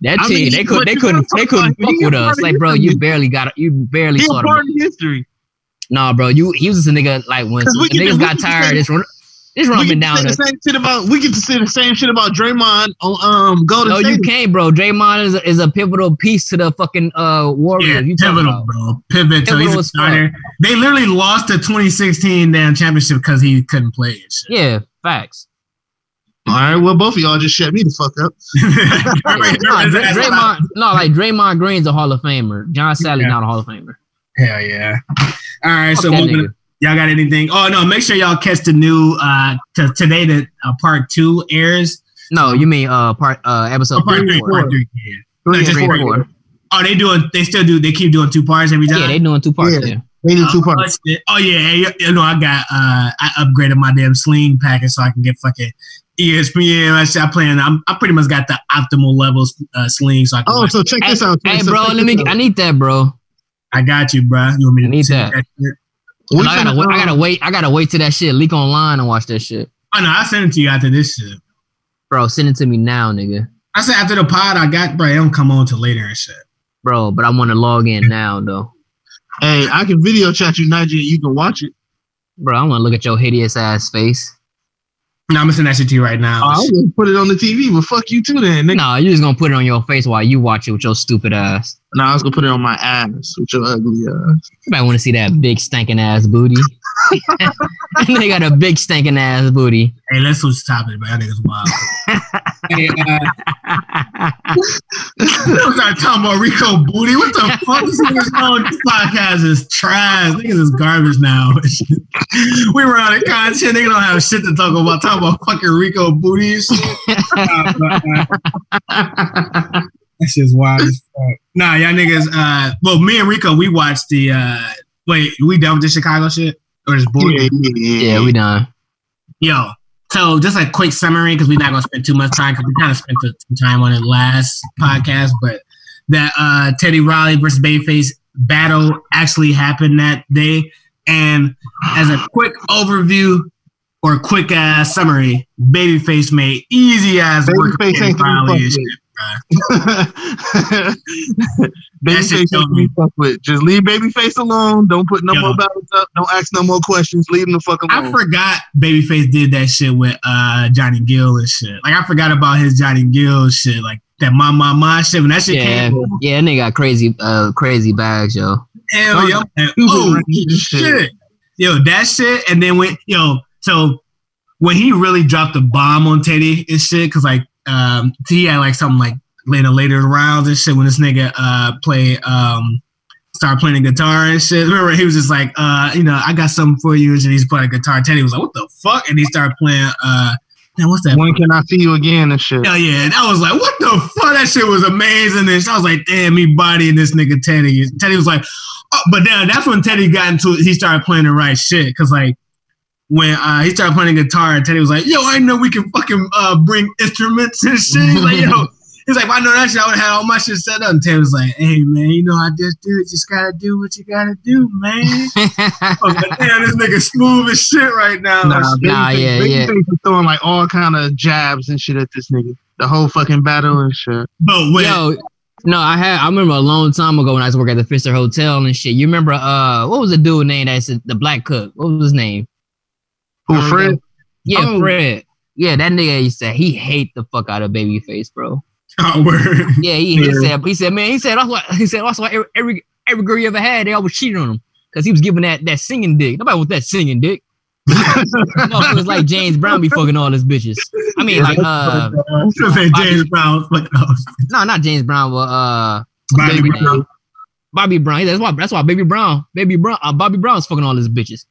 That I team, mean, they could, they couldn't, they couldn't fuck with us. Like, bro, you barely got, you barely saw part of history. Nah, bro, you he was just a nigga like when 'Cause we the niggas got tired. This run, this We run get down. the same shit about. We get to say the same shit about Draymond on um Golden No, State. you can't, bro. Draymond is a, is a pivotal piece to the fucking uh Warriors. yeah, you pivotal, bro. Pivot. So he's a starter. They literally lost the 2016 damn championship because he couldn't play and shit. Yeah, facts. All right, well, both of y'all just shut me the fuck up. no, Draymond, no, like Draymond Green's a Hall of Famer. John Salley Yeah. not a Hall of Famer. Hell yeah. All right, Fuck so. Y'all got anything? Oh no, make sure y'all catch the new uh t- today that uh, part two airs. No, you mean uh part uh episode Oh, part three, three, or part four? three. Yeah. Three No, just Three four. four. Oh, they doing? They still do? They keep doing two parts every time. Yeah, they doing two parts. Yeah. Yeah. They do two Oh, parts. shit. Oh yeah, hey, you, you know I got uh I upgraded my damn sling package so I can get fucking ESPN. I shit, I playing. I'm I pretty much got the optimal levels uh, sling so I can. Oh, so check Hey, this out. hey, So bro, let me. this I need that, bro. I got you, bro. You want me to I need send that. Shit? We I gotta, finna, wait, I um, gotta wait. I gotta wait till that shit leak online and watch that shit, I know. I send it to you after this shit. bro. Send it to me now, nigga, I said after the pod, I got, bro. It don't come on till later and shit. bro. But I want to log in now, though, Hey, I can video chat you, Nigel. You can watch it. bro. I want to look at your hideous ass face. No, I'm gonna send that shit to you right now. Oh, I was gonna put it on the TV, but fuck you too, then. Nigga. No, you just gonna put it on your face while you watch it with your stupid ass. No, I was gonna put it on my ass with your ugly ass. You might want to see that big stinking ass booty. they got a big stinking ass booty. Hey, let's switch topics, bro. That nigga's wild. hey, uh, we start talking about Rico Booty. What the fuck? This nigga's going. This podcast is trash. Niggas is garbage now. we were on a content. Nigga don't have shit to talk about. Talking about fucking Rico Booty and shit. Uh, but, uh, that shit's wild as fuck. Nah, y'all niggas. Uh, well, me and Rico, we watched the. uh Wait, we done with the Chicago shit or just bored? Yeah, yeah, yeah, we done. Yo, so just a quick summary because we're not gonna spend too much time because we kind of spent some time on it last podcast, but that uh Teddy Riley versus Babyface battle actually happened that day. And as a quick overview or quick ass summary, Babyface made easy ass work. Babyface Teddy ain't to be Riley and fucked shit, bruh. Babyface shit ain't be me. with. Just leave Babyface alone. Don't put no Yo. more battles up. Don't ask no more questions. Leave him the fuck I alone. forgot Babyface did that shit with uh Johnny Gill and shit. Like I forgot about his Johnny Gill shit, like that my my my shit when that shit Yeah, came. yeah, and they got crazy, uh, crazy bags, yo. Hell yeah. Oh shit. Yo, that shit. And then when yo, so when he really dropped the bomb on Teddy and shit, cause like um he had like something like later later rounds and shit when this nigga uh play um start playing the guitar and shit. Remember he was just like, uh, you know, I got something for you, and he's playing guitar. Teddy was like, What the fuck? And he started playing uh man, what's that? When can I see you again and shit? Hell yeah, and I was like, what the fuck? That shit was amazing. And I was like, damn, me bodying this nigga Teddy. Teddy was like, oh, but then that's when Teddy got into it. He started playing the right shit. Cause like when uh, he started playing guitar, and Teddy was like, "Yo, I know we can fucking uh, bring instruments and shit." He's like, "Yo." He's like, if I know that shit, I would have had all my shit set up. And Teddy was like, hey, man, you know how this dude just gotta do what you gotta do, man. I was like, damn, this nigga smooth as shit right now. Nah, Like, Nah, yeah, yeah. Was throwing like all kind of jabs and shit at this nigga. The whole fucking battle and shit. but when, Yo, no, I had I remember a long time ago when I was working at the Fisher Hotel and shit. You remember uh what was the dude name that's the black cook? What was his name? Who, Remember Fred? Yeah, Oh. Fred. Yeah, that nigga he said he hate the fuck out of Babyface, bro. oh, word. Yeah, he, he Yeah. said he said man he said that's why he said that's why every every, every girl you ever had they always cheated on him because he was giving that that singing dick. Nobody want that singing dick. It was like James Brown be fucking all his bitches. I mean like uh Should say James Brown. No not James Brown but uh Bobby Brown. Brown. Bobby Brown. That's why. That's why Baby Brown, Baby Brown, uh, Bobby Brown's fucking all his bitches.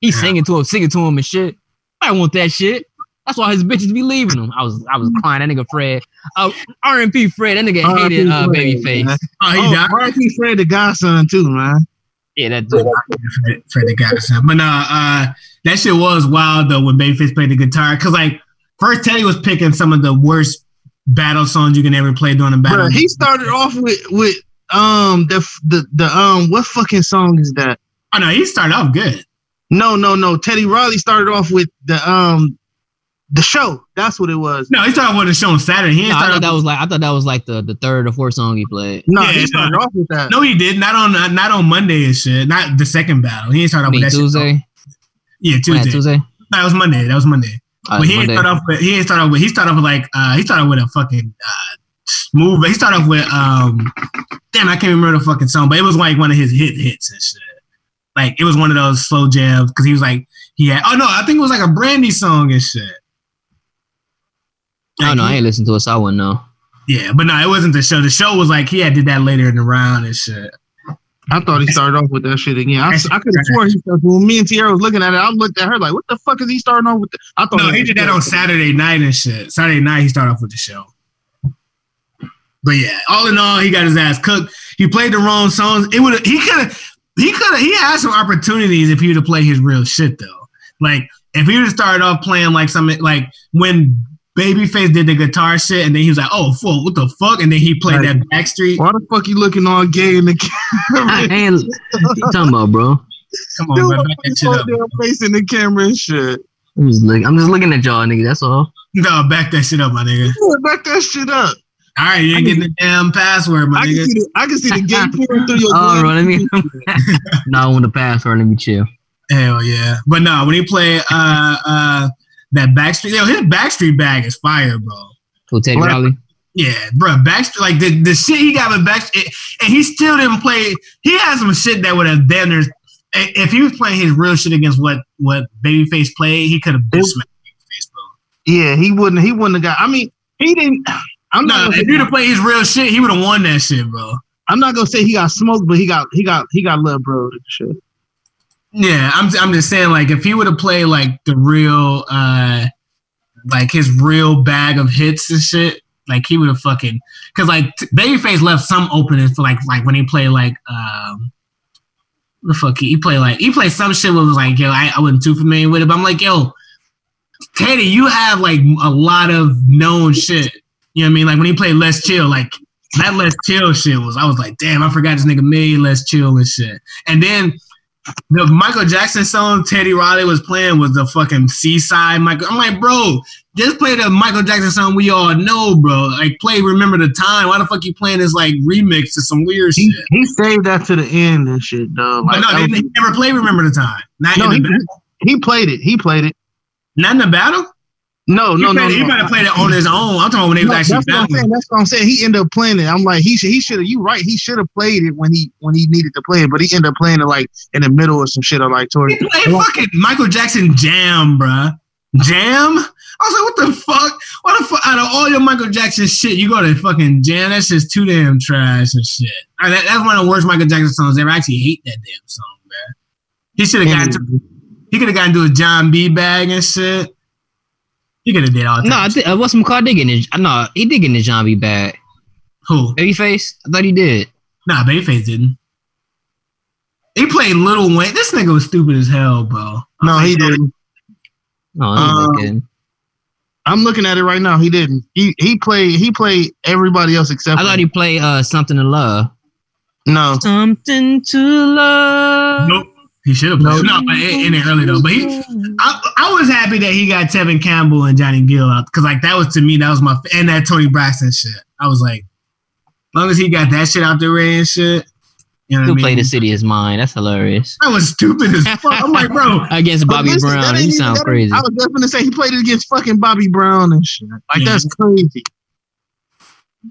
He's Yeah. singing to him, singing to him and shit. I want that shit. That's why his bitches be leaving him. I was, I was crying. That nigga Fred, uh, RMP Fred. That nigga hated uh, Babyface. Oh, he Oh, died. R.I.P. Fred the Godson too, man. Yeah, that dude. Fred, Fred the Godson. But nah, uh, that shit was wild though when Babyface played the guitar. Cause like first Teddy was picking some of the worst battle songs you can ever play during a battle. Bruh, he started off with with um the the the um what fucking song is that? oh no, he started off good. No, no, no. Teddy Riley started off with the um the show. That's what it was. No, he started off with the show on Saturday. He No, I thought that was like I thought that was like the, the third or fourth song he played. No, Yeah, he yeah. started off with that. No, he did. Not on uh, not on Monday and shit. Not the second battle. He didn't start I off with that Tuesday. shit. Yeah, Tuesday. that Tuesday. No, it was Monday. That was Monday. Uh, but he didn't Monday. start off with he didn't start off with he started off with like uh he started with a fucking uh smooth he started off with um damn I can't remember the fucking song, but it was like one of his hit hits and shit. Like it was one of those slow jams because he was like he had oh no, I think it was like a brandy song and shit. No, Like, no, I ain't listened to it, so I wouldn't know. Yeah, but no, it wasn't the show. The show was like he had did that later in the round and shit. I thought he started off with that shit again. I, I could have sworn he started when me and Tierra was looking at it. I looked at her like, "What the fuck is he starting off with?" The? I thought No, he did that on Saturday night and shit. Saturday night he started off with the show. But yeah, all in all, he got his ass cooked. He played the wrong songs. It would he could have he could have he had some opportunities if he would have played his real shit though. Like if he would have started off playing like something like when Babyface did the guitar shit and then he was like, oh fuck, what the fuck? And then he played Right. that Blackstreet. Why the fuck you looking all gay in the I camera? ain't what you talking about, bro. Come on, Dude, bro, back that shit up. they're facing the camera and shit. I'm just, look, I'm just looking at y'all, nigga. That's all. No, back that shit up, my nigga. Back that shit up. All right, you ain't getting the damn password, my I can nigga. see the I can see the gay pouring through your. Oh, bro, let glasses. me. no, I want the password. Let me chill. Hell yeah. But no, when he play uh uh that Blackstreet, yo, his Blackstreet bag is fire, bro. Who Teddy What? Riley? Yeah, bro. Blackstreet, like the, the shit he got with Blackstreet, and he still didn't play. He had some shit that would have damn near. If he was playing his real shit against what what Babyface played, he could have been smacked Babyface, bro. Yeah, he wouldn't. He wouldn't have got. I mean, he didn't. I'm not. Gonna if he'd have played his real shit, he would have won that shit, bro. I'm not gonna say he got smoked, but he got. He got. He got love, bro. Shit. Yeah, I'm I'm just saying, like, if he would have played like the real, uh like his real bag of hits and shit, like he would have fucking, because like t- Babyface left some openings for like like when he played like um. The fuck he, he played like he played some shit where was like yo I, I wasn't too familiar with it but I'm like yo Teddy you have like a lot of known shit you know what I mean like when he played Let's Chill like that Let's Chill shit was I was like damn I forgot this nigga made Let's Chill and shit and then the Michael Jackson song Teddy Riley was playing was the fucking Seaside Michael. I'm like, bro, just play the Michael Jackson song we all know, bro. Like, play Remember the Time. Why the fuck you playing this like remix to some weird He, shit? he saved that to the end and shit, though. But Like, no, that they, was- they never play Remember the Time. Not, no, in he, he played it. He played it. not in the battle. No, no, no, no. might have played it on his own. I'm talking about when they No, was that's actually what I'm saying. That's what I'm saying. He ended up playing it. I'm like, he should. He should have. You right. He should have played it when he when he needed to play it, but he ended up playing it like in the middle or some shit or like towards. He played fucking Michael Jackson Jam, bruh. Jam? I was like, what the fuck? What the fuck? Out of all your Michael Jackson shit, you go to fucking Jam? That's just too damn trash and shit. Uh, that- that's one of the worst Michael Jackson songs ever. I actually hate that damn song, man. He should have gotten to, he could have gotten to his Jon B bag and shit. He could have did all that. No, I think uh, what's McCall did get in his. No, he did get in the zombie bag. Who? Babyface. I thought he did. Nah, Babyface didn't. He played Little Wayne. This nigga was stupid as hell, bro. No, he didn't. No, I Um, ain't looking. I'm looking at it right now. He didn't. He he played he played everybody else except I for thought he played uh something to love. no. Something to love. Nope. He should have played. No, but in, in it early though. But he, I, I was happy that he got Tevin Campbell and Johnny Gill out because like that was to me that was my and that Toni Braxton shit. I was like, as long as he got that shit out the way and shit, you know what I Who mean? played the city is mine. That's hilarious. That was stupid as fuck. I'm like, bro, Against Bobby listen, Brown. ain't You sound crazy. I was just gonna say he played it against fucking Bobby Brown and shit. Like Yeah. that's crazy.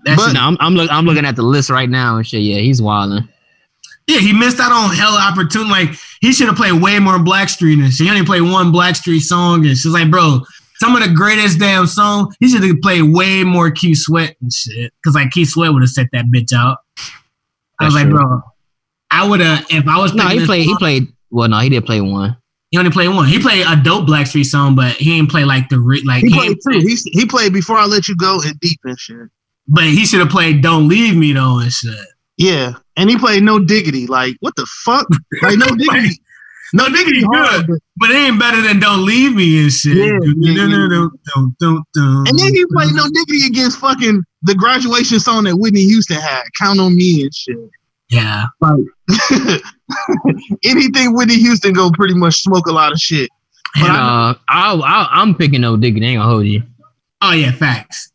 that But- shit- no, I'm, I'm, look, I'm looking at the list right now and shit. Yeah, he's wilding. Yeah, he missed out on hella opportunity. Like he should have played way more Blackstreet and shit. He only played one Blackstreet song and she's Like, bro, some of the greatest damn song. He should have played way more Keith Sweat and shit. Cause like Keith Sweat would have set that bitch out. I was That's like, true. bro, I would have if I was No, he this played. He played. Well, no, he did play one. He only played one. He played a dope Blackstreet song, but he didn't play like the re- like. He He played two. He he played before I let you go and deep and shit. but he should have played "Don't Leave Me" though and shit. Yeah, and he played no diggity. Like what the fuck? Like no diggity. No, diggity good, but- but it ain't better than "Don't Leave Me" and shit. Yeah, yeah, yeah. And And then he played no diggity against fucking the graduation song that Whitney Houston had. Count on me and shit. yeah, like Anything Whitney Houston go pretty much smoke a lot of shit. But uh, I'll, I'll, I'm picking no diggity. Ain't gonna hold you. oh yeah, facts.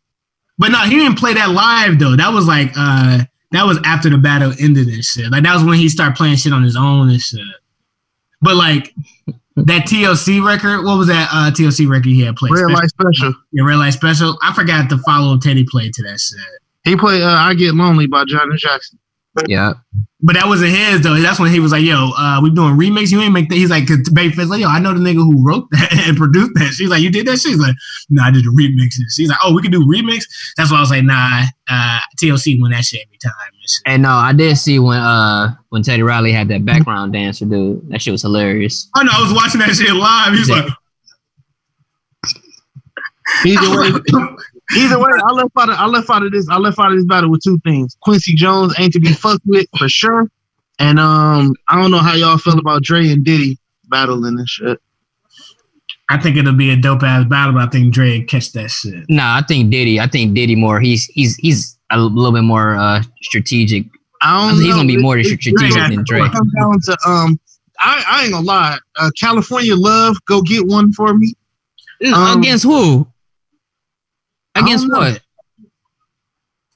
But no, he didn't play that live though. That was like uh that was after the battle ended and shit. Like that was when he started playing shit on his own and shit. But like that TLC record, what was that uh TLC record he had played? Red Light Special. Yeah, Red Light Special. I forgot to follow Teddy played to that shit. He played uh, I Get Lonely by Janet Jackson. Yeah. But that wasn't his though. That's when he was like, "Yo, uh, we doing remix. You ain't make that." He's like, "Cause Babyface like, yo, I know the nigga who wrote that and produced that." She's like, "You did that?" She's like, "No, I did the remixes." She's like, "Oh, we can do remix." That's why I was like, "Nah, uh, TLC win that shit every time." and. And no, I did see when uh when Teddy Riley had that background dancer dude. That shit was hilarious. Oh no, I was watching that shit live. He's like, Either way, either way, I left out of I left out of this I left out of this battle with two things. Quincy Jones ain't to be fucked with for sure. And um I don't know how y'all feel about Dre and Diddy battling and shit. I think it'll be a dope ass battle. But I think Dre would catch that shit. Nah, I think Diddy. I think Diddy more. He's he's he's a little bit more uh strategic. I don't He's know. gonna be more It- it- strategic it than Dre. comes down to um I, I ain't gonna lie. Uh, California Love, go get one for me. Um, Against who? Against what?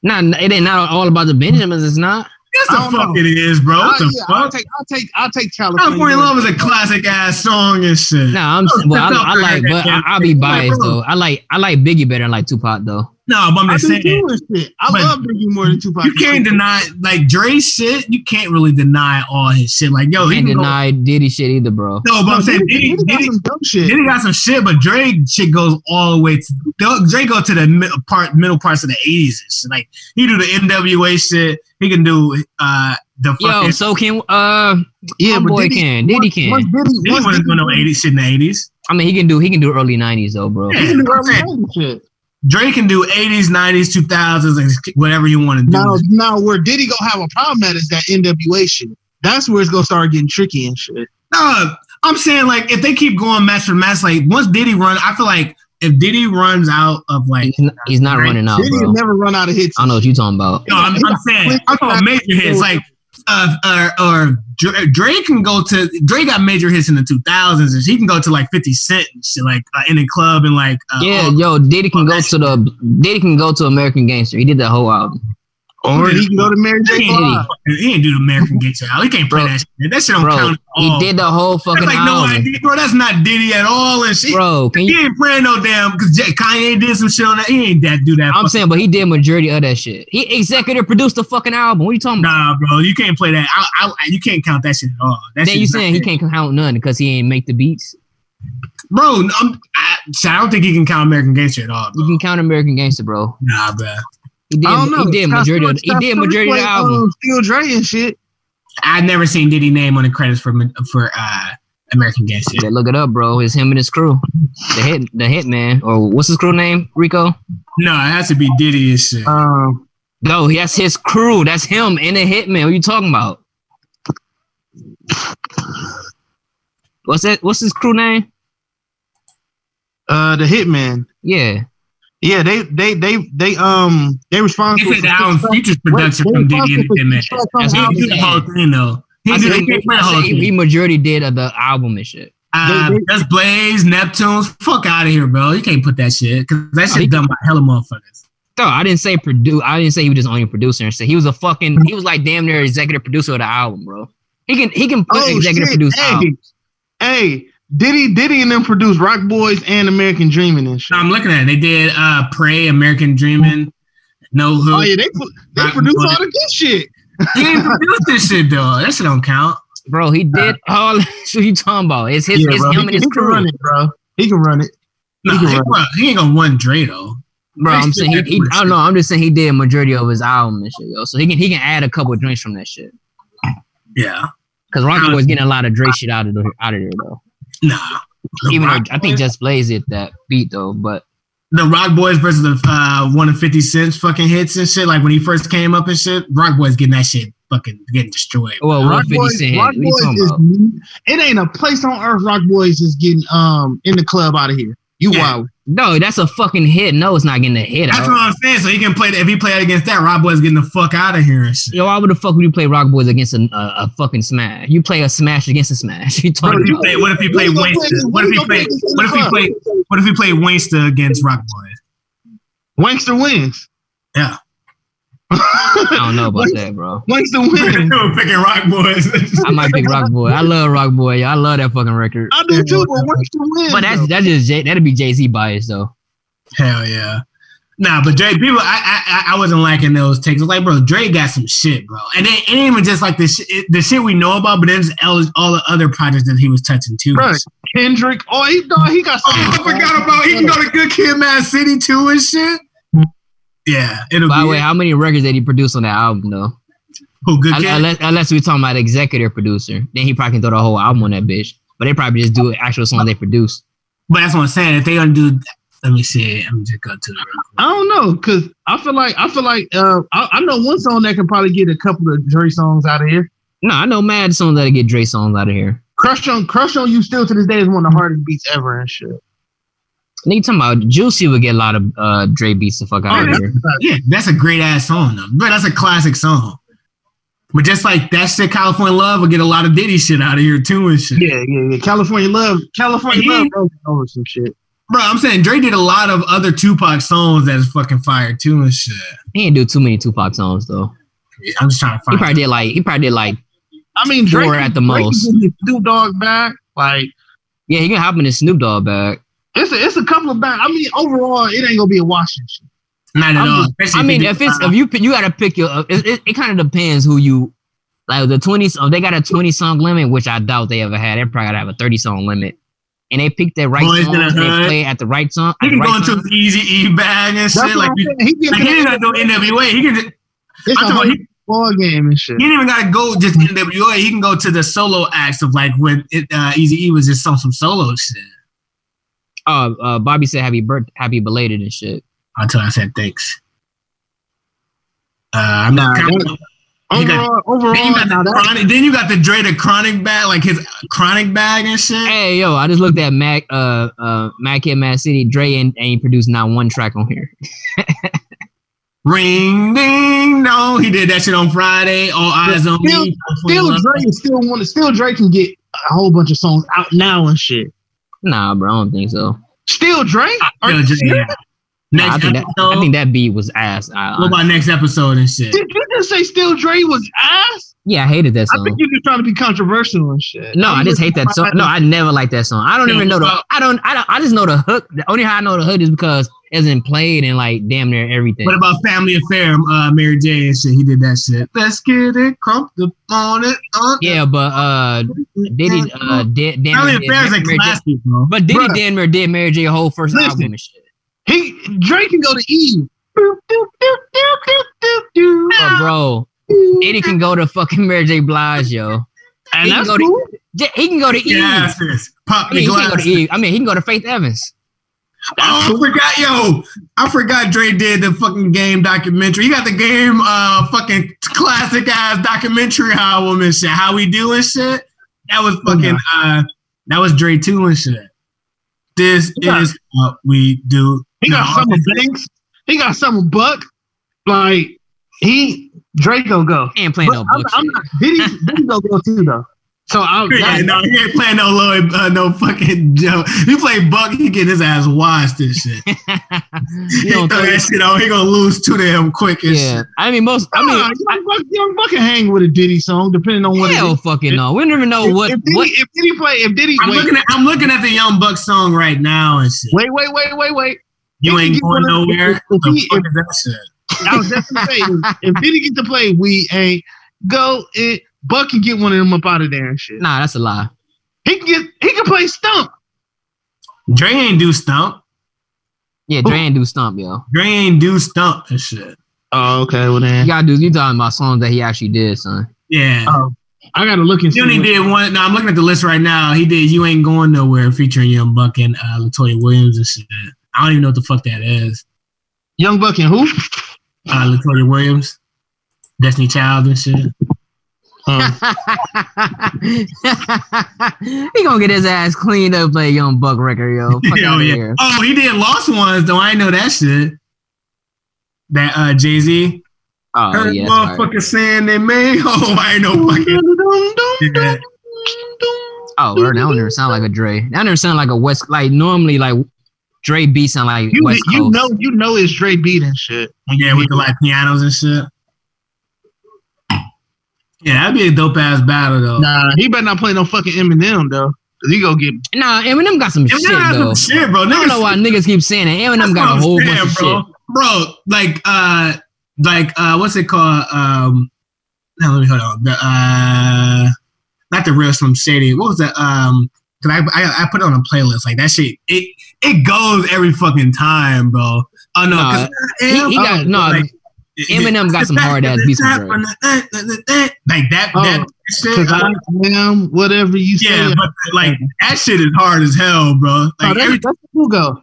Nah, it ain't not all about the Benjamins. It's not. Yes, the fuck know. it is, bro. What I, the yeah, I'll take I'll take I'll take California. California Love is a classic ass song and shit. Nah, I'm well. I, I like, but I, I'll be biased though. I like I like Biggie better than like Tupac though. No, but I'm just do saying. shit. I But love Biggie more than Tupac. You can't deny like Dre's shit. You can't really deny all his shit. Like yo, he Can't can go- deny Diddy shit either, bro. no, but I'm saying Diddy, Diddy, Diddy got some dumb shit. Diddy got some shit, but Dre shit goes all the way to Dre go to the mid, part middle parts of the '80s and shit. Like he do the NWA shit. He can do uh the fucking. Yo, so can uh yeah, but boy Diddy, can. Diddy can. Once Diddy, Diddy wasn't doing no '80s shit in the '80s. I mean, he can do he can do early '90s though, bro. Yeah. He can do I'm early saying. 90s shit. Dre can do '80s, '90s, 2000s, and whatever you want to do. Now, now where Diddy gonna have a problem at is that NWA shit. That's where it's gonna start getting tricky and shit. No, I'm saying like if they keep going match for match, like once Diddy run, I feel like if Diddy runs out of like, He's not, he's not running out, Diddy bro. never run out of hits. I don't know what you're talking about. no, I'm, I'm saying I'm talking major hits, like uh, or, or Dre, can go to Dre got major hits in the 2000s, and he can go to like 50 Cent and shit, like uh, in the club and like uh, Yeah, all- yo, Diddy can go to the Diddy can go to American Gangster. He did that whole album. Or he can go to Mary J. He Blige. Diddy. he ain't do the American Gangster out. He can't play Bro. that shit. That shit don't Bro, count. At he did the whole That's fucking like no album. idea, bro. That's not Diddy at all, and shit. Bro, can He you ain't playing no damn because Kanye did some shit on that. He ain't that do that. I'm saying, but he did majority of that shit. He executive produced the fucking album. What are you talking about? Nah, bro, you can't play that. I, I, you can't count that shit at all. That then you shit's saying he can't count none because he ain't make the beats. bro. I'm, I, I don't think he can count American Gangster at all. You can count American Gangster, bro. Nah, bro. He did. I don't know. He did Scott majority. Of, he did Stewart majority of the album. um, Steel Dre and shit. I've never seen Diddy name on the credits for for uh, American Gangster. Yeah, look it up, bro. It's him and his crew. The hit, the hitman, or what's his crew name? Rico. No, it has to be Diddy and shit. Um, No, that's his crew. That's him and the hitman. What are you talking about? What's that? What's his crew name? Uh, the Hitman. Yeah. Yeah, they they they they um they He responsible. said the album features production from Diddy and responsible for Hitman. tracks on That's the what I'm He did the whole thing though. He I did said, he did the whole said he, he thing. majority did of the album and shit. Uh, they- they- Just Blaze, Neptunes, fuck out of here, bro. You can't put that shit because that he- shit done by hella motherfuckers. No, I didn't say produce. I didn't say he was just only a producer and shit. He was a fucking. He was like damn near executive producer of the album, bro. He can he can put Oh executive shit! produce Hey, albums. hey, Diddy Diddy and them produced Roc Boys and American Dreaming and shit. I'm looking at it. They did uh Pray, American Dreaming, No Hook. Oh yeah, they pu- they Rock produced Boys. all the good shit. He didn't produce this shit though. That shit don't count. Bro, he did all. what you talking about? It's his. Yeah, it's bro. him He, and can- his he can run it, bro. He can run it. No, He he, can bro, he ain't gonna one Dre though. Bro, I'm saying he, he. I don't know. I'm just saying he did a majority of his album and shit, yo. So he can he can add a couple of drinks from that shit. Yeah, Cause Rocky Uh, was getting a lot of Dre shit out of the, out of there though. Nah. The Even though I think Boys- Just Blaze hit that beat though, but the Roc Boys versus the uh, one of Fifty Cent's fucking hits and shit. Like when he first came up and shit, Roc Boys getting that shit fucking getting destroyed. well, what Rock 50 Boys, Cent? Roc Boys is it ain't a place on earth Roc Boys is getting um in the club out of here. You Yeah. wild. No, that's a fucking hit. No, it's not getting a hit That's out. what I'm saying. So he can play. If he played against that, Roc Boys getting the fuck out of here and shit. Yo, why would the fuck would you play Roc Boys against a, a, a fucking smash? You play a smash against a smash. You What if you play, played? What if he played Who's play- What if who's he play played? What if he club? played? What if he played Wankster against Roc Boys? Wankster wins. Yeah. I don't know about that, bro. Wankster wins. We're picking Roc Boys. I might pick Roc Boy. I love Roc Boy. Yo. I love that fucking record. I do too, but Wankster wins. But that's though. that's just Jay, that'd be Jay Z bias though. Hell yeah. Nah, but Dre, people, I, I I wasn't liking those takes. I was like, bro, Dre got some shit, bro. And then it ain't even just like the shit, it- the shit we know about, but then there's all, all the other projects that he was touching too. Right. Kendrick. Oh, he dog, he got Oh, something. I forgot about he can go to Good Kid, Mad City too and shit. Yeah, it'll By the way, how many records did he produce on that album though? who Good Kid. Unless, unless we're talking about executive producer, then he probably can throw the whole album on that bitch. But they probably just do actual songs they produce. But that's what I'm saying. If they gonna do, let me see. Let me just go to the. I don't know, cause I feel like I feel like uh I, I know one song that can probably get a couple of Dre songs out of here. No, I know mad songs that'll get Dre songs out of here. Crush on Crush on You still to this day is one of the hardest beats ever and shit. Nigga talking about Juicy would get a lot of uh, Dre beats the fuck out Oh, of here. Yeah, that's a great ass song though. But that's a classic song. But just like that shit, California Love will get a lot of Diddy shit out of here too and shit. Yeah, yeah, yeah. California Love, California Yeah. Love broke over some shit. Bro, I'm saying Dre did a lot of other Tupac songs that's fucking fire too and shit. He didn't do too many Tupac songs though. I'm just trying to find. He find. probably did like he probably did like I mean, Drake Four at the Drake most. is Snoop Dogg back. Like yeah he can hop in his Snoop Dogg bag. It's a, it's a couple of back. I mean, overall, it ain't gonna be a washing. Not at I'm all. just- I mean if it's if you you gotta pick your it, it, it kind of depends who you like the 20 if they got a 20 song limit which I doubt they ever had they probably gotta have a 30 song limit and they picked their right Boys in the they Hood. play at the right song he at the can go into time. his Easy E bag and That's shit. Like, he, saying. He like, he didn't gotta do NWA. He can. Just, It's I'm a talking about he, ball game and shit. he didn't even gotta go just NWA. He can go to the solo acts of like when it, uh, Easy E was just on some solo shit. Uh, uh Bobby said happy birth happy belated and shit Until I said thanks. Uh, I'm not. Nah, counting- You got- Overall, Then you got the that, chronic. Then you got the Dre the chronic bag, like his chronic bag and shit. Hey yo, I just looked at Mac uh uh Mac Kid Mad City. Dre ain't, ain't produced not one track on here. Ring ding no, he did that shit on Friday. All eyes on Still- me. still Drake still one. Still Drake can get a whole bunch of songs out now and shit. Nah, bro, I don't think so. Still Drake. Are Still you Dre, serious? yeah. Nah, I Next think that episode. I think that beat was ass. I, what about next episode and shit? Did you just say Still Dre was ass? Yeah, I hated that song. I think you're just trying to be controversial and shit. No, I I'm just hate that song. No, I never liked that song. I don't Yeah, even know the. I don't. I don't. I just know the hook. The only how I know the hook is because it's been played in like damn near everything. What about Family Affair? Uh, Mary J and shit. He did that shit. Let's get it crumped up on it. On. Yeah, but uh, Diddy uh, did damn Family Affair is a Mary J- classic, bro. But Diddy Bruh. damn near did Mary J whole first Listen. album and shit. He Drake can go to Eve. But bro, Diddy can go to fucking Mary J Blige, yo. and he can go to- cool. J- He can go to Eve. Glasses. Pop I mean, the he can't go to. Eve. I mean, he can go to Faith Evans. Oh, I forgot, yo. I forgot Dre did the fucking game documentary. He got the game, uh, fucking classic ass documentary album and shit. How we do and shit. That was fucking, uh, that was Dre too and shit. This Yeah. is what we do. He got No, some of Banks. He got some of Buck. Like he Draco go. He ain't playing But no I'm. I'm not. Diddy Diddy go go too though. So I'm Yeah, no, he ain't playing no Lloyd, uh, no fucking Joe. He play Buck, he get his ass washed and shit. he don't throw that shit on, he gonna lose two damn quick and yeah, shit. I mean most. I mean, young, Buck, young Buck can hang with a Diddy song depending on what it hell is. fucking no. We don't even know If, what if, Diddy, what. if Diddy play, if Diddy, I'm wait, looking at I'm looking at the Young Buck song right now and shit. wait, wait, wait, wait, wait. You He ain't going nowhere. if- if What the he- fuck if- is that shit? I was just gonna say, if, if Diddy get to play, we ain't go. It, Buck can get one of them up out of there and shit. Nah, that's a lie. He can get. He can play stump. Dre ain't do stump. Yeah, Dre ain't do stump, yo. Dre ain't do stump and shit. Oh, okay. Well then, You gotta do. You talking about songs that he actually did, son? Yeah. Oh, I gotta look and see. He only what- did one. No, I'm looking at the list right now. He did "You Ain't Going Nowhere" featuring Young Buck and uh, Latoya Williams and shit. I don't even know what the fuck that is. Young Buck and who? Uh, Latoya Williams, Destiny Child and shit. Um, he gonna get his ass cleaned up, play Young Buck record, yo. Fuck outta yeah. here. Oh, he did Lost Ones though. I know that shit. That uh, Jay Z. Oh Heard yeah, motherfucker saying they made. Oh, I know fucking. Yeah. Oh, that one never sound like a Dre. That never sound like a West. Like normally, like Dre beat sound like you, West you Coast. know, you know, it's Dre beat and shit. When Yeah, with the like pianos and shit. Yeah, that'd be a dope ass battle though. Nah, he better not play no fucking Eminem though, cause he go get. Nah, Eminem got some Eminem shit has though. some shit, bro. I don't know why niggas keep saying it. Eminem got a whole saying, bunch of bro. shit. Bro, like uh like uh what's it called? Um no, let me hold on. The uh not the real Slim Shady. What was that? Um cause I, I I put it on a playlist. Like that shit, it it goes every fucking time, bro. Oh no, Nah, 'cause I he- he got- oh, no, like, Eminem got some hard ass beats. Like that Oh, that shit. I uh, am whatever you say. yeah, but like that shit is hard as hell, bro. oh, Like that's, every, that's who go.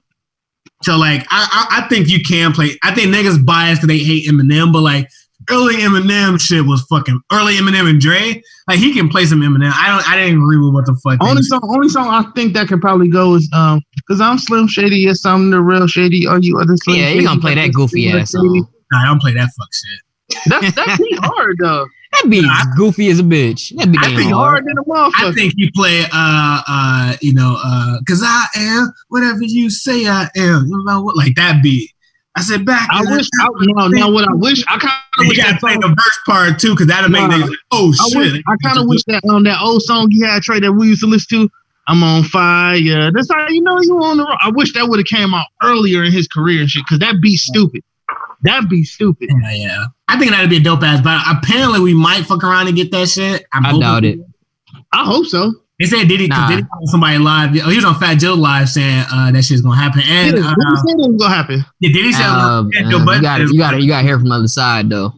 so like I, I I think you can play. I think niggas biased because they hate Eminem, but like early Eminem shit was fucking early Eminem and Dre. Like he can play some Eminem. I don't. I didn't agree with what the fuck. Only said. song, only song I think that could probably go is um, cause I'm Slim Shady. Yes, I'm the real Shady. Are you other Slim Yeah, he Shady? gonna play that goofy ass song. Nah, I don't play that fuck shit. That's that's pretty hard though. That be Nah, goofy as a bitch. That be I damn think hard. Hard than a I motherfucker. I think you play uh uh you know uh cause I am whatever you say I am. You know what? Like that beat. I said back. I wish. I, no, now what I wish. I kind of You wish gotta that play song. the verse part too, cause that'll make Nah. niggas like, oh I shit. wish. I kind of wish that um that old song you had Trey that we used to listen to. I'm on fire. That's how you know you on the. ro- I wish that would have came out earlier in his career and shit. Cause that beat stupid. That'd be stupid. Yeah, yeah. I think that'd be a dope ass battle. Apparently, we might fuck around and get that shit. I'm I hoping- doubt it. I hope so. They said Diddy, Nah. cause Diddy called somebody live. Oh, he was on Fat Joe live saying uh, that shit's gonna happen. And Yeah, uh, what said it was gonna happen. yeah, Diddy said Uh, yeah, uh, Joe you got said- you got you got to hear from the other side though.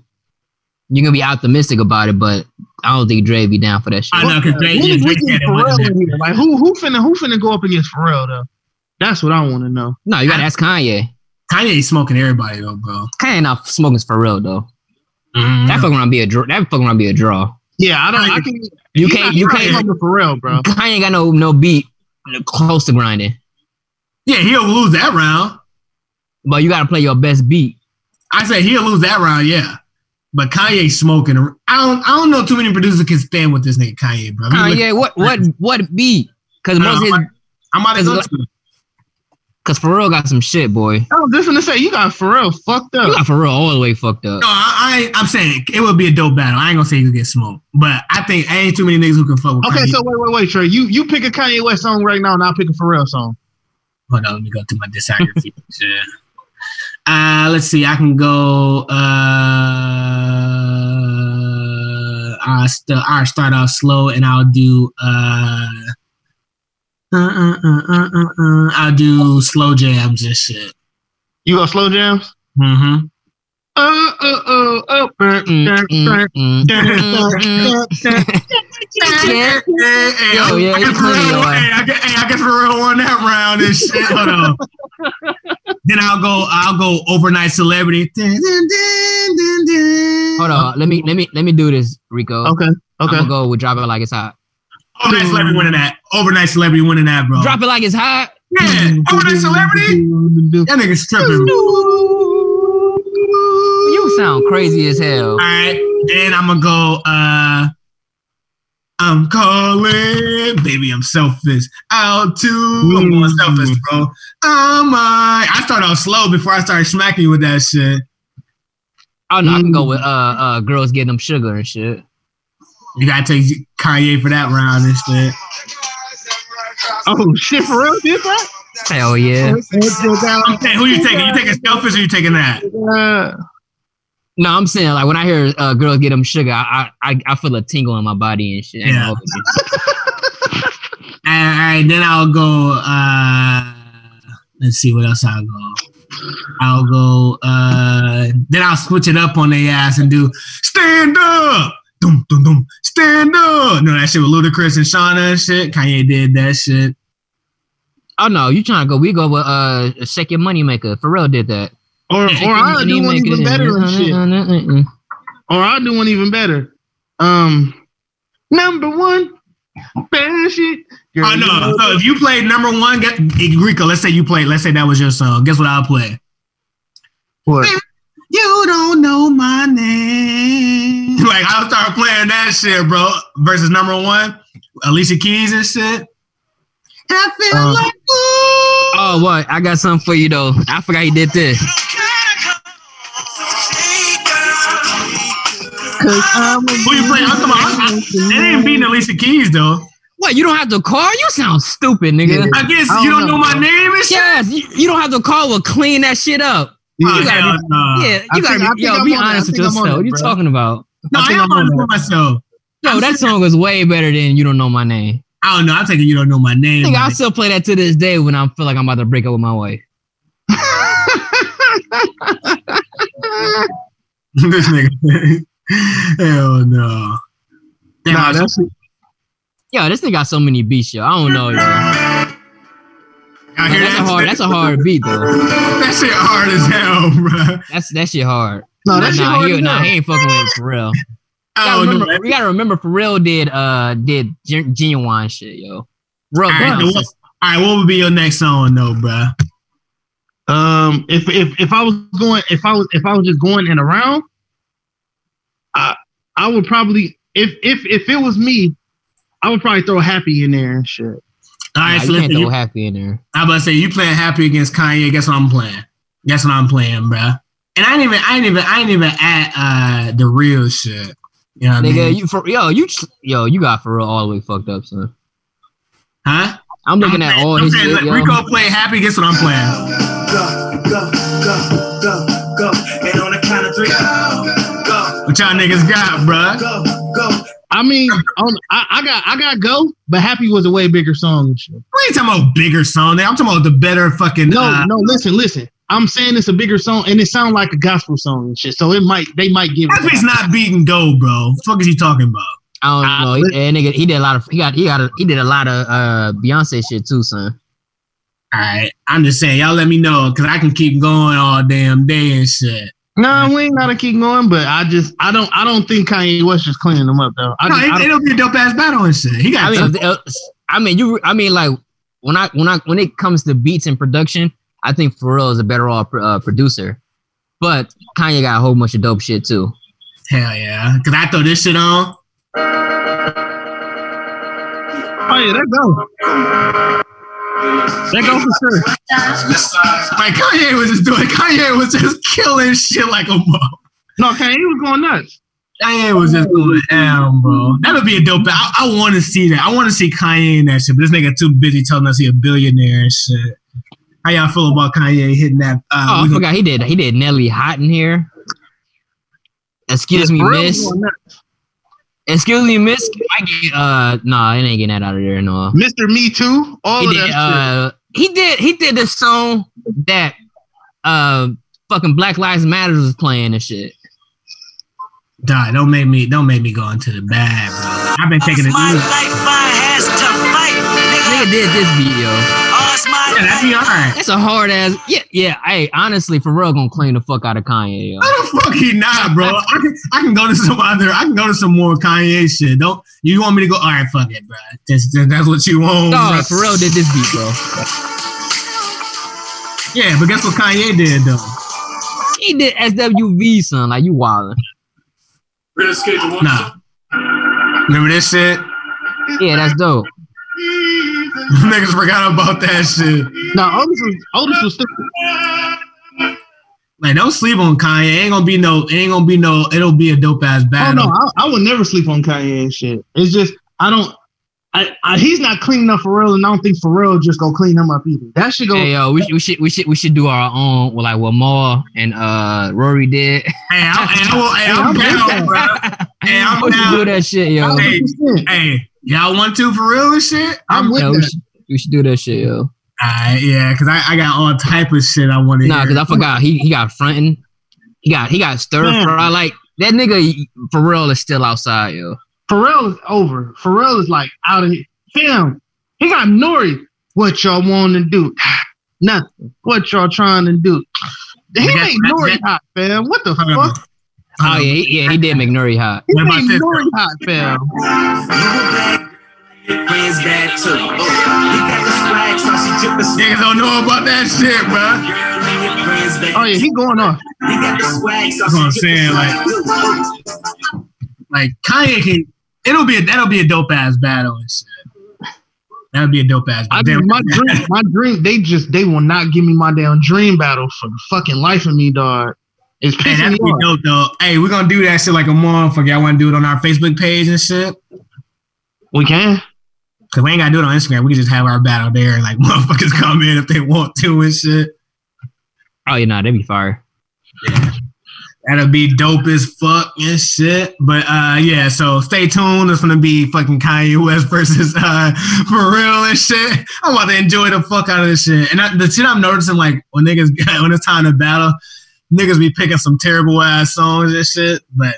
You're gonna be optimistic about it, but I don't think Dre be down for that shit. I know because Dre, Who- yeah, Dre getting said it Pharrell wasn't in here? Like who who finna who finna go up against Pharrell though? That's what I want to know. No, you gotta ask Kanye. Kanye smoking everybody though, bro. Kanye not smoking for real though. Mm-hmm. That fucking around be a draw. That fucking around be a draw. Yeah, I don't. I can. You he can't- you can't- for real, bro. Kanye ain't got no no beat close to grinding, Yeah, he'll lose that round. but you gotta play your best beat. I said he'll lose that round, yeah. But Kanye smoking. I don't. I don't know too many producers can stand with this nigga Kanye, bro. Kanye, what what what beat? Because most don't his. I'm about to go to. Because Pharrell got some shit, boy. I was just gonna say you got Pharrell fucked up. You up. got Pharrell all the way fucked up. No, I, I I'm saying it would be a dope battle. I ain't gonna say you could get smoked, but I think I ain't too many niggas who can fuck with. Okay, Kanye. so wait, wait, wait, Trey. You you pick a Kanye West song right now, and I'll pick a Pharrell song. hold on, let me go to my discography. Shit. Uh, let's see. I can go. Uh, I st- I'll start off slow, and I'll do. Uh, uh, uh, uh, uh, uh, uh, I'll do slow jams and shit. You go slow jams. Mm-hmm. Mm. Yeah. Hey, hey, Yo, yeah, I you guess funny, Pharrell- yo, uh. hey, I guess, hey, I guess Pharrell won that round and shit. Hold on. then I'll go. I'll go overnight celebrity. Hold on, let me let me let me do this, Rico. Okay, okay. I'm gonna go with drop it like it's hot. Overnight celebrity winning that. Overnight celebrity winning that, bro. Drop it like it's hot. Yeah, overnight celebrity. That nigga's tripping. You sound crazy as hell. All right, then I'm gonna go. uh I'm calling, baby. I'm selfish. Out too. I'm going selfish, bro. Oh my! I started off slow before I started smacking you with that shit. Oh no, I can go with uh uh girls getting them sugar and shit. You gotta take Kanye for that round and shit. Oh shit, for real? Did that? Hell yeah. Okay, who you taking? You taking selfish or you taking that? Uh, No, I'm saying like when I hear uh, girls get them sugar, I, I I feel a tingle in my body and shit. Yeah. gonna hold you. All right, then I'll go. uh Let's see what else I'll go. I'll go. uh Then I'll switch it up on their ass and do stand up. Dum, dum, dum, stand up. No, that shit with Ludacris and Shawnna and shit. Kanye did that shit. Oh no, you trying to go? We go with uh shake your money maker. Pharrell did that. or or I'll do one even better and shit. Or I'll do one even better. Um, number one, bad shit. Girl, Oh you know- So if you played number one, get, Rico, let's say you played. Let's say that was your song. Guess what I'll play? What? You don't know my name. like I'll start playing that shit, bro. Versus number one, Alicia Keys and shit. And I feel Uh, like ooh. Oh what? I got something for you though. I forgot he did this. Cause I'm a Who you playing? I'm talking about, I, I, it ain't beating Alicia Keys though. What? You don't have to call? You sound stupid, nigga. I guess I you don't don't know, know, my bro. name and shit. Yes, you, you don't have to call. We'll clean that shit up. Oh, you gotta be- no. yeah, you I gotta be, think yo, be honest with think I'm on yourself. that, What you talking about? No, I, I am honest that. with myself. Yo, that song is way better than you don't know my name. I don't know. I'm taking you don't know my name. I man. still play that to this day when I feel like I'm about to break up with my wife. this nigga. Hell no. Damn, Nah, that's Yo, this thing got so many beats, yo. I don't know, yo. hear That's a hard. That's a hard beat, though. That shit hard as hell, bro. That's that shit hard. No, that's shit nah, he, nah, he ain't fucking with it for real. I gotta remember, know. we gotta remember, Pharrell did uh did gen- genuine shit, yo. Real Alright, bounce. what- All right, what would be your next song, though, bro? Um, if if if I was going, if I was if I was just going and around, I I would probably if if if it was me, I would probably throw happy in there and shit. All Nah, right, you can't throw you, happy in there. I'm about to say you playing happy against Kanye. Guess what I'm playing? Guess what I'm playing, bro? And I ain't even, I ain't even, I ain't even at uh the real shit. You know what I mean? you for yo, you yo, you got Pharrell all the way fucked up, son. huh? I'm looking I'm at saying- all I'm his saying, shit, look, yo. Rico play happy. Guess what I'm playing? go, go, go, go, go. And on the count of three, go, go, What y'all niggas got, bro? go, go. I mean, on, I, I got I got go, but happy was a way bigger song and shit. We ain't talking about bigger song. I'm talking about the better fucking. No, uh, no, listen, listen. I'm saying it's a bigger song, and it sounds like a gospel song and shit. So it might they might give it. Happy's not beating Go, bro. What the fuck is you talking about? I don't I- know. He, that nigga, he did a lot of he got he got a, he did a lot of uh Beyonce shit too, son. All right, I'm just saying, y'all let me know because I can keep going all damn day and shit. No, we ain't gotta keep going, but I just I don't I don't think Kanye West is cleaning them up though. I no, just, it, don't- it'll be a dope ass battle and shit. He got. I mean, uh, I mean, you. I mean, like when I when I when it comes to beats and production, I think Pharrell is a better off uh, producer. But Kanye got a whole bunch of dope shit too. hell yeah, because I throw this shit on. oh yeah, that go. That go for sure. Like Kanye was just doing. Kanye was just killing shit like a mo. No, Kanye was going nuts. Kanye was just going down, bro. That would be a dope. I, I want to see that. I want to see Kanye in that shit. But this nigga too busy telling us he a billionaire and shit. How y'all feel about Kanye hitting that? Uh, Oh, I forgot he did he did Nelly hot in here. Excuse me, miss. Excuse me, miss. Can I get uh nah, it ain't getting that out of there, no. Mr. Me Too, all He of did that uh he did he did the song that uh fucking Black Lives Matter was playing and shit. Nah, don't make me don't make me go into the bad, bro. I've been taking it my life I has to fight, Nigga nigga. did this beat, yo. It's my Yeah, that'd be alright. That's a hard ass. Yeah, yeah. Hey, honestly, Pharrell gonna clean the fuck out of Kanye, yo. How the fuck he not, bro? I can I can go to some other. I can go to some more Kanye shit. Don't you want me to go? All right, fuck it, bro. That's, that's what you want. Dog, bro. Pharrell did this beat, bro. Yeah, but guess what Kanye did though? He did SWV, son. Like you wildin'. Nah. Remember this shit? Yeah, that's dope. Niggas forgot about that shit. No, Otis was Otis was stupid. Like, don't sleep on Kanye. Ain't gonna be no. Ain't gonna be no. It'll be a dope ass Oh battle. no, I, I would never sleep on Kanye and shit. It's just I don't. I, I he's not clean enough for real, and I don't think Pharrell just go clean him up either. That should go. Hey yo, we, should- we should we should we should do our own well, like what Mal and uh Rory did. Hey, I'm, hey, I will- hey, I'm down, bro. Hey, I'm we should do that shit, yo. Hey, 100%. hey, y'all want to for real and shit? I'm with Yo, we, should, we should do that shit, yo. Alright, yeah, because I, I got all type of shit I want to Nah, cause I forgot he he got fronting. He got he got stir hmm. Man. fry. Like that nigga for real is still outside, yo. Pharrell is over. Pharrell is like out of here. Fam, he got Nori. What y'all want to do? Nothing. What y'all trying to do? He that- Nori hot, fam. What the fuck? Oh yeah, he, yeah, he did make Nuri hot. He made this, Nori hot, fam. You a friends bad too. Oh, you got the swag, so she drippin' Niggas don't know about that shit, bro. Girl and your friends bad. Oh yeah, he going off. You got the swag, so That's what I'm saying, like- Like Kanye can. It'll be a, that'll be a dope ass battle and shit. That'd be a dope ass. I mean, my dream, my dream. They just they will not give me my damn dream battle for the fucking life of me, dog. It's Hey, pissing that'd me be off. dope though. Hey, we're gonna do that shit like a motherfucker. Y'all wanna do it on our Facebook page and shit? We can. Cause we ain't gotta do it on Instagram. We can just have our battle there and like motherfuckers come in if they want to and shit. Oh yeah, nah, that'd be fire. That'll be dope as fuck and shit. But uh yeah, so stay tuned. It's gonna be fucking Kanye West versus uh Pharrell and shit. I'm about to enjoy the fuck out of this shit. And I, the shit I'm noticing, like when niggas when it's time to battle, niggas be picking some terrible ass songs and shit. But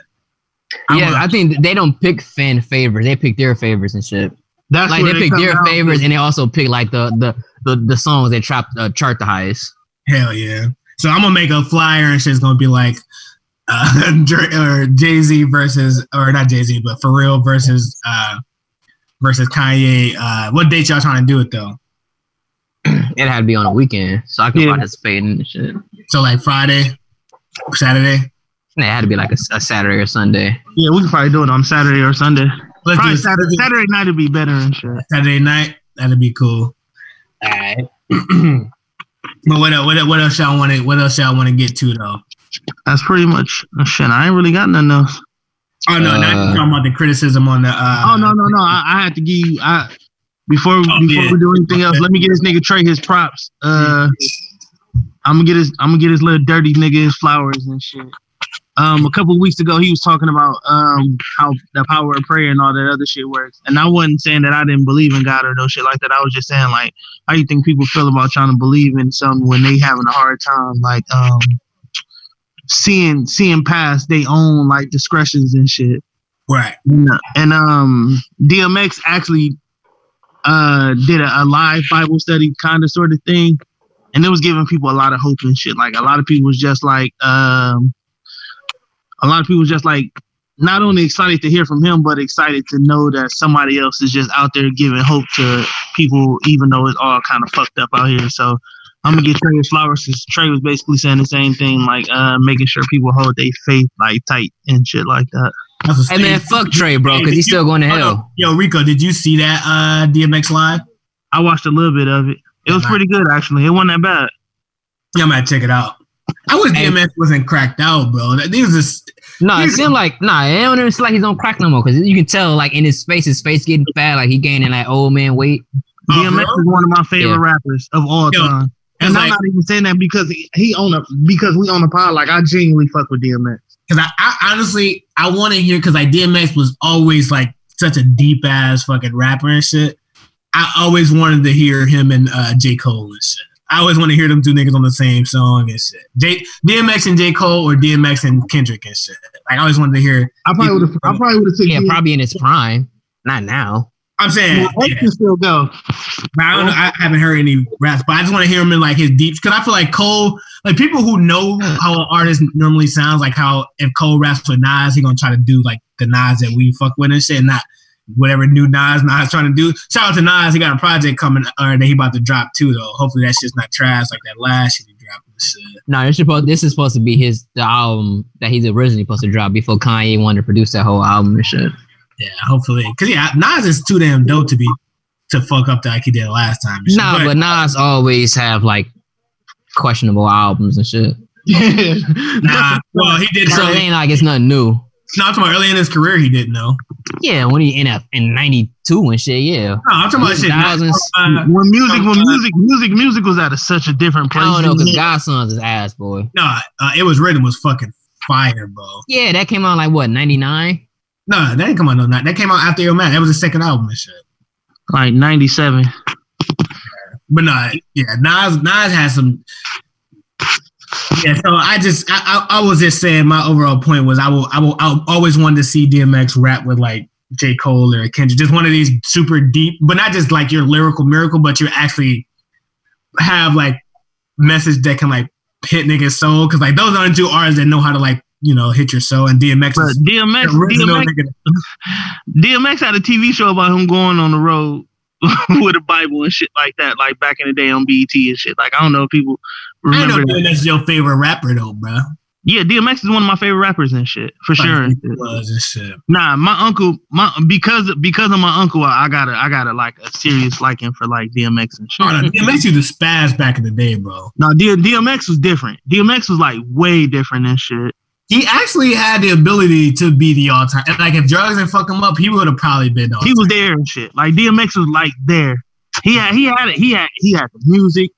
I'm yeah, a- I think they don't pick fan favorites. They pick their favorites and shit. That's like where they pick their favorites and they also pick like the the the, the songs that trap uh, chart the highest. Hell yeah. So I'm gonna make a flyer and shit's gonna be like uh or Jay Z versus or not Jay Z, but Pharrell versus uh versus Kanye. Uh what date y'all trying to do it though? It had to be on a weekend, so I could Yeah. participate in the shit. So like Friday, Saturday? It had to be like a, a Saturday or Sunday. Yeah, we can probably do it on Saturday or Sunday. Let's Probably do Saturday, Saturday, Saturday night would be better and shit. Saturday night. That'd be cool. Alright. but what else, what, what else y'all want to what else y'all want to get to though? That's pretty much oh, shit. I ain't really got nothing else. Oh no, not Uh, talking about the criticism on the uh oh no, no, no. I, I had to give you. I before Oh, before yeah. we do anything else, let me get this nigga Trey his props. Uh, I'm gonna get his. I'm gonna get his little dirty nigga his flowers and shit. Um, a couple of weeks ago, he was talking about um how the power of prayer and all that other shit works. And I wasn't saying that I didn't believe in God or no shit like that. I was just saying like, how you think people feel about trying to believe in something when they having a hard time, like um seeing seeing past their own like discretions and shit. right. No. And um DMX actually uh did a, a live Bible study kind of sort of thing. And it was giving people a lot of hope and shit. Like a lot of people was just like um a lot of people was just like not only excited to hear from him, but excited to know that somebody else is just out there giving hope to people, even though it's all kind of fucked up out here. So I'm gonna get Trey his flowers because Trey was basically saying the same thing, like uh making sure people hold their faith like tight and shit like that. That's what's Hey man, fuck Trey, bro, because he's still going to hell. Yo, Rico, did you see that uh DMX live? I watched a little bit of it. It was pretty good actually. It wasn't that bad. Yeah, I might check it out. I wish Hey. DMX wasn't cracked out, bro. That these just No, it seemed like nah. It don't even seem like he's on crack no more because you can tell like in his face, his face getting fat, like he gaining like old man weight. Oh, DMX bro? is one of my favorite Yeah. rappers of all Yo, time. And like- I'm not even saying that because he, he on a because we on a pod. Like I genuinely fuck with DMX. because I, I honestly I want to hear because like DMX was always like such a deep ass fucking rapper and shit. I always wanted to hear him and uh, J Cole and shit. I always want to hear them two niggas on the same song and shit. J, DMX and J Cole or DMX and Kendrick and shit. Like I always wanted to hear. I probably would have. I probably would have taken. Yeah, probably in his prime. Not now. I'm saying I yeah. can still go. But I don't know. I haven't heard any raps, but I just want to hear him in like his deep. Because I feel like Cole, like people who know how an artist normally sounds, like how if Cole raps with Nas, he gonna try to do like the Nas that we fuck with and shit, and not whatever new Nas Nas trying to do. Shout out to Nas, he got a project coming or that he about to drop too though. Hopefully that shit's not trash like that last shit he dropped. and Shit. No, this, supposed, this is supposed to be his the album that he's originally supposed to drop before Kanye wanted to produce that whole album and shit. Yeah, hopefully, cause yeah, Nas is too damn dope to be to fuck up like he did last time. and shit. Nah, but Nas always have like questionable albums and shit. nah, well he did. So it early, ain't like it's nothing new. No, I'm talking about early in his career he didn't know. Yeah, when he in a, in '92 and shit. Yeah, No, I'm talking about shit. Uh, when music, when music, music, music was at a, such a different place. I place. don't know because Godson's is ass boy. no, uh, it was written was fucking fire, bro. Yeah, that came out like what '99. No, that didn't come out no night. That came out after Yo Man. That was the second album and shit. like '97. But no, yeah, Nas Nas has some. Yeah, so I just I, I I was just saying my overall point was I will I will I always wanted to see DMX rap with like J Cole or Kendrick, just one of these super deep, but not just like your lyrical miracle, but you actually have like message that can like hit niggas soul because like those are the two artists that know how to like you know hit your soul and DMX But is DMX, DMX. DMX had a TV show about him going on the road with a Bible and shit like that, like back in the day on BET and shit. Like I don't know if people I know remember. that. DMX your favorite rapper though, bro. Yeah, DMX is one of my favorite rappers and shit for sure. Was and shit. Nah, my uncle, my because because of my uncle, I got a I got a like a serious liking for like DMX and shit. Oh, no, DMX used to spaz back in the day, bro. No, D- DMX was different. DMX was like way different and shit. He actually had the ability to be the all time. Like if drugs didn't fuck him up, he would have probably been. He was there and shit. Like DMX was like there. He had he had it. He had he had the music,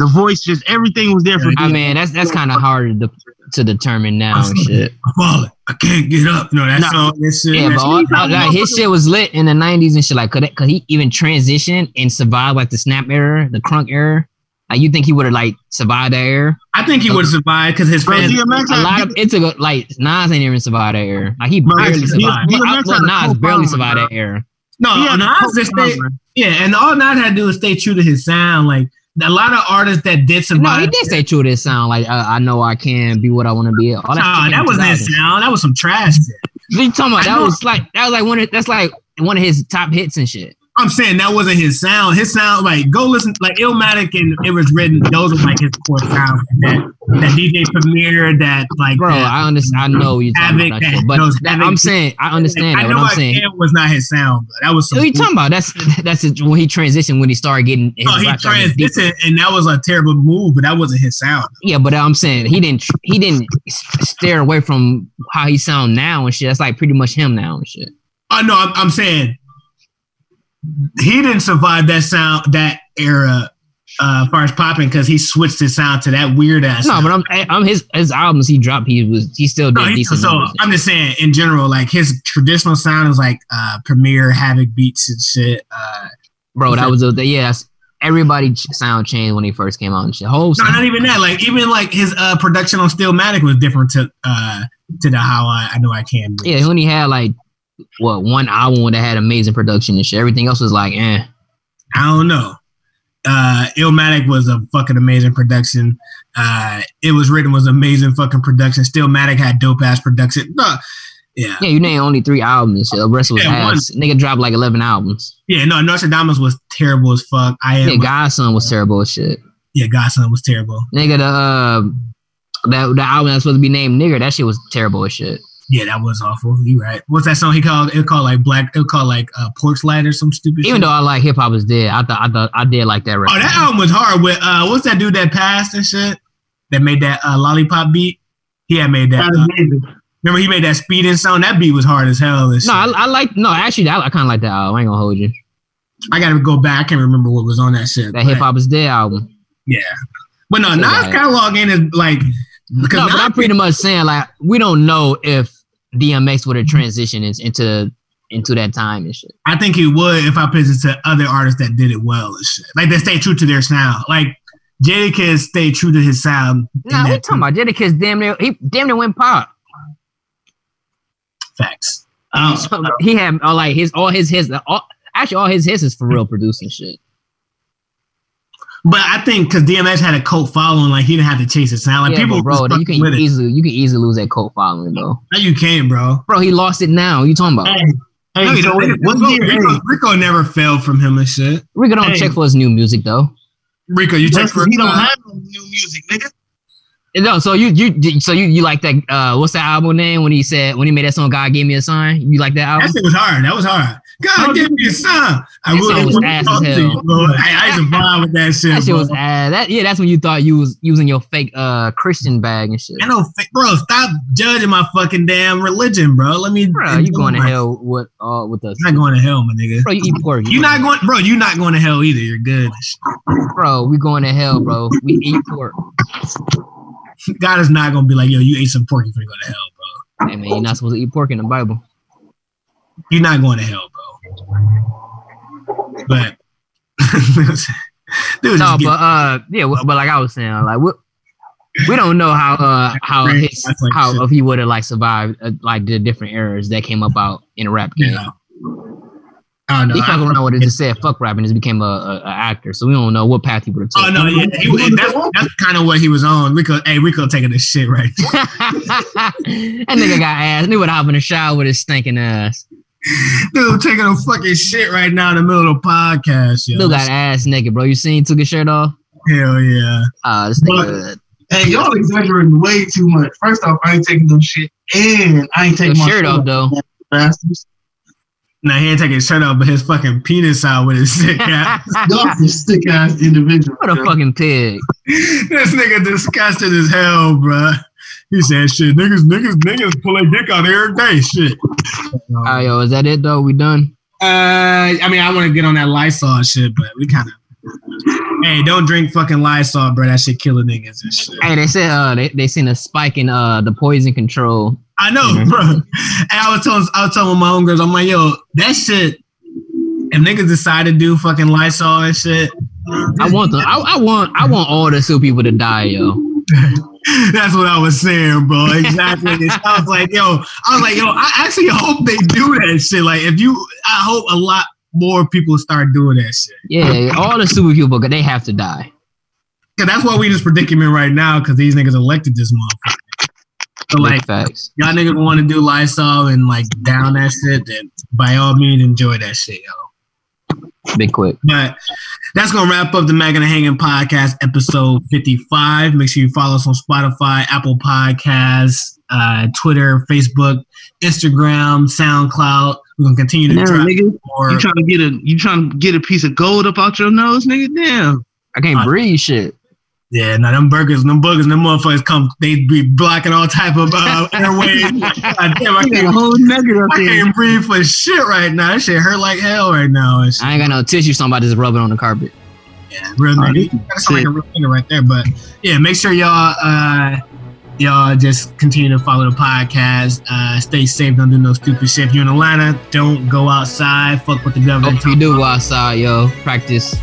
the voice, just everything was there for. I mean, that's that's kind of hard to, to determine now and shit. I'm falling. I can't get up. No, that's Nah. all. This shit. Yeah, but all, all- like, his shit was lit in the '90s and shit. Like, could it, could he even transition and survive like the snap era, the crunk era? Like, you think he would have like survived that era? I think he would have survived because his Bro, fans. DMX A lot of it took a- like Nas ain't even survived that era. Like he Bro, barely DMX survived. had Well, a well, Nas cult barely survived bro. that era. no, Nas just stay. Yeah, and all Nas had to do is stay true to his sound. Like a lot of artists that did No, he did stay true to his sound. Like, uh, I know I can be what I want to be. All that, Nah, that wasn't 2000s. sound. That was some trash shit. What you talking about? That was like that was like one of that's like one of his top hits and shit. I'm saying that wasn't his sound. His sound, like, go listen, like Illmatic and It Was Written, those were like his core sound. That, that DJ Premier, that, like, Bro, that, I understand. I know you're talking Havoc, about, that shit, but those that- I'm saying I understand I that. know What I I'm saying. Can was not his sound, but that was some. What you talking about? That's that's it, when he transitioned when he started getting his No, he rap started getting deeper. transitioned, and that was a terrible move, but that wasn't his sound. Yeah, but I'm saying he didn't he didn't s- stare away from how he sound now and shit. That's like pretty much him now and shit. Oh no, I'm, I'm saying he didn't survive that sound, that era, uh, as far as popping, because he switched his sound to that weird ass. No, sound. but I'm I'm his his albums he dropped he was he still did No, he- so numbers. I'm just saying, in general, like his traditional sound is like uh Premier, Havoc beats and shit. Uh, Bro, that was a yeah. Everybody sound changed when he first came out and shit. Whole no, not even that. Like even like his uh production on Stillmatic was different to uh to the How I, I Know I Can. Be. Yeah, when he had like what one album that had amazing production and shit. Everything else was like, eh. I don't know. Uh, Illmatic was a fucking amazing production. Uh, it was written was amazing fucking production. Stillmatic had dope ass production. No, yeah, Yeah, you named only three albums. The rest was Yeah, one. Nigga dropped like eleven albums. yeah. No, Nastradamus was terrible as fuck. I am. Yeah, God's Son was terrible as shit. yeah, God's Son was terrible. Nigga, the uh, that the album that's supposed to be named Nigger, that shit was terrible as shit. Yeah, that was awful. You right. What's that song he called? It called like black. It called like uh, porch light or some stupid. Even shit. though I like hip hop is dead, I thought I thought I did like that record. Oh, that album was hard. With uh, what's that dude that passed and shit? That made that uh, lollipop beat. He had made that. uh, remember, he made that speeding sound. That beat was hard as hell. And shit. no, I, I like no. Actually, I, I kind of like that album. I ain't gonna hold you. I gotta go back. I can't remember what was on that shit. That hip hop is dead album. Yeah, but no, So Nas bad. catalog ain't as like because No, but I'm pretty much saying like we don't know if DMX would have transitioned into into that time and shit. I think he would if I put it to other artists that did it well and shit. Like they stay true to their sound. Like Jadakiss stayed true to his sound. in Nah, we that talking about Jadakiss damn near he damn near went pop. facts. So, he had uh, like his all his hits all actually all his hits is for real producing shit. But I think because DMX had a cult following, like he didn't have to chase his sound. Like yeah, people but bro, you fucking can with it. easily you can easily lose that cult following though. No, you can't, bro. Bro, he lost it now. You talking about? Hey, Hey, No, he so don't. what Rico, year? Rico, Hey, Rico never failed from him and shit. Rico don't Hey. check for his new music though. Rico, you check that's for 'cause he don't uh, have no new music, nigga. No, so you you so you you like that? Uh, what's that album name when he said when he made that song? God gave me a sign. You like that album? That shit was hard. That was hard. God give me a son. I song was ass talk to hell. you, bro. I, I used to vibe with that shit. That shit bro. was ass. That yeah, that's when you thought you was using your fake uh Christian bag and shit. I know, bro. Stop judging my fucking damn religion, bro. Let me. Bro, you going to hell with uh with us? Not going to hell, my nigga. Bro, you eat pork. You're not going, bro. You're not going to hell either. You're good. bro. We going to hell, bro. We eat pork. God is not gonna be like, yo, you ate some pork, you're gonna go to hell, bro. Hey man, you're not supposed to eat pork in the Bible. You're not going to hell, bro. But dude, No, but uh, yeah, but like I was saying, like we, we don't know how uh how his how if he would have like survived uh, like the different eras that came up about in a rap game. yeah. I don't know. He fucking around with it just said fuck rap and just became a, a, a actor. So we don't know what path he would have taken. Oh no, yeah, he, that's, that's kind of what he was on. Rico, hey, Rico taking this shit right. that nigga got ass. Knew what hop in the shower with his stinking ass. Dude, taking a fucking shit right now in the middle of the podcast. Yo. Still got ass naked, bro. You seen took his shirt off? Hell yeah. Ah, this nigga. Hey, y'all exaggerating way too much. First off, I ain't taking no shit, and I ain't taking Your my shirt off though. bastards. Now he ain't taking his shirt off, but his fucking penis out with his sick ass. Y'all some stick ass individual. What a fucking pig. this nigga disgusted as hell, bruh. He said, "Shit, niggas, niggas, niggas pull their dick out every day." Shit. All right, yo, is that it though? We done? Uh, I mean, I want to get on that Lysol shit, but we kind of. Hey, don't drink fucking Lysol, bro. That shit killing niggas and shit. Hey, they said uh they, they seen a spike in uh the poison control. I know, Mhm. bro. And I was telling, I was telling my own girls, I'm like, yo, that shit. If niggas decide to do fucking Lysol and shit, I want them. I, I want I want all the Sioux people to die, yo. That's what I was saying, bro. Exactly. I was like, yo, I was like, yo, I actually hope they do that shit. Like, if you, I hope a lot more people start doing that shit. Yeah, all the Sioux people they have to die. Cause that's why we in this predicament right now. Cause these niggas elected this motherfucker. So like, facts. y'all niggas want to do Lysol and like down that shit, then by all means enjoy that shit, yo. Big quick. But that's gonna wrap up the Mac and the Hanging podcast, episode fifty-five. Make sure you follow us on Spotify, Apple Podcasts, uh, Twitter, Facebook, Instagram, SoundCloud. We're gonna continue to Damn, drop nigga, more. you trying to get a you trying to get a piece of gold up out your nose, nigga? Damn. I can't Uh, breathe shit. Yeah, now them burgers, them burgers, them motherfuckers come. They be blocking all type of uh, airways. God damn, I You got a can't, whole nugget up I there. can't breathe for shit right now. That shit hurt like hell right now. I ain't got no tissue. Somebody just rubbing on the carpet. Yeah, real Oh, nigga. That sound like a real nigga right there. But yeah, make sure y'all uh y'all just continue to follow the podcast. Uh stay safe, don't do no stupid shit. If you're in Atlanta, don't go outside, fuck with the government. Hope you do go outside, yo. Practice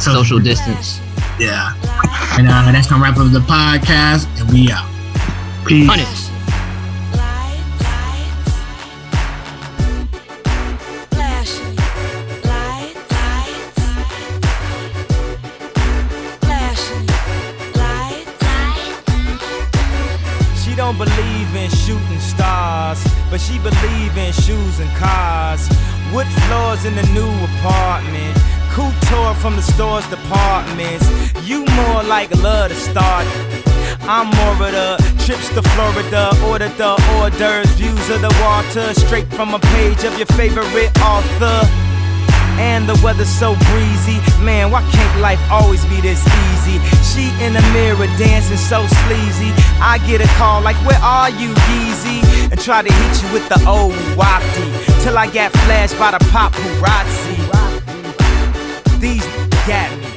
social distance. Yeah. And uh that's gonna wrap up the podcast and we out. Peace. Hundreds. She don't believe in shooting stars, but she believe in shoes and cars. Wood floors in the new apartment. Couture from the store's departments. You more like love to start. I'm more of the trips to Florida, order the hors d'oeuvres, views of the water, straight from a page of your favorite author. And the weather's so breezy. Man, why can't life always be this easy? She in the mirror dancing so sleazy. I get a call like, Where are you, Yeezy? And try to hit you with the old wapty. Till I got flashed by the paparazzi these me.